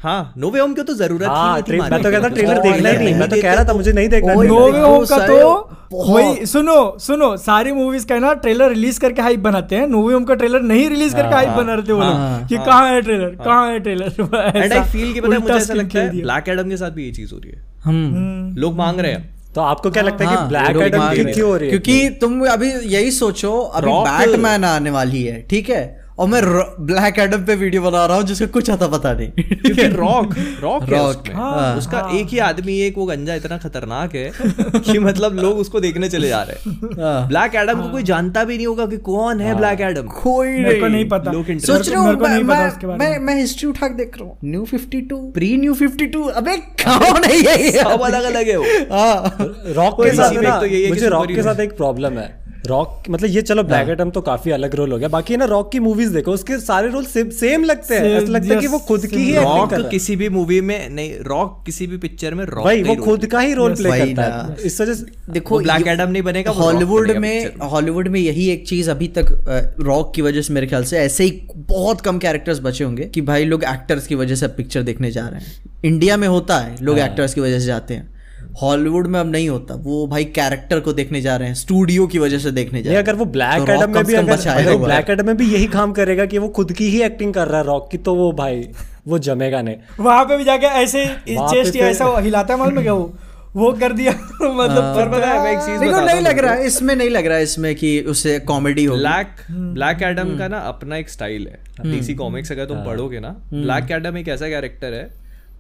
हाँ नोवे होम की तो ज़रूरत ही हाँ नहीं थी मैं तो कहता ट्रेलर देखना ही नहीं मैं तो कह रहा था मुझे नहीं देखना trailer। नोवे होम का तो वही सुनो सुनो सारी मूवीज़ का ना ट्रेलर रिलीज़ करके हाइप बनाते हैं। नोवे होम का ट्रेलर नहीं रिलीज़ करके हाइप बना रहे थे वो लोग हाँ, कि कहाँ है ट्रेलर कहाँ है ट्रेलर एंड आई फील कि पता है मुझे ऐसा लगता है ब्लैक एडम के साथ भी ये चीज़ हो रही है। हम लोग मांग रहे हैं। तो आपको क्या लगता है कि हाँ, ब्लैक एडम हैं। क्यों हो। रही है? क्योंकि तुम अभी यही सोचो अभी बैटमैन आने वाली है ठीक है? और मैं ब्लैक एडम पे वीडियो बना रहा हूँ जिसका कुछ आता पता नहीं। क्योंकि रॉक रॉक है Rock, उसमें। हाँ, उसका एक ही आदमी एक वो गंजा इतना खतरनाक है कि मतलब लोग उसको देखने चले जा रहे हैं। हाँ। ब्लैक एडम को कोई जानता भी नहीं होगा कि कौन है ब्लैक एडम कोई मेरे को नहीं पता। लोग सोच रहा हूँ मैं मैं- उसके बारे मैं में। मैं हिस्ट्री उठा के देख रहा हूँ। न्यू 52 प्री न्यू 52 अबे कौन है ये? सब अलग अलग है वो। हाँ। रॉक के साथ इसी है में ना। तो यही मुझे रॉक के साथ एक प्रॉब्लम है। रॉक मतलब ये चलो ब्लैक एडम तो काफ़ी अलग रोल हो गया। बाकी है ना रॉक की मूवीज़ देखो उसके सारे रोल सेम सेम लगते हैं। ऐसा लगता है कि वो खुद की ही रॉक कर रहा है। किसी भी मूवी में नहीं रॉक किसी भी पिक्चर में रॉक भाई वो खुद का ही रोल प्ले करता है। इस वजह से देखो ब्लैक Adam नहीं बनेगा, हॉलीवुड में हॉलीवुड में। यही एक चीज़ अभी तक रॉक की वजह से मेरे ख्याल से ऐसे ही बहुत कम कैरेक्टर्स बचे होंगे कि भाई लोग एक्टर्स की वजह से पिक्चर देखने जा रहे हैं। इंडिया में होता है लोग हाँ। एक्टर्स की वजह से जाते हैं। हॉलीवुड में अब नहीं होता वो भाई कैरेक्टर को देखने जा रहे हैं स्टूडियो की वजह से देखने जा रहे अगर वो तो ब्लैक एडम में भी अगर अगर वो। ब्लैक एडम में भी यही काम करेगा कि वो खुद की ही एक्टिंग कर रहा है रॉक की तो वो भाई वो जमेगा नहीं। वहाँ पे भी जाके ऐसे चेस्ट ऐसा हिलाता है मालूम है क्या वो? वो कर दिया मतलब पर पता है मैं एक चीज़ देखो नहीं लग रहा है इसमें नहीं लग रहा है इसमें कि उसे कॉमेडी हो ब्लैक हम्म। ब्लैक एडम का ना अपना एक स्टाइल है। डीसी कॉमिक्स अगर तुम पढ़ोगे ना ब्लैक एडम एक ऐसा कैरेक्टर है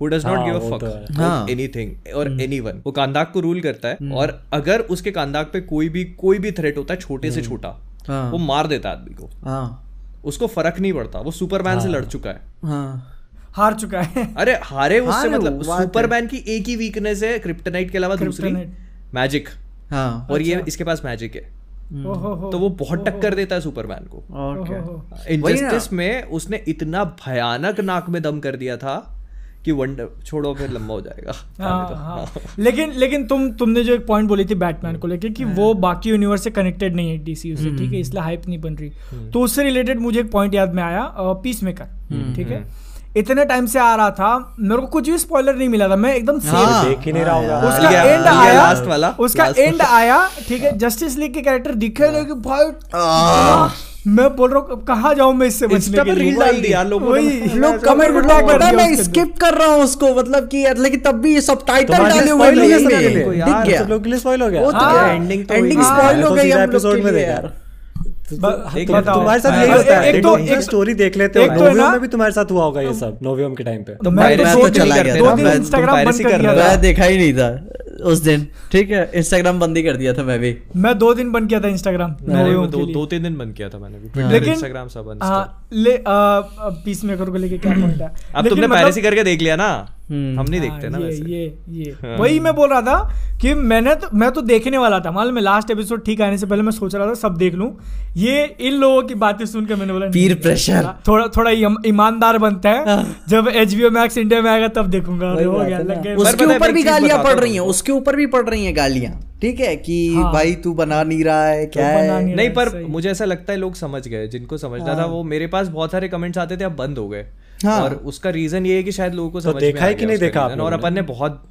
हु डज नॉट हाँ, गिव अ तो फक हाँ। एनीथिंग और एनीवन वो कांदाक को रूल करता है और अगर उसके कांदाक पे कोई भी कोई भी थ्रेट होता है छोटे से छोटा हाँ। वो मार देता है आदमी को। उसको फ़र्क नहीं पड़ता वो सुपरमैन से लड़ चुका है। हार चुका है। अरे हारे उससे मतलब। सुपरमैन की एक ही वीकनेस है क्रिप्टोनाइट के अलावा दूसरी मैजिक हाँ। और ये इसके पास मैजिक है। तो वो बहुत टक्कर देता है सुपरमैन को। इनजस्टिस में उसने इतना भयानक नाक में दम कर दिया था कि वंडर छोड़ो फिर लंबा हो जाएगा। हाँ, हाँ। लेकिन लेकिन तुम तुमने जो एक पॉइंट बोली थी बैटमैन को लेके कि वो बाकी यूनिवर्स से कनेक्टेड नहीं है डीसी से ठीक है? इसलिए हाइप नहीं बन रही। तो उससे रिलेटेड मुझे एक पॉइंट याद में आया पीस मेकर ठीक है? इतने टाइम से आ रहा था मेरे को कुछ भी स्पॉइलर नहीं मिला था मैं एकदम हाँ। देख ही नहीं रहा होगा। उसका गया- एंड आया last वाला, उसका last एंड आया ठीक है? जस्टिस लीग के कैरेक्टर दिखे नहीं कि भाई मैं बोल रहा हूँ कहाँ जाऊँ मैं इससे बचने के लिए? डाल दी यार लोगों ने। लोग कमेंट में कर पता है मैं स्किप कर रहा हूँ उसको मतलब कि लेकिन तब भी ये सब टाइटल डाले हुए हो गया नहीं सबके है। लिए। दिख गया। सब लोग के लिए स्पॉइल हो गया। वो तो हाँ, तो एंडिंग स्पॉइल हो। तो गई हम लोग के लिए। यार एक बताओ। तुम्हारे साथ हाँ, यही होता है। एक तो एक स्टोरी देख लेते हो। तो है नोवियम में भी तुम्हारे साथ हुआ होगा ये सब नोवियम के टाइम पे। तो मैं तो तो चला गया दो था, दिया हो। मैं देखा ही नहीं था। उस दिन। ठीक है इंस्टाग्राम बंद ही कर दिया था मैं भी। मैं दो दिन बंद किया था इंस्टाग्राम के दो दो तीन दिन बंद किया था मैंने भी। लेकिन इंस्टाग्राम सब uninstall। हाँ ले पीस मेकर को लेके क्या पॉइंट है? अब तुमने मतलब- पायरेसी करके देख लिया ना। हम्म। हम नहीं हाँ, देखते ना ये वैसे। ये ये। हाँ। वही मैं बोल रहा था कि मैंने तो मैं तो देखने वाला था। मालूम है लास्ट एपिसोड ठीक आने से पहले मैं सोच रहा था सब देख लूँ। ये इन लोगों की बातें सुन के मैंने बोला Peer pressure। थोड़ा थोड़ा ईमानदार बनता है। हाँ। जब H B O Max India में आएगा तब देखूँगा। हो है पर उसके ऊपर भी गालियाँ पड़ रही हैं। उसके ऊपर भी पड़ रही हैं गालियाँ। ठीक है कि हाँ। भाई तू बना नहीं रहा है क्या बना है? नहीं नहीं पर मुझे ऐसा लगता है लोग समझ गए जिनको समझना हाँ। था वो मेरे पास बहुत सारे कमेंट्स आते थे अब बंद हो गए। हाँ। और उसका रीजन ये है कि शायद लोगों को तो समझ में देखा आ है कि नहीं देखा और अपन ने बहुत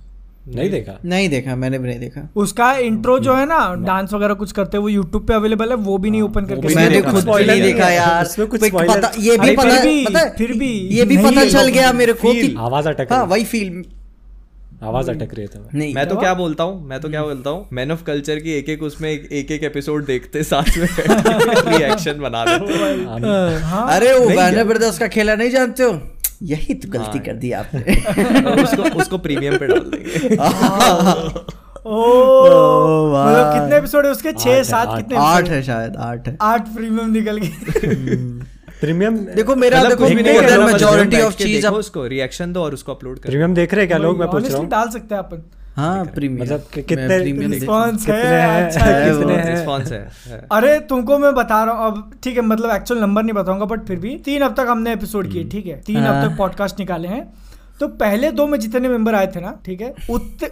नहीं देखा? नहीं देखा मैंने भी नहीं देखा। उसका इंट्रो जो है ना डांस वगैरह कुछ करते हैं वो यूट्यूब पे अवेलेबल है वो भी नहीं ओपन करके मैंने देखा, खुद spoiler नहीं नहीं देखा यार। उसमें कुछ पता ये भी पता भी- है, फिर भी। ये भी पता चल गया मेरे को आवाज़ अटक हाँ वही फील आवाज़ अटक रही है तुम्हें। नहीं मैं तो क्या बोलता हूँ मैं तो क्या बोलता हूँ मैन ऑफ़ कल्चर की एक एक उसमें एक एक एपिसोड देखते साथ में रिएक्शन बना देते। हाँ अरे वो बैनर ब्रदर्स का खेला नहीं जानते हो? यही तो गलती कर दी आपने। उसको उसको प्रीमियम पे डाल देंगे। मतलब कितने एपिसोड है उसके? छह सात कितने आठ है शायद आठ है। आठ प्रीमियम निकल गए। प्रीमियम देखो मेरा मतलब देखो मेजॉरिटी ऑफ़ चीज़ उसको रिएक्शन दो और उसको अपलोड कर। प्रीमियम देख रहे हैं क्या लोग? मैं पूछ रहा हूँ। डाल सकते हैं अपन। हाँ प्रीमियम मतलब कि कितने रिस्पांस कितने है। अच्छा है है? कितने रिस्पांस है। है। अरे तुमको मैं बता रहा हूँ अब ठीक है मतलब एक्चुअल नंबर नहीं बताऊँगा बट फिर भी तीन अब तक हमने एपिसोड किए ठीक है? तीन अब हाँ। तक पॉडकास्ट निकाले हैं। तो पहले दो में जितने मेंबर आए थे ना ठीक है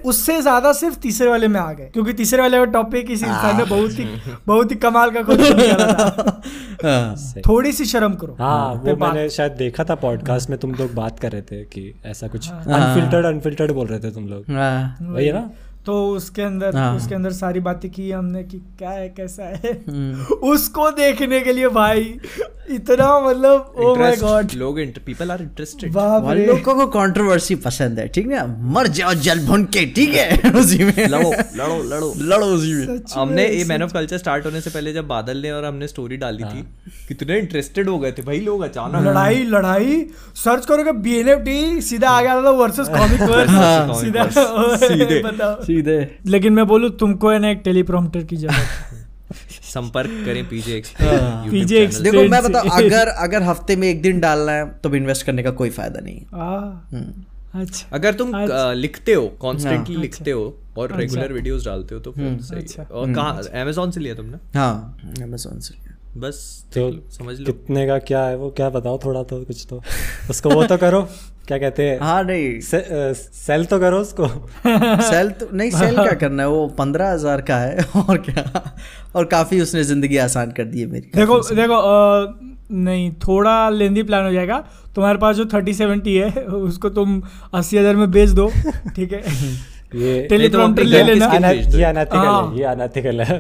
उससे ज़्यादा सिर्फ़ तीसरे वाले में आ गए क्योंकि तीसरे वाले का टॉपिक इस इंसान ने बहुत ही बहुत ही कमाल का कुछ था। हाँ। थोड़ी सी शर्म करो। हाँ वो मैंने शायद देखा था पॉडकास्ट में तुम लोग बात कर रहे थे कि ऐसा कुछ अनफिल्टर्ड अनफिल्टर्ड बोल रहे थे तुम लोग। हाँ। वही है ना? तो उसके अंदर हाँ। उसके अंदर सारी बातें की हमने कि क्या है कैसा है। हम्म। उसको देखने के लिए भाई इतना मतलब ओ माय गॉड लोग पीपल आर इंटरेस्टेड लोगों को कंट्रोवर्सी पसंद है ठीक है मर जाओ जल भुन के ठीक है? उसी में। लड़ो लड़ो लड़ो। लड़ो उसी में। हमने ये मैन ऑफ़ कल्चर स्टार्ट होने से पहले जब बादल ने और हमने स्टोरी डाली थी कितने इंटरेस्टेड हो गए थे भाई लोग अचानक। लड़ाई लड़ाई। सर्च करोगे बीएनएफटी सीधा आ गया था वर्सेस कॉमिक वर्स हाँ। सीधा सीधे। सीधे। लेकिन मैं बोलूँ तुमको है ना एक टेलीप्रॉम्प्टर की ज़रूरत संपर्क करें पीजे PJ एक्सप्लेन देखो मैं बताऊँ अगर अगर हफ़्ते में एक दिन डालना है तो इन्वेस्ट करने का कोई फ़ायदा नहीं है। हम्म। अच्छा। अगर तुम अच्छा। लिखते हो कॉन्स्टेंटली हाँ। लिखते हो और रेगुलर वीडियोस डालते हो तो फिर सही अच्छा। और कहाँ अमेजोन से लिया तुमने? हाँ अमेजोन से बस तो समझ लो। कितने का क्या है वो? क्या बताओ थोड़ा तो कुछ तो। उसको वो तो करो क्या कहते हैं? हाँ नहीं। से, सेल तो करो उसको। सेल तो नहीं सेल क्या करना है? वो पंद्रह हज़ार का है और क्या? और काफ़ी उसने ज़िंदगी आसान कर दी है मेरी देखो देखो अ, नहीं थोड़ा लेंदी प्लान हो जाएगा। तुम्हारे पास जो थर्टी सेवेंटी है उसको तुम अस्सी हज़ार में बेच दो ठीक है? ये टेलीप्रॉम्प्टर तो ले लेना। ये अनएथिकल हाँ। है ये अनएथिकल है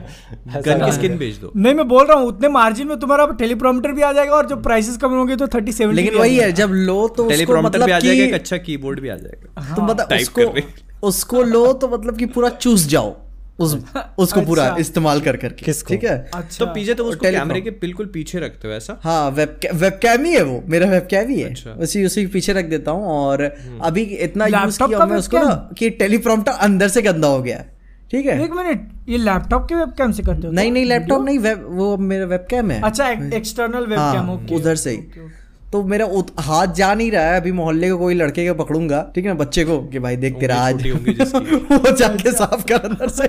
गन की स्किन है। दो? नहीं मैं बोल रहा हूँ उतने मार्जिन में तुम्हारा टेलीप्रॉम्प्टर भी आ जाएगा और जब प्राइसेस कम होंगे तो थर्टी सेवन लेकिन वही है जब लो तो उसको टेलीप्रॉम्प्टर मतलब भी आ जाएगा एक अच्छा कीबोर्ड भी आ जाएगा। तुम बता उसको उसको लो तो मतलब कि पूरा चूस जाओ। उस उसको पूरा अच्छा। इस्तेमाल कर करके किसको? ठीक है? अच्छा। तो पीछे तुम उसको कैमरे के बिल्कुल पीछे रखते हो ऐसा? हाँ वेब वेबकैम ही है वो मेरा वेबकैम ही है। अच्छा। उसी उसी के पीछे रख देता हूँ और अभी इतना यूज़ किया मैं उसको ना कि टेलीप्रॉम्प्टर अंदर से गंदा हो गया ठीक है? एक मिनट ये लैपटॉप के वेबकैम से करते हो नहीं नहीं लैपटॉप नहीं वेब वो मेरा वेबकैम है। अच्छा एक्सटर्नल वेबकैम हाँ, ओके उधर से ही। तो मेरा हाथ जा नहीं रहा है अभी मोहल्ले को कोई लड़के को पकड़ूँगा ठीक है ना बच्चे को कि भाई देख तेरा आज। वो जाके साफ़ कर अंदर से।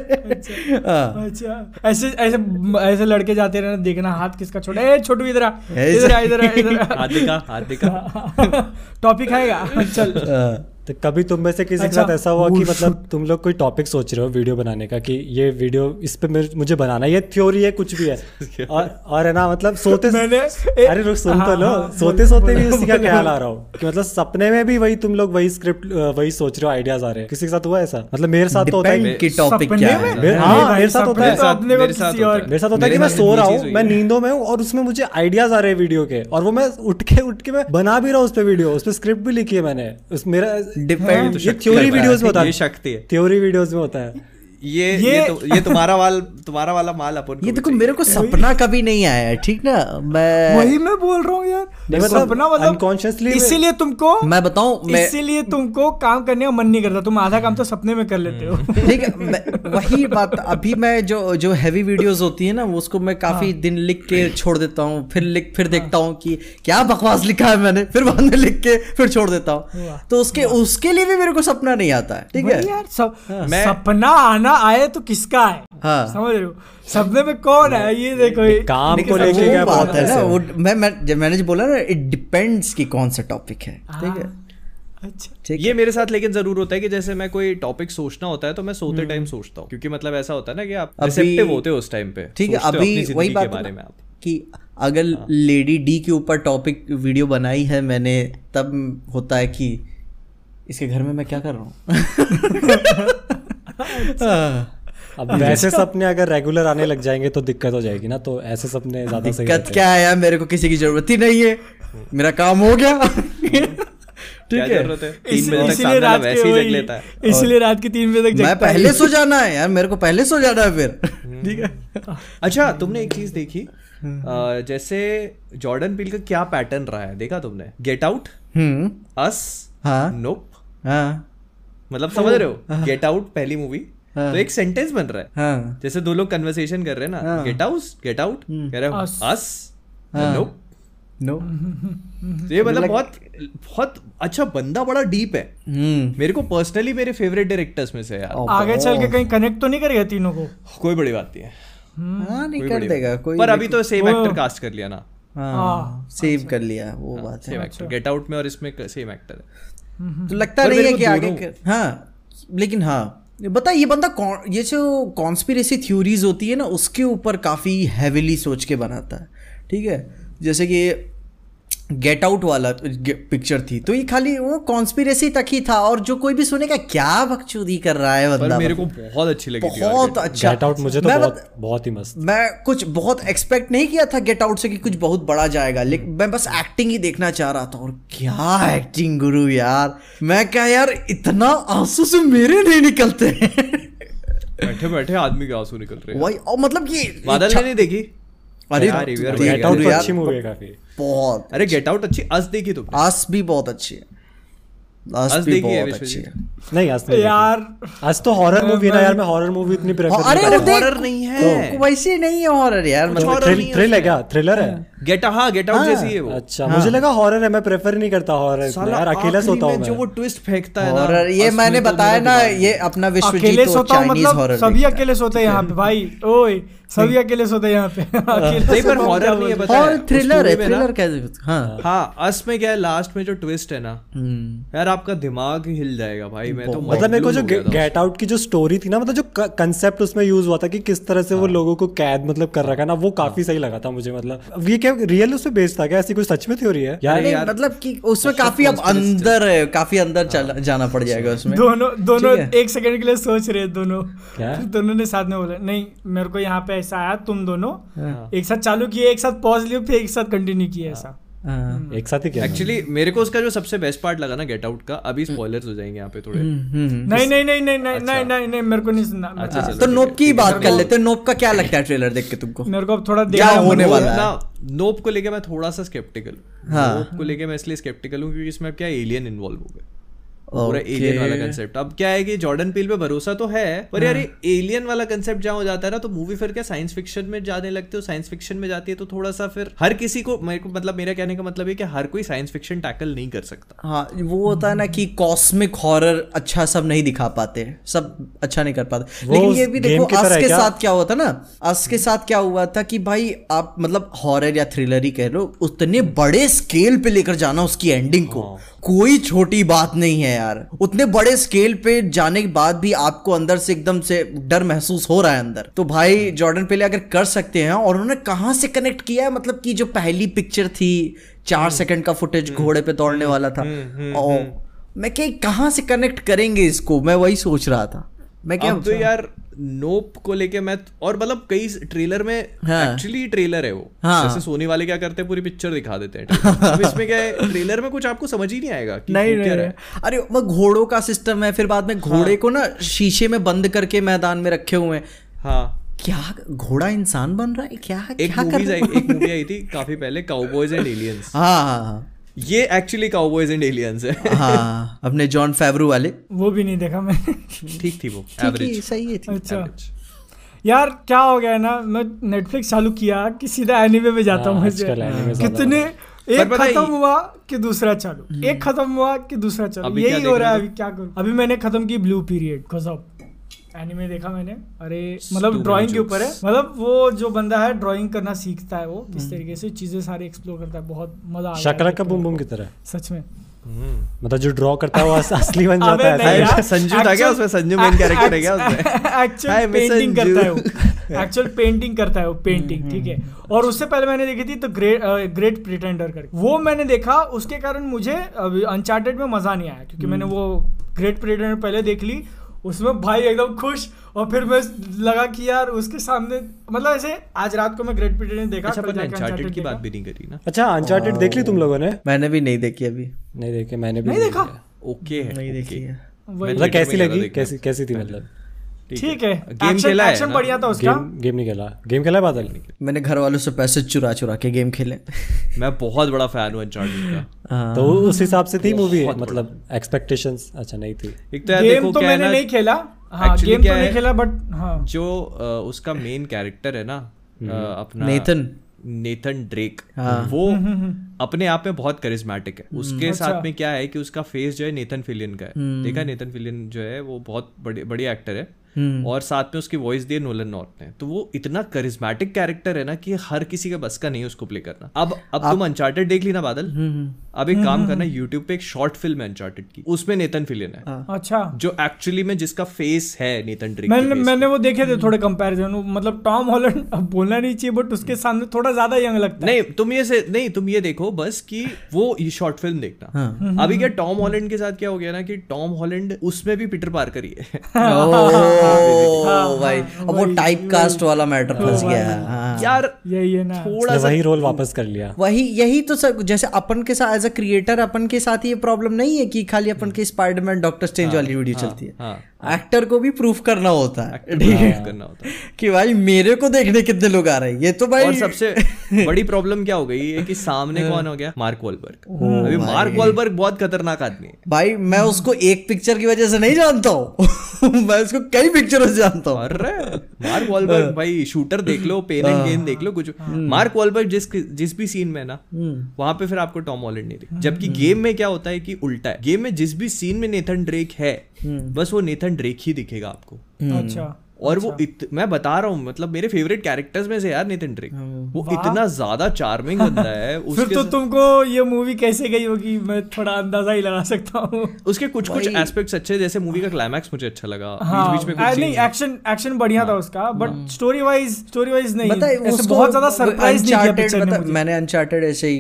हाँ। अच्छा। ऐसे ऐसे ऐसे लड़के जाते रहे देखना हाथ किसका छोटा ए छोटू इधर आ इधर आ इधर आ इधर हाथ दिखा हाथ दिखा। टॉपिक आएगा। चल। हाँ। तो कभी तुम में से किसी के अच्छा, साथ ऐसा हुआ कि मतलब तुम लोग कोई टॉपिक सोच रहे हो वीडियो बनाने का कि ये वीडियो इस पे मुझे बनाना ये थ्योरी है कुछ भी है। और और है ना मतलब सोते मैंने ए- अरे रुक सुन तो हाँ, लो हाँ, सोते सोते भी उसी का ख्याल आ रहा हो कि मतलब सपने में भी वही तुम लोग वही स्क्रिप्ट वही सोच रहे हो आइडियाज़ आ रहे हैं। किसी के साथ हुआ ऐसा? मतलब मेरे साथ तो होता है टॉपिक क्या है। हाँ, है। तो मेरे साथ होता है। मेरे साथ होता है कि मैं सो रहा हूँ मैं नींदों में हूँ और उसमें मुझे आइडियाज़ आ रहे हैं वीडियो के। और वो मैं उठ के उठ के मैं बना भी रहा हूँ उस पर वीडियो उस पर स्क्रिप्ट भी लिखी है मैंने। उस मेरा डिपेंड ये थ्योरी वीडियोस में होता है। शक्ति है। थ्योरी वीडियोस में होता है। ये ये- ये तो ये तुम्हारा वाल तुम्हारा वाला माल अपन ये देखो मेरे को सपना कभी नहीं आया है ठीक ना? मैं वही मैं बोल रहा हूँ यार। मतलब सपना मतलब unconsciously में- इसीलिए तुमको मैं बताऊँ इसीलिए तुमको काम करने का मन नहीं करता। तुम आधा काम तो सपने में कर लेते हो। ठीक है वही बात अभी मैं जो जो हैवी वीडियोस होती है ना उसको मैं काफ़ी हाँ। दिन लिख के छोड़ देता हूँ फिर लिख फिर देखता हूँ कि क्या बकवास लिखा है मैंने फिर बाद में लिख के फिर छोड़ देता हूँ। तो उसके उसके लिए भी मेरे को सपना नहीं आता है ठीक है? यार सब मैं- सपना आना आए तो किसका है हाँ। समझ रहे हो? सपने में कौन है? ये देखो ये काम को लेके क्या बात है ना वो मैं मैं जब मैंने जो बोला ना इट डिपेंड्स कि कौन सा टॉपिक है ठीक है? अच्छा। ये मेरे साथ लेकिन ज़रूर होता है कि जैसे मैं कोई टॉपिक सोचना होता है तो मैं सोते टाइम सोचता हूँ क्योंकि मतलब ऐसा होता है ना कि आप हम्म। अभी- रिसेप्टिव होते हो उस टाइम पे ठीक है, अभी वही बात बारे में आप। कि अगर लेडी डी के ऊपर टॉपिक वीडियो बनाई है मैंने तब होता है कि इसके घर में मैं क्या कर रहा हूँ? अब वैसे सपने अगर रेगुलर आने लग जाएँगे तो दिक्कत हो जाएगी ना तो ऐसे सपने ज़्यादा सही दिक्कत क्या है यार मेरे को किसी की ज़रूरत ही नहीं है। मेरा काम हो गया। ठीक है। है? इसीलिए रात के वैसे ही जग वही- लेता है। इसीलिए रात के तीन बजे तक मैं पहले सो जाना है यार मेरे को पहले सो जाना है फिर। ठीक है। अच्छा तुमने एक चीज़ देखी? जैसे जॉर्डन पील का क्या पैटर्न रहा है? देखा तुमने? गेट आउट हम्म। अस हाँ। नोप हाँ। मतलब समझ रहे हो? गेट आउट पहली मूवी हाँ। तो एक सेंटेंस बन रहा है। हाँ। जैसे दो लोग कन्वर्सेशन कर रहे हैं ना गेट हाउस गेट आउट कह रहे. अस हाँ। नो तो ये मतलब बहुत बहुत अच्छा बंदा बड़ा डीप है। हम्म। मेरे को पर्सनली मेरे फेवरेट डायरेक्टर्स में से यार। आगे चल के कहीं कनेक्ट तो नहीं करेगा तीनों को? कोई बड़ी बात नहीं है। हाँ नहीं कर देगा कोई पर अभी तो सेम एक्टर कास्ट कर लिया ना। हाँ सेव कर लिया वो बात है। गेट आउट में और इसमें सेम एक्टर है। तो लगता नहीं है कि आगे कर- हाँ लेकिन हाँ बता ये बंदा कौन ये जो कॉन्स्पिरेसी थ्योरीज होती है ना उसके ऊपर काफ़ी हैविली सोच के बनाता है ठीक है? जैसे कि गेट आउट वाला पिक्चर थी। तो ये खाली वो कॉन्स्पिरेसी तक ही था और जो कोई भी सुनेगा क्या बकचोदी कर रहा है बंदा? मेरे को बहुत अच्छी लगी बहुत Get अच्छा। गेट आउट मुझे तो मैं बहुत बहुत ही मस्त। मैं कुछ बहुत एक्सपेक्ट नहीं किया था गेट आउट से कि कुछ बहुत बड़ा जाएगा। लेकिन मैं बस एक्टिंग ही देखना चाह रहा था और क्या एक्टिंग गुरु यार। मैं क्या यार इतना आँसू से मेरे नहीं निकलते बैठे बैठे आदमी के आँसू निकल रहे हैं। वही और मतलब कि बादल ने नहीं देखी? अरे गेट आउट तो अच्छी मूवी है काफ़ी। बहुत अरे गेट आउट अच्छी अस देखी तुमने? आस भी बहुत अच्छी है। आस आस भी देखी बहुत अच्छी है। नहीं नहीं यार। तो हॉरर मूवी है ना यार मैं हॉरर मूवी इतनी प्रेफर अरे अरे वो देख- horror नहीं है। तो वैसे नहीं है हॉरर यार मतलब थ्रिल है क्या? थ्रिलर है। गेट हाँ गेट आउट हाँ, जैसी है वो। अच्छा हाँ. मुझे लगा हॉरर है मैं प्रेफर नहीं करता हॉरर यार अकेला सोता हूँ में जो वो ट्विस्ट फेंकता है ना ये मैंने तो बताया ना ये अपना विश्वजीत अकेले तो सोता हूँ चाइनीज़ मतलब हॉरर सभी अकेले सोते हैं यहाँ पे भाई ओए सभी अकेले सोते हैं यहाँ पे। अकेले नहीं पर हॉरर नहीं है पता है? और थ्रिलर है थ्रिलर कैसे हाँ। हाँ अस में क्या है लास्ट में जो ट्विस्ट है ना हम्म। यार आपका दिमाग हिल जाएगा भाई मैं तो मतलब मेरे को जो हो गेट आउट की जो स्टोरी थी ना मतलब जो कंसेप्ट उसमें यूज़ हुआ था कि किस तरह से वो हाँ। लोगों को कैद मतलब कर रखा ना वो काफ़ी सही लगा था मुझे मतलब। ये क्या रियल उसमें बेस्ड था क्या? ऐसी कोई सच में थ्योरी है? यार यार- मतलब कि उसमें काफ़ी अब अंदर है। काफ़ी अंदर चला जाना पड़ जाएगा उसमें। दोनों दोनों एक सेकंड के लिए सोच रहे दोनों। क्या? दोनों ने साथ में बोला नहीं मेरे को यहाँ पे ऐसा आया तुम दोनों हाँ। एक साथ चालू किए एक साथ पॉज लियो फिर एक साथ कंटिन्यू किया ऐसा। हाँ। एक साथ ही क्या एक्चुअली मेरे को उसका जो सबसे बेस्ट पार्ट लगा ना गेट आउट का अभी स्पॉयलर्स हो जाएँगे यहाँ पे थोड़े। हम्म, हम्म। नहीं नहीं नहीं नहीं नहीं नहीं नहीं नहीं मेरे को नहीं सुनना। अच्छा, तो नोप की बात कर लेते हैं। नोप का क्या लगता है ट्रेलर देख के तुमको? मेरे को अब थोड़ा क्या देखना होने वाला है? नोप को लेके मैं थोड़ा सा स्केप्टिकल हाँ। नोप को लेके मैं इसलिए स्केप्टिकल हूँ क्योंकि इसमें क्या एलियन इन्वॉल्व हो गए। पूरा Okay. एलियन वाला कंसेप्ट अब क्या है कि जॉर्डन पील पे भरोसा तो है पर यार एलियन वाला कंसेप्ट जहाँ हो जाता है ना तो मूवी फिर क्या साइंस फिक्शन में जाने लगते हो? साइंस फिक्शन में जाती है तो थोड़ा सा फिर हर किसी को मेरे को मतलब मेरा कहने का मतलब है कि हर कोई साइंस फिक्शन टैकल नहीं कर सकता। हाँ वो होता है ना कि कॉस्मिक हॉरर अच्छा सब नहीं दिखा पाते सब अच्छा नहीं कर पाते। लेकिन ये भी देखो अस के क्या? साथ क्या हुआ था ना? अस के साथ क्या हुआ था कि भाई आप मतलब हॉरर या थ्रिलर ही कह लो उतने बड़े स्केल पे लेकर जाना उसकी एंडिंग को। कोई छोटी बात नहीं है यार। उतने बड़े स्केल पे जाने के बाद भी आपको अंदर से एकदम से डर महसूस हो रहा है अंदर। तो भाई जॉर्डन पेले अगर कर सकते हैं और उन्होंने कहाँ से कनेक्ट किया है? मतलब कि जो पहली पिक्चर थी चार सेकंड का फुटेज घोड़े पे दौड़ने वाला था। और मैं क्या कहाँ से कनेक्ट करेंगे इसको? मैं वही सोच रहा था। मैं क्या तो यार नोप को लेके मैं और मतलब कई ट्रेलर में एक्चुअली हाँ। ट्रेलर है वो। हाँ। जैसे सोनी वाले क्या करते हैं पूरी पिक्चर दिखा देते हैं अब इसमें क्या है ट्रेलर में कुछ आपको समझ ही नहीं आएगा कि नहीं हो क्या नहीं है। अरे वो घोड़ों का सिस्टम है फिर बाद में घोड़े हाँ, को ना शीशे में बंद करके मैदान में रखे हुए हैं। हाँ। क्या घोड़ा इंसान बन रहा है? क्या एक मूवी एक मूवी आई थी काफ़ी पहले काउबॉयज एंड एलियंस हाँ हाँ हाँ। ये एक्चुअली काउबॉयज एंड एलियंस है. हाँ अपने जॉन फेवरू वाले। वो भी नहीं देखा मैंने। ठीक थी वो एवरेज सही है ठीक अच्छा। यार क्या हो गया है ना मैं नेटफ्लिक्स चालू किया कि सीधा एनिमे में जाता हूँ हाँ, कितने एक खत्म हुआ कि दूसरा चालू। एक खत्म हुआ कि दूसरा चालू। यही हो रहा है अभी क्या करूँ? अभी मैंने खत्म की ब्लू पीरियड गजब एनिमे देखा मैंने। अरे मतलब ड्राइंग के ऊपर है। मतलब वो जो बंदा है ड्राइंग करना सीखता है वो किस तरीके से चीज़ें सारी एक्सप्लोर करता है। बहुत मज़ा आ शकरा का बुम बुम की तरह। सच में। मतलब जो ड्रॉ करता है वो असली बन जाता है संजू था क्या उसमें? संजू मेन कैरेक्टर है क्या उसमें? एक्चुअल पेंटिंग करता है वो। एक्चुअल पेंटिंग करता है वो पेंटिंग ठीक है। और उससे पहले मैंने देखी थी तो ग्रेट ग्रेट प्रिटेंडर करके। वो मैंने देखा उसके कारण मुझे अनचार्टेड में मज़ा नहीं आया क्योंकि मैंने वो ग्रेट प्रिटेंडर पहले देख ली उसमें भाई एकदम खुश और फिर मैं लगा कि यार उसके सामने मतलब ऐसे आज रात को मैं ग्रेट प्रिटेंडर देखा अच्छा पर अनचार्टेड की बात भी नहीं करी ना? अच्छा अनचार्टेड देख ली तुम लोगों ने? मैंने भी नहीं देखी अभी। नहीं देखे मैंने भी नहीं देखा? ओके है नहीं देखी है। मतलब कैसी लगी? कैसी कैसी थी मतलब? ठीक है। गेम खेला है बढ़िया था उसका। गेम गेम नहीं खेला। गेम खेला है बादल? मैंने घर वालों से पैसे चुरा चुरा के गेम खेले। मैं बहुत बड़ा फ़ैन हूँ अनचार्टेड का। हाँ। तो उस हिसाब से थी मूवी मतलब एक्सपेक्टेशंस अच्छा नहीं थी। एक तो गेम तो मैंने नहीं खेला। हाँ गेम तो नहीं खेला बट हाँ। जो उसका मेन कैरेक्टर है ना अपना नेथन नेथन ड्रेक हाँ। वो अपने आप में बहुत करिस्मेटिक है। उसके अच्छा। साथ में क्या है कि उसका फेस जो है नेथन फिलियन का है। देखा नेथन फिलियन जो है वो बहुत बड़ी बढ़िया एक्टर है। और साथ में उसकी वॉइस दी नोलन नॉर्थ ने। तो वो इतना करिस्मेटिक कैरेक्टर है ना कि हर किसी का बस का नहीं है उसको प्ले करना। अब अब तुम अनचार्टेड देख ली ना बादल? अब एक काम करना यूट्यूब पे एक शॉर्ट फ़िल्म है अनचार्टेड की। उसमें नेथन फिलियन है। अच्छा। जो एक्चुअली में जिसका फेस है नेथन ड्रेक मैंने मैंने वो देखे थे थोड़े कंपैरिजन मतलब टॉम हॉलैंड अब बोलना नहीं चाहिए बट उसके सामने थोड़ा ज़्यादा यंग लगता है। नहीं तुम ये से नहीं तुम ये देखो बस कि वो ये शॉर्ट फ़िल्म देखना। अभी क्या टॉम हॉलैंड के साथ क्या हो गया ना कि टॉम हॉलैंड उसमें भी पीटर पार्कर ही। है। ओह। भाई अब वो टाइप कास्ट वाला मैटर फंस गया। है। हाँ। यार यही है ना। थोड़ा सा वही रोल वापस कर लिया। वही यही तो सर जैसे अपन के साथ एज अ क्रिएटर अपन के साथ ये प्रॉब्लम नहीं है कि खाली अपन के स्पाइडरमैन डॉक्टर स्ट्रेंज वाली वीडियो चलती है। हाँ। एक्टर को भी प्रूफ करना होता है। Proof करना होता है। कि भाई मेरे को देखने कितने लोग आ रहे हैं। ये तो भाई और सबसे बड़ी प्रॉब्लम क्या हो गई? है कि सामने कौन हो गया? मार्क वॉलबर्ग अभी मार्क वॉलबर्ग बहुत खतरनाक आदमी है। भाई मैं उसको एक पिक्चर की वजह से नहीं जानता हूँ। मैं उसको कई पिक्चरों से जानता हूँ। अरे मार्क वॉलबर्ग भाई शूटर देख लो पेन एंड गेन देख लो कुछ मार्क वॉलबर्ग जिस जिस भी सीन में ना वहाँ पे फिर आपको टॉम हॉलैंड नहीं दिखता जबकि गेम में क्या होता है कि उल्टा है। गेम में जिस भी सीन में नेथन ड्रेक है बस वो नेथन ड्रेक ही दिखेगा आपको। अच्छा। और वो इत, मैं बता रहा हूँ मतलब मेरे फेवरेट कैरेक्टर्स में से यार नितिन ड्रेक वो इतना ज़्यादा चार्मिंग बंदा है फिर तो तुमको ये मूवी कैसे गई होगी? मैं थोड़ा अंदाज़ा ही लगा सकता हूँ। उसके कुछ कुछ एस्पेक्ट्स अच्छे जैसे मूवी का क्लाइमैक्स मुझे अच्छा लगा। हाँ। बीच बीच में कुछ नहीं एक्शन एक्शन बढ़िया था उसका but story wise story wise नहीं ऐसे बहुत ज़्यादा सरप्राइज़ नहीं किया मैंने अनचार्टेड ऐसे ही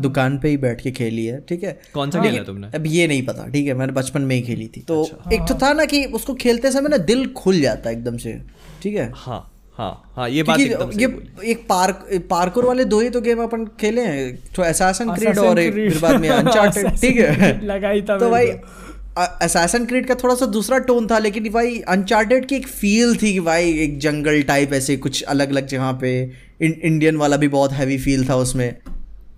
दुकान पे ही बैठ के खेली है ठीक है? कौन सा खेला तुमने? अब ये नहीं पता ठीक है मैंने बचपन में ही खेली थी। तो अच्छा। एक तो था ना कि उसको खेलते समय ना दिल खुल जाता है एकदम से। ठीक है? हाँ हाँ हाँ ये बात एकदम ये एक पार्क पार्कोर वाले दो ही तो गेम अपन खेले हैं। तो असैसन क्रीड और एक फिर बाद में अनचार्टेड ठीक है? Assassin's लगा ही था तो भाई को। असैसन क्रीड का थोड़ा सा दूसरा टोन था लेकिन भाई अनचार्टेड की एक फील थी कि भाई एक जंगल टाइप ऐसे कुछ अलग अलग जगह पे इंडियन वाला भी बहुत हैवी फील था उसमें।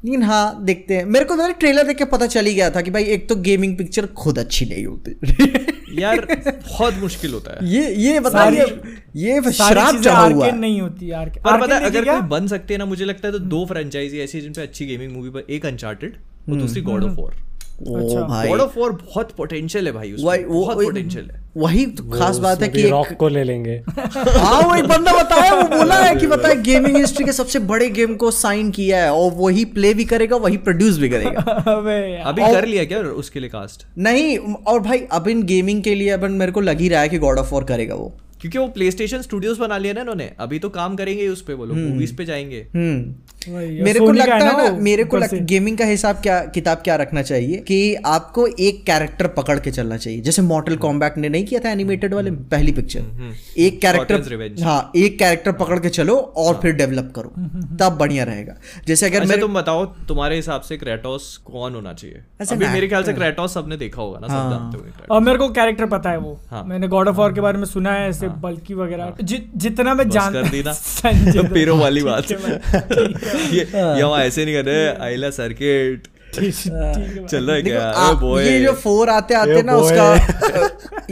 लेकिन हाँ देखते हैं। मेरे को मेरे ट्रेलर देख के पता चल ही गया था कि भाई एक तो गेमिंग पिक्चर खुद अच्छी नहीं होती। यार बहुत मुश्किल होता है। ये ये बता ये ये शराब चढ़ा हुआ है। नहीं होती यार पर पता अगर कोई बन सकते हैं ना मुझे लगता है तो दो फ्रेंचाइजी ऐसी जिन पे अच्छी गेमिंग मूवी पर एक अनचार्टेड और दूसरी गॉड ऑफ़ वॉर अच्छा। गॉड ऑफ़ वॉर बहुत पोटेंशियल है भाई उसमें। बहुत पोटेंशियल है। वही तो खास बात है कि रॉक को ले लेंगे। हाँ वो एक बंदा बताया वो बोला है कि बताया गेमिंग हिस्ट्री के सबसे बड़े गेम को साइन किया है और वही प्ले भी करेगा वही प्रोड्यूस भी करेगा। अबे यार। अभी कर लिया क्या उसके लिए कास्ट नहीं और भाई अब इन गेमिंग के लिए अपन मेरे को लग ही रहा है कि गॉड ऑफ़ वॉर करेगा वो। क्योंकि वो प्ले स्टेशन स्टूडियोज बना लिया ना इन्होंने। अभी तो काम करेंगे उस पे वो लोग मूवीज़ पे जाएँगे। हम्म। मेरे को लगता है ना मेरे को लग, गेमिंग का हिसाब क्या किताब क्या रखना चाहिए कि आपको एक कैरेक्टर पकड़ के चलना चाहिए? जैसे मॉर्टल कॉम्बैक्ट ने नहीं किया था एनिमेटेड वाले पहली पिक्चर एक कैरेक्टर हाँ एक कैरेक्टर पकड़ के चलो और फिर डेवलप करो। तब बढ़िया रहेगा। जैसे अगर अच्छा मेरे तुम बताओ तुम्हारे हिसाब से क्रेटोस कौन होना चाहिए? अभी मेरे ख्याल से क्रेटोस सबने देखा होगा ना सब जानते होंगे और मेरे को कैरेक्टर पता है वो। हाँ। मैंने गॉड ऑफ़ वॉर के बारे में सुना है ऐसे बल्कि वगैरह। जितना मैं बस जान कर दी ना संजय वाली बात। है। ये ये हम ऐसे नहीं कर रहे आइला सर्किट। चल रहा है क्या? आप- बॉय ये जो फोर आते आते ना उसका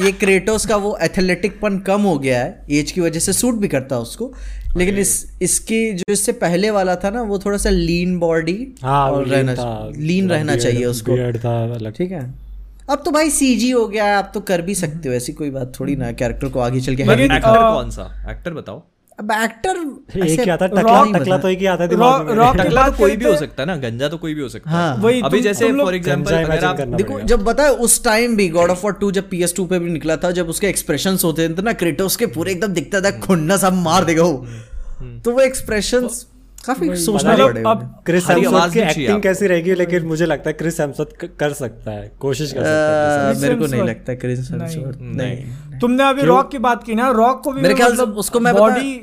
ये क्रेटोस का वो एथलेटिक पन कम हो गया है एज की वजह से सूट भी करता है उसको। लेकिन इस इसकी जो इससे पहले वाला था ना वो थोड़ा सा लीन बॉडी हाँ और रहना लीन रहना चाहिए उसको। बियर्ड था अलग। ठीक है। अब तो भाई सीजी हो गया है आप तो कर भी सकते हो ऐसी कोई बात थोड़ी ना कैरेक्टर को आगे चल के एक्टर कौन सा? एक्टर बताओ। अब एक्टर एक ही आता टकला टकला तो एक ही आता है दिमाग में। रॉक टकला तो कोई भी हो सकता है ना गंजा तो कोई भी हो सकता है। हाँ। वही अभी जैसे फॉर एग्जांपल अगर आप देखो जब बताए उस टाइम भी गॉड ऑफ़ वॉर टू जब पी एस टू पे भी निकला था जब उसके एक्सप्रेशन होते थे ना क्रेटोस के पूरे एकदम दिखता था खुन्ना सा मार देगा वो तो वो एक्सप्रेशन काफ़ी सोचना मतलब पड़ेगा अब क्रिस हेम्सवर्थ की एक्टिंग कैसी रहेगी लेकिन मुझे लगता है क्रिस हेम्सवर्थ कर सकता है कोशिश कर सकता है। मेरे को नहीं लगता क्रिस हेम्सवर्थ नहीं। तुमने अभी रॉक की बात की ना रॉक को भी मेरे ख्याल से मतलब उसको मैं बॉडी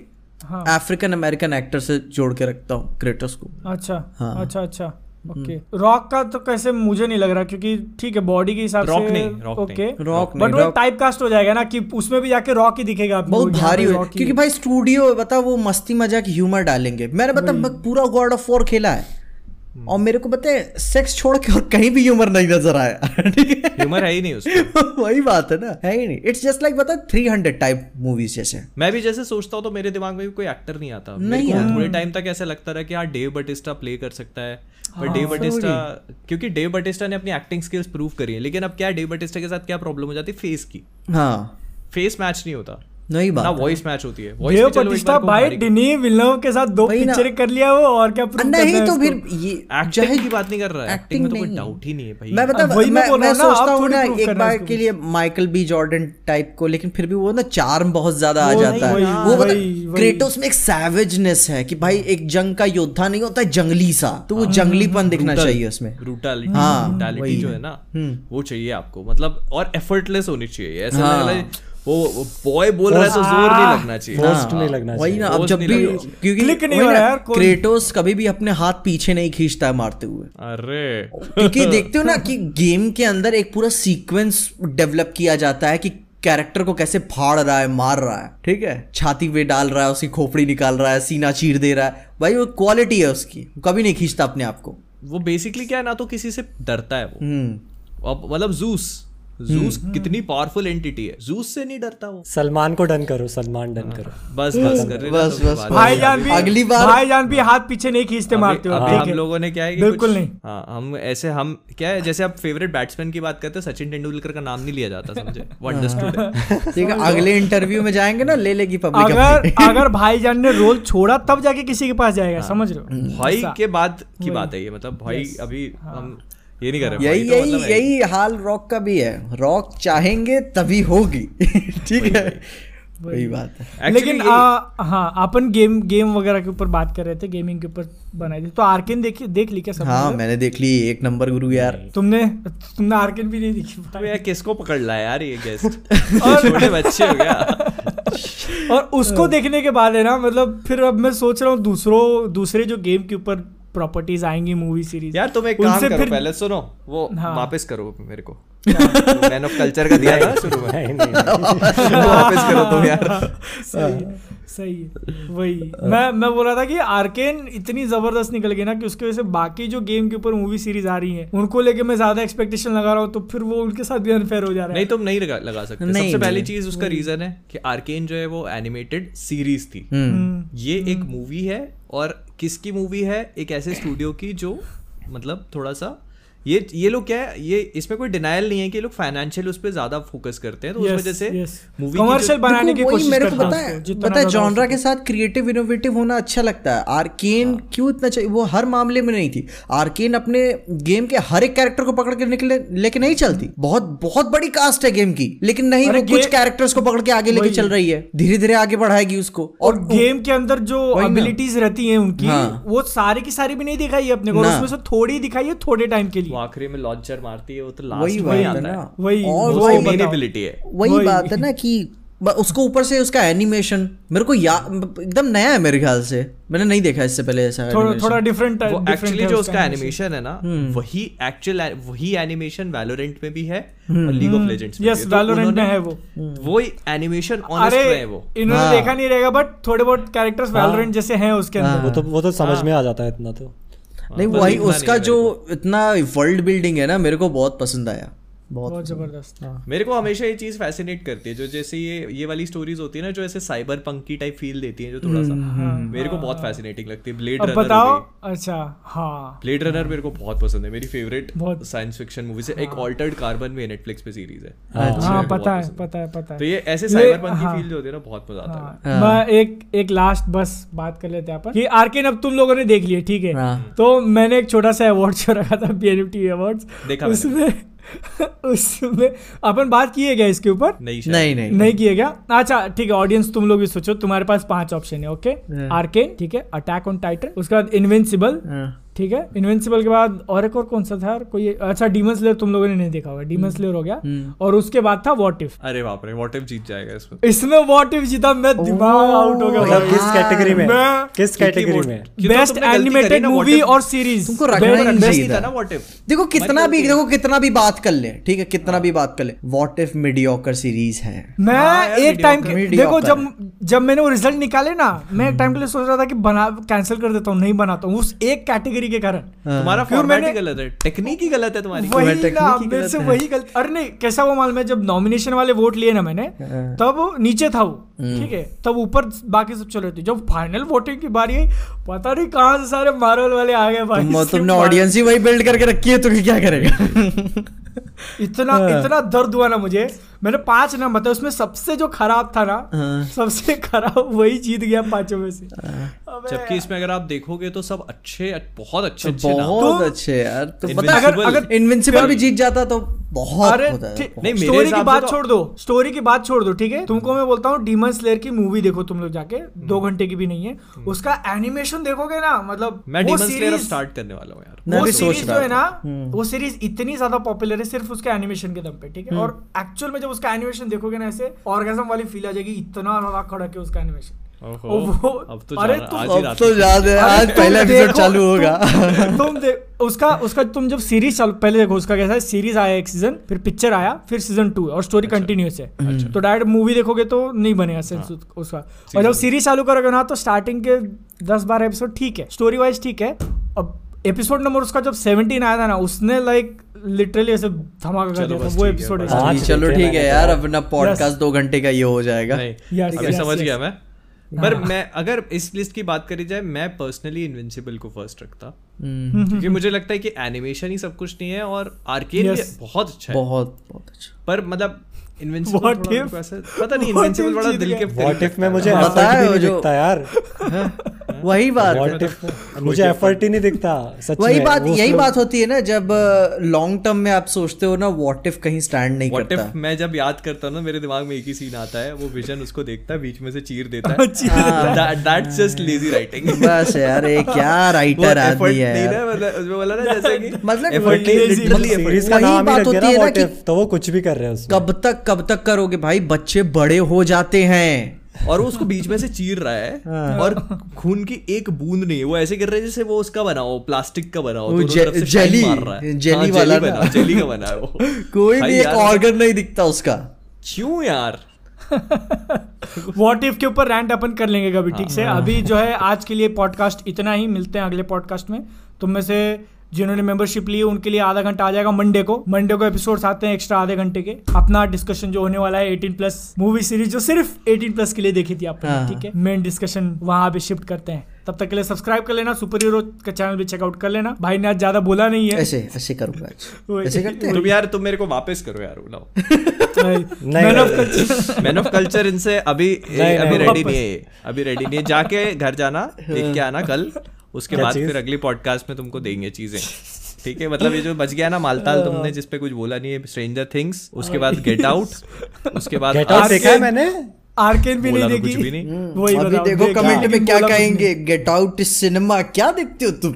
अफ्रीकन अमेरिकन एक्टर से जोड़ के रखता हूँ क्रेटोस को। अच्छा हाँ। अच्छा अच्छा ओके रॉक का तो कैसे मुझे नहीं लग रहा क्योंकि ठीक है बॉडी के हिसाब से Rock नहीं, ओके रॉक बट वो टाइप कास्ट हो जाएगा ना कि उसमें भी जाके रॉक ही दिखेगा बहुत भारी हो क्योंकि भाई स्टूडियो बता वो मस्ती मज़ाक ह्यूमर डालेंगे। मैंने बता पूरा गॉड ऑफ़ वॉर खेला है। और मेरे को पता है सेक्स छोड़ के और कहीं भी ह्यूमर नहीं नज़र आया। ठीक है? ह्यूमर है ही नहीं उसमें। वही बात है ना। है ही नहीं। इट्स जस्ट लाइक बता 300 टाइप मूवीज़ जैसे। मैं भी जैसे सोचता हूँ तो मेरे दिमाग में भी कोई एक्टर नहीं आता। मेरे नहीं को थोड़े टाइम तक ऐसा लगता रहा कि हाँ डेव बटिस्टा प्ले कर सकता है। पर डेव बटिस्टा क्योंकि डेव बटिस्टा ने अपनी एक्टिंग स्किल्स प्रूव करी है। लेकिन अब क्या डेव बटिस्टा के साथ क्या प्रॉब्लम हो जाती? है फेस की। हाँ। फेस मैच नहीं होता। नहीं ना बात वॉइस मैच होती है। वॉइस को भाई डिनी विल्नव के साथ दो पिक्चर कर लिया वो और क्या नहीं करना है तो फिर ये एक्टिंग की बात नहीं कर रहा है। एक्टिंग में तो कोई डाउट ही नहीं है भाई। मैं बता वही मैं मैं, बोल रहा मैं हूँ ना, सोचता हूँ ना एक हैं बार के लिए माइकल बी जॉर्डन टाइप को लेकिन फिर भी वो ना चार्म बहुत ज़्यादा आ जाता है। वो बता। क्रेटोस में एक सैवेजनेस है कि भाई एक जंग का योद्धा नहीं होता है जंगली सा तो वो जंगलीपन दिखना चाहिए उसमें। ब्रूटलिटी हाँ, ब्रूटलिटी जो है। है ना वो चाहिए आपको। मतलब और एफर्टलेस होनी चाहिए। ऐसा हाँ। है वो बॉय बोल रहा है तो ज़ोर नहीं लगना चाहिए। Forced नहीं लगना चाहिए। वही ना अब जब भी क्योंकि Click नहीं हो रहा यार, क्रेटोस कभी भी अपने हाथ पीछे नहीं खींचता है मारते हुए। अरे। क्योंकि देखते हो ना कि गेम के अंदर एक पूरा सीक्वेंस डेवलप किया जाता है कि कैरेक्टर को कैसे फाड़ रहा है मार रहा है। ठीक है। छाती पे डाल रहा है उसकी खोपड़ी निकाल रहा है सीना चीर दे रहा है। भाई वो क्वालिटी है उसकी कभी नहीं खींचता अपने आप को। वो बेसिकली क्या है ना तो किसी से डरता है वो। हम्म। मतलब जूस जूस कितनी पावरफुल एंटिटी है। जूस से नहीं डरता वो। सलमान को डन करो सलमान डन करो। बस बस कर बस, बस, बात- भाईजान भी अगली बार- भाईजान भी हाथ पीछे नहीं खींचते मारते हो। हम लोगों ने क्या है बिल्कुल नहीं। हाँ हम ऐसे हम क्या है जैसे आप फेवरेट बैट्समैन की बात करते हैं सचिन तेंदुलकर का नाम नहीं लिया जाता समझे? अंडरस्टूड है। ठीक है अगले इंटरव्यू में जाएँगे ना ले लेगी पब्लिक अगर अगर भाईजान ने रोल छोड़ा तब जाके किसी के पास जाएगा समझ रहे हो? भाई के बाद की बात है ये मतलब भाई अभी हम ये नहीं कर रहे यही तो यही मतलब यही हाल रॉक का भी है। रॉक चाहेंगे तभी होगी। ठीक है? वही। बात है। Actually लेकिन आ, हाँ अपन गेम गेम वगैरह के ऊपर बात कर रहे थे गेमिंग के ऊपर बनाई थी। तो आर्केन देख देख ली क्या सब हाँ मैंने देख ली एक नंबर गुरु यार। तुमने तुमने आर्केन भी नहीं देखी? तो यार किसको पकड़ लाया यार ये गेस्ट छोटे बच्चे हो गया और उसको देखने के बाद है ना मतलब फिर अब मैं सोच रहा हूँ दूसरों दूसरे जो गेम के ऊपर प्रॉपर्टीज़ आएँगी मूवी सीरीज़ यार तुम एक काम करो फिर- पहले सुनो वो हाँ। वापस करो मेरे को मैन ऑफ़ कल्चर का दिया था शुरू में। नहीं नहीं वापस करो तुम यार। सही है, सही वही। मैं मैं बोल रहा था कि आर्केन इतनी ज़बरदस्त निकल गई ना कि उसकी वजह से बाकी जो गेम के ऊपर मूवी सीरीज़ आ रही है उनको लेके मैं ज़्यादा एक्सपेक्टेशन लगा रहा हूँ तो फिर वो उनके साथ भी अनफेयर हो जा रहा है। नहीं है तुम नहीं लगा, लगा सकते। नहीं, सबसे पहली चीज़ उसका रीजन है कि आर्केन जो है वो एनिमेटेड सीरीज़ थी। हम्म। ये एक मूवी है और किसकी मूवी है? एक ऐसे स्टूडियो की जो मतलब थोड़ा सा ये ये लोग क्या है ये इसमें कोई डिनायल नहीं है कि लोग फाइनेंशियल उस पर ज़्यादा फोकस करते हैं तो yes, उस वजह से yes. मूवी Commercial बनाने की कोशिश मेरे को पता है है पता है जॉनरा के साथ क्रिएटिव इनोवेटिव होना अच्छा लगता है। आर्केन क्यों इतना चाहिए वो हर मामले में नहीं थी। आर्केन अपने गेम के हर एक कैरेक्टर को पकड़ के निकले लेके नहीं चलती। बहुत बहुत बड़ी कास्ट है गेम की लेकिन नहीं वो कुछ कैरेक्टर्स को पकड़ के आगे लेके चल रही है। धीरे धीरे आगे बढ़ाएगी उसको। और गेम के अंदर जो एबिलिटीज रहती है उनकी हाँ। वो सारी की सारी भी नहीं दिखाई है अपने को उसमें से थोड़ी दिखाई है थोड़े टाइम के वो आखिरी में लॉन्चर मारती है वो तो लास्ट में है आता है वही और वही एबिलिटी है। वही वही। बात है ना कि उसको ऊपर से उसका एनिमेशन मेरे को या एकदम नया है मेरे ख्याल से। मैंने नहीं देखा इससे पहले ऐसा थोड़ा थोड़ा डिफरेंट वो एक्चुअली जो उसका एनिमेशन है ना वही एक्चुअल वही एनिमेशन वैलोरेंट में भी है और लीग ऑफ़ लेजेंड्स में यस है। तो वैलोरेंट में उन्होंने- है वो। वो एनिमेशन ऑनेस्ट में है वो। इन्होंने हाँ। देखा नहीं रहेगा बट थोड़े बहुत कैरेक्टर्स वैलोरेंट जैसे हैं उसके अंदर। वो तो वो तो समझ में आ जाता है इतना तो। नहीं वही उसका जो इतना वर्ल्ड बिल्डिंग है ना मेरे को बहुत पसंद आया। बहुत बहुत ज़बरदस्त मेरे को हमेशा ये चीज़ फैसिनेट करती है जो जैसे ये ये वाली स्टोरीज होती है ना जो ऐसे साइबर पंकी टाइप फील देती है जो थोड़ा सा। मेरे को बहुत फैसिनेटिंग लगती है। ब्लेड रनर बताओ अच्छा हाँ। ब्लेड रनर मेरे को बहुत पसंद है। मेरी फेवरेट बहुत। साइंस फिक्शन मूवी से। एक ऑल्टर्ड कार्बन भी नेटफ्लिक्स पे सीरीज़ है। हाँ पता है पता है पता है। तो ये ऐसे साइबर पंकी हाँ। फील जो होती है ना बहुत मज़ा आता है। हाँ, मैं एक एक लास्ट बस बात कर लेते हैं अपन। कि आर्केन अब तुम लोगों ने देख लिया ठीक है। हाँ। तो मैंने एक छोटा सा अवार्ड शो रखा था पी अवार्ड्स देखा उसमें उसमें अपन बात किए गया इसके ऊपर? नहीं। नहीं नहीं। नहीं। किए गया अच्छा ठीक है ऑडियंस तुम लोग भी सोचो तुम्हारे पास पाँच ऑप्शन है ओके आर्केन ठीक है अटैक ऑन टाइटन उसके बाद इनविंसिबल। ठीक है? इन्वेंसिबल के बाद और एक और कौन सा था? कोई अच्छा डीमन स्लेयर तुम लोगों ने नहीं देखा होगा। डीमन स्लेयर हो गया। और उसके बाद था वॉट इफ़ अरे बाप रे वॉट इफ़ जीत जाएगा इसमें। इसमें वॉट इफ़ जीता मैं दिमाग आउट हो गया। मतलब किस कैटेगरी में? किस कैटेगरी में? बेस्ट एनिमेटेड मूवी और सीरीज़ तुमको रखना ही चाहिए था ना वॉट इफ़ देखो कितना भी देखो कितना भी बात कर ले ठीक है? कितना भी बात कर ले। व्हाट इफ़ मीडियोकर सीरीज़ है। मैं हाँ एक टाइम देखो जब जब मैंने वो रिज़ल्ट निकाले ना मैं एक टाइम के लिए सोच रहा था कि बना कैंसिल कर देता हूँ नहीं बनाता हूँ। उस एक कैटेगरी के कारण। तुम्हारा फिर फॉर्मेट ही गलत है। टेक्निक ही गलत है तुम्हारी। वही ना मेरे से वही गलत। अरे नहीं कैसा वो मालूम है? जब नॉमिनेशन वाले वोट लिए ना मैंने तब नीचे था वो ठीक है? तब ऊपर बाकी सब चल रहे थे। जब फाइनल वोटिंग की बारी आई पता नहीं कहाँ से सारे मार्वल वाले आ गए भाई। तुमने ऑडियंस ही वही बिल्ड करके रखी है तो क्या करेगा? इतना इतना दर्द हुआ ना मुझे। मैंने पाँच नाम बताया उसमें सबसे जो खराब था ना हाँ। सबसे खराब वही जीत गया पाँचों में से। जबकि इसमें अगर आप देखोगे तो सब अच्छे बहुत अच्छे अच्छे नाम बहुत तो- अच्छे यार। तो Invincible- पता अगर अगर इनविंसिबल भी जीत जाता तो बहुत अरे है नहीं, स्टोरी की बात तो- छोड़ दो। स्टोरी की बात छोड़ दो ठीक है? तुमको मैं बोलता हूँ डीमन स्लेयर की मूवी देखो तुम लोग जाके। दो घंटे की भी नहीं है। उसका एनिमेशन देखोगे ना मतलब मैं डीमन स्लेयर स्टार्ट करने वाला हूँ यार। वो सीरीज़ जो है ना वो सीरीज़ इतनी ज़्यादा पॉपुलर है सिर्फ़ उसके एनिमेशन के दम पे ठीक है? और एक्चुअल में जब उसका एनिमेशन देखोगे ना ऐसे ऑर्गेजम वाली फील आ जाएगी इतना ज़्यादा खड़क है उसका एनिमेशन अब तो अरे तुम- अब तो याद है आज पहला एपिसोड चालू होगा। तुम देख उसका उसका तुम जब सीरीज़ चालू पहले देखो उसका कैसा है सीरीज़ आया एक सीज़न फिर पिक्चर आया फिर सीज़न टू और स्टोरी कंटिन्यूस है। तो डायरेक्ट मूवी देखोगे तो नहीं बनेगा सेंस उसका। और जब सीरीज़ चालू करोगे ना तो स्टार्टिंग के दस बारह एपिसोड ठीक है स्टोरी वाइज ठीक है। अब एपिसोड नंबर उसका जब सेवनटीन आया था ना उसने लाइक लिटरली ऐसे धमाका कर दिया था वो ठीक है, एपिसोड हाँ, चलो ठीक है, है यार तो- अपना पॉडकास्ट दो घंटे का ये हो जाएगा। अभी समझ गया मैं। पर मैं अगर इस लिस्ट की बात करी जाए मैं पर्सनली इनविंसिबल को फ़र्स्ट रखता। हम्म, क्योंकि मुझे लगता है कि एनिमेशन ही सब कुछ नहीं है और आर्केन भी Yes. बहुत अच्छा है। बहुत बहुत अच्छा। पर मतलब इनविंसिबल पता नहीं इनविंसिबल बड़ा दिल के व्हाट इफ़ में मुझे हाँ, बताया भी नहीं जो- यार? वही बात। मुझे एफर्ट ही नहीं दिखता सच वही बात यही बात होती है ना जब लॉन्ग टर्म में आप सोचते हो ना व्हाट इफ़ कहीं स्टैंड नहीं व्हाट करता? इफ़ मैं जब याद करता हूँ ना मेरे दिमाग में एक ही सीन आता है वो विजन उसको देखता है बीच में से चीर देता है। दैट्स जस्ट लेजी राइटिंग बस यार ये क्या राइटर आदमी है। मतलब मतलब मतलब ही है तो वो कुछ भी कर रहे हैं कब तक कब तक करोगे भाई बच्चे बड़े हो जाते हैं। और वो उसको बीच में से चीर रहा है और खून की एक बूंद नहीं है। वो ऐसे कर रहा है जैसे वो उसका बना हो प्लास्टिक का बना हो से जेली- मार रहा है। जेली हाँ, वाला बना जेली का बना है वो। कोई भी एक ऑर्गन नहीं दिखता उसका। क्यों यार? वॉट इफ़ के ऊपर रैंट अपन कर लेंगे कभी ठीक से? अभी जो है आज के लिए पॉडकास्ट इतना ही मिलते हैं अगले पॉडकास्ट में। तुम में से जिन्होंने मेंबरशिप ली उनके लिए आधा घंटा आ जाएगा मंडे को। मंडे को एपिसोड्स आते हैं एक्स्ट्रा आधे घंटे के। अपना डिस्कशन जो होने वाला है 18 प्लस मूवी सीरीज़ जो सिर्फ़ 18 प्लस के लिए देखी थी आपने हाँ। ठीक है? मेन डिस्कशन वहाँ पे शिफ्ट करते हैं। तब तक के लिए सब्सक्राइब कर लेना सुपर हीरो का चैनल भी चेकआउट कर लेना। भाई ने आज ज़्यादा बोला नहीं है। ऐसे ऐसे करूँगा ऐसे करते हैं? तुम यार तुम मेरे को वापस करो यार बुलाओ man of culture man of culture इनसे अभी नहीं, अभी रेडी नहीं है अभी रेडी नहीं है। जाके घर जाना देख के आना कल। उसके बाद फिर अगली पॉडकास्ट में तुमको देंगे चीज़ें। ठीक है? मतलब ये जो बच गया ना मालताल तुमने जिसपे कुछ बोला नहीं है स्ट्रेंजर थिंग्स उसके बाद गेट आउट उसके बाद देखा है मैंने? आर्केन भी नहीं तो कुछ देखी भी नहीं। वही अभी देखो देखा, कमेंट में क्या कहेंगे? गेट आउट सिनेमा क्या देखते हो तुम?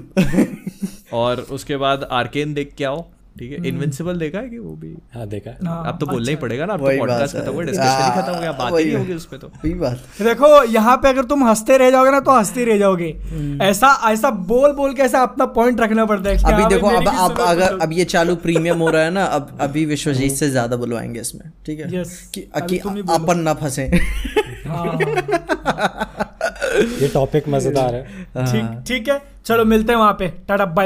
और उसके बाद आर्केन देख के आओ। ठीक है? इनविंसिबल देखा है कि वो भी? हाँ देखा है। हाँ, अब तो बोलना ही पड़ेगा ना अब तो पॉडकास्ट खत्म हो गया डिस्कशन ही खत्म हो गया बात ही नहीं होगी उस पे तो। वही बात देखो यहाँ पे अगर तुम हँसते रह जाओगे ना तो हँसते रह जाओगे। ऐसा ऐसा बोल बोल के ऐसा अपना पॉइंट रखना पड़ता है अभी हाँ देखो अब अब अगर अब ये चालू प्रीमियम हो रहा है ना अब अभी विश्वजीत से ज़्यादा बुलवाएँगे इसमें ठीक है? कि। अपन ना फंसे। हाँ, ये टॉपिक मज़ेदार है। ठीक ठीक है चलो मिलते हैं वहाँ पे। Tata bye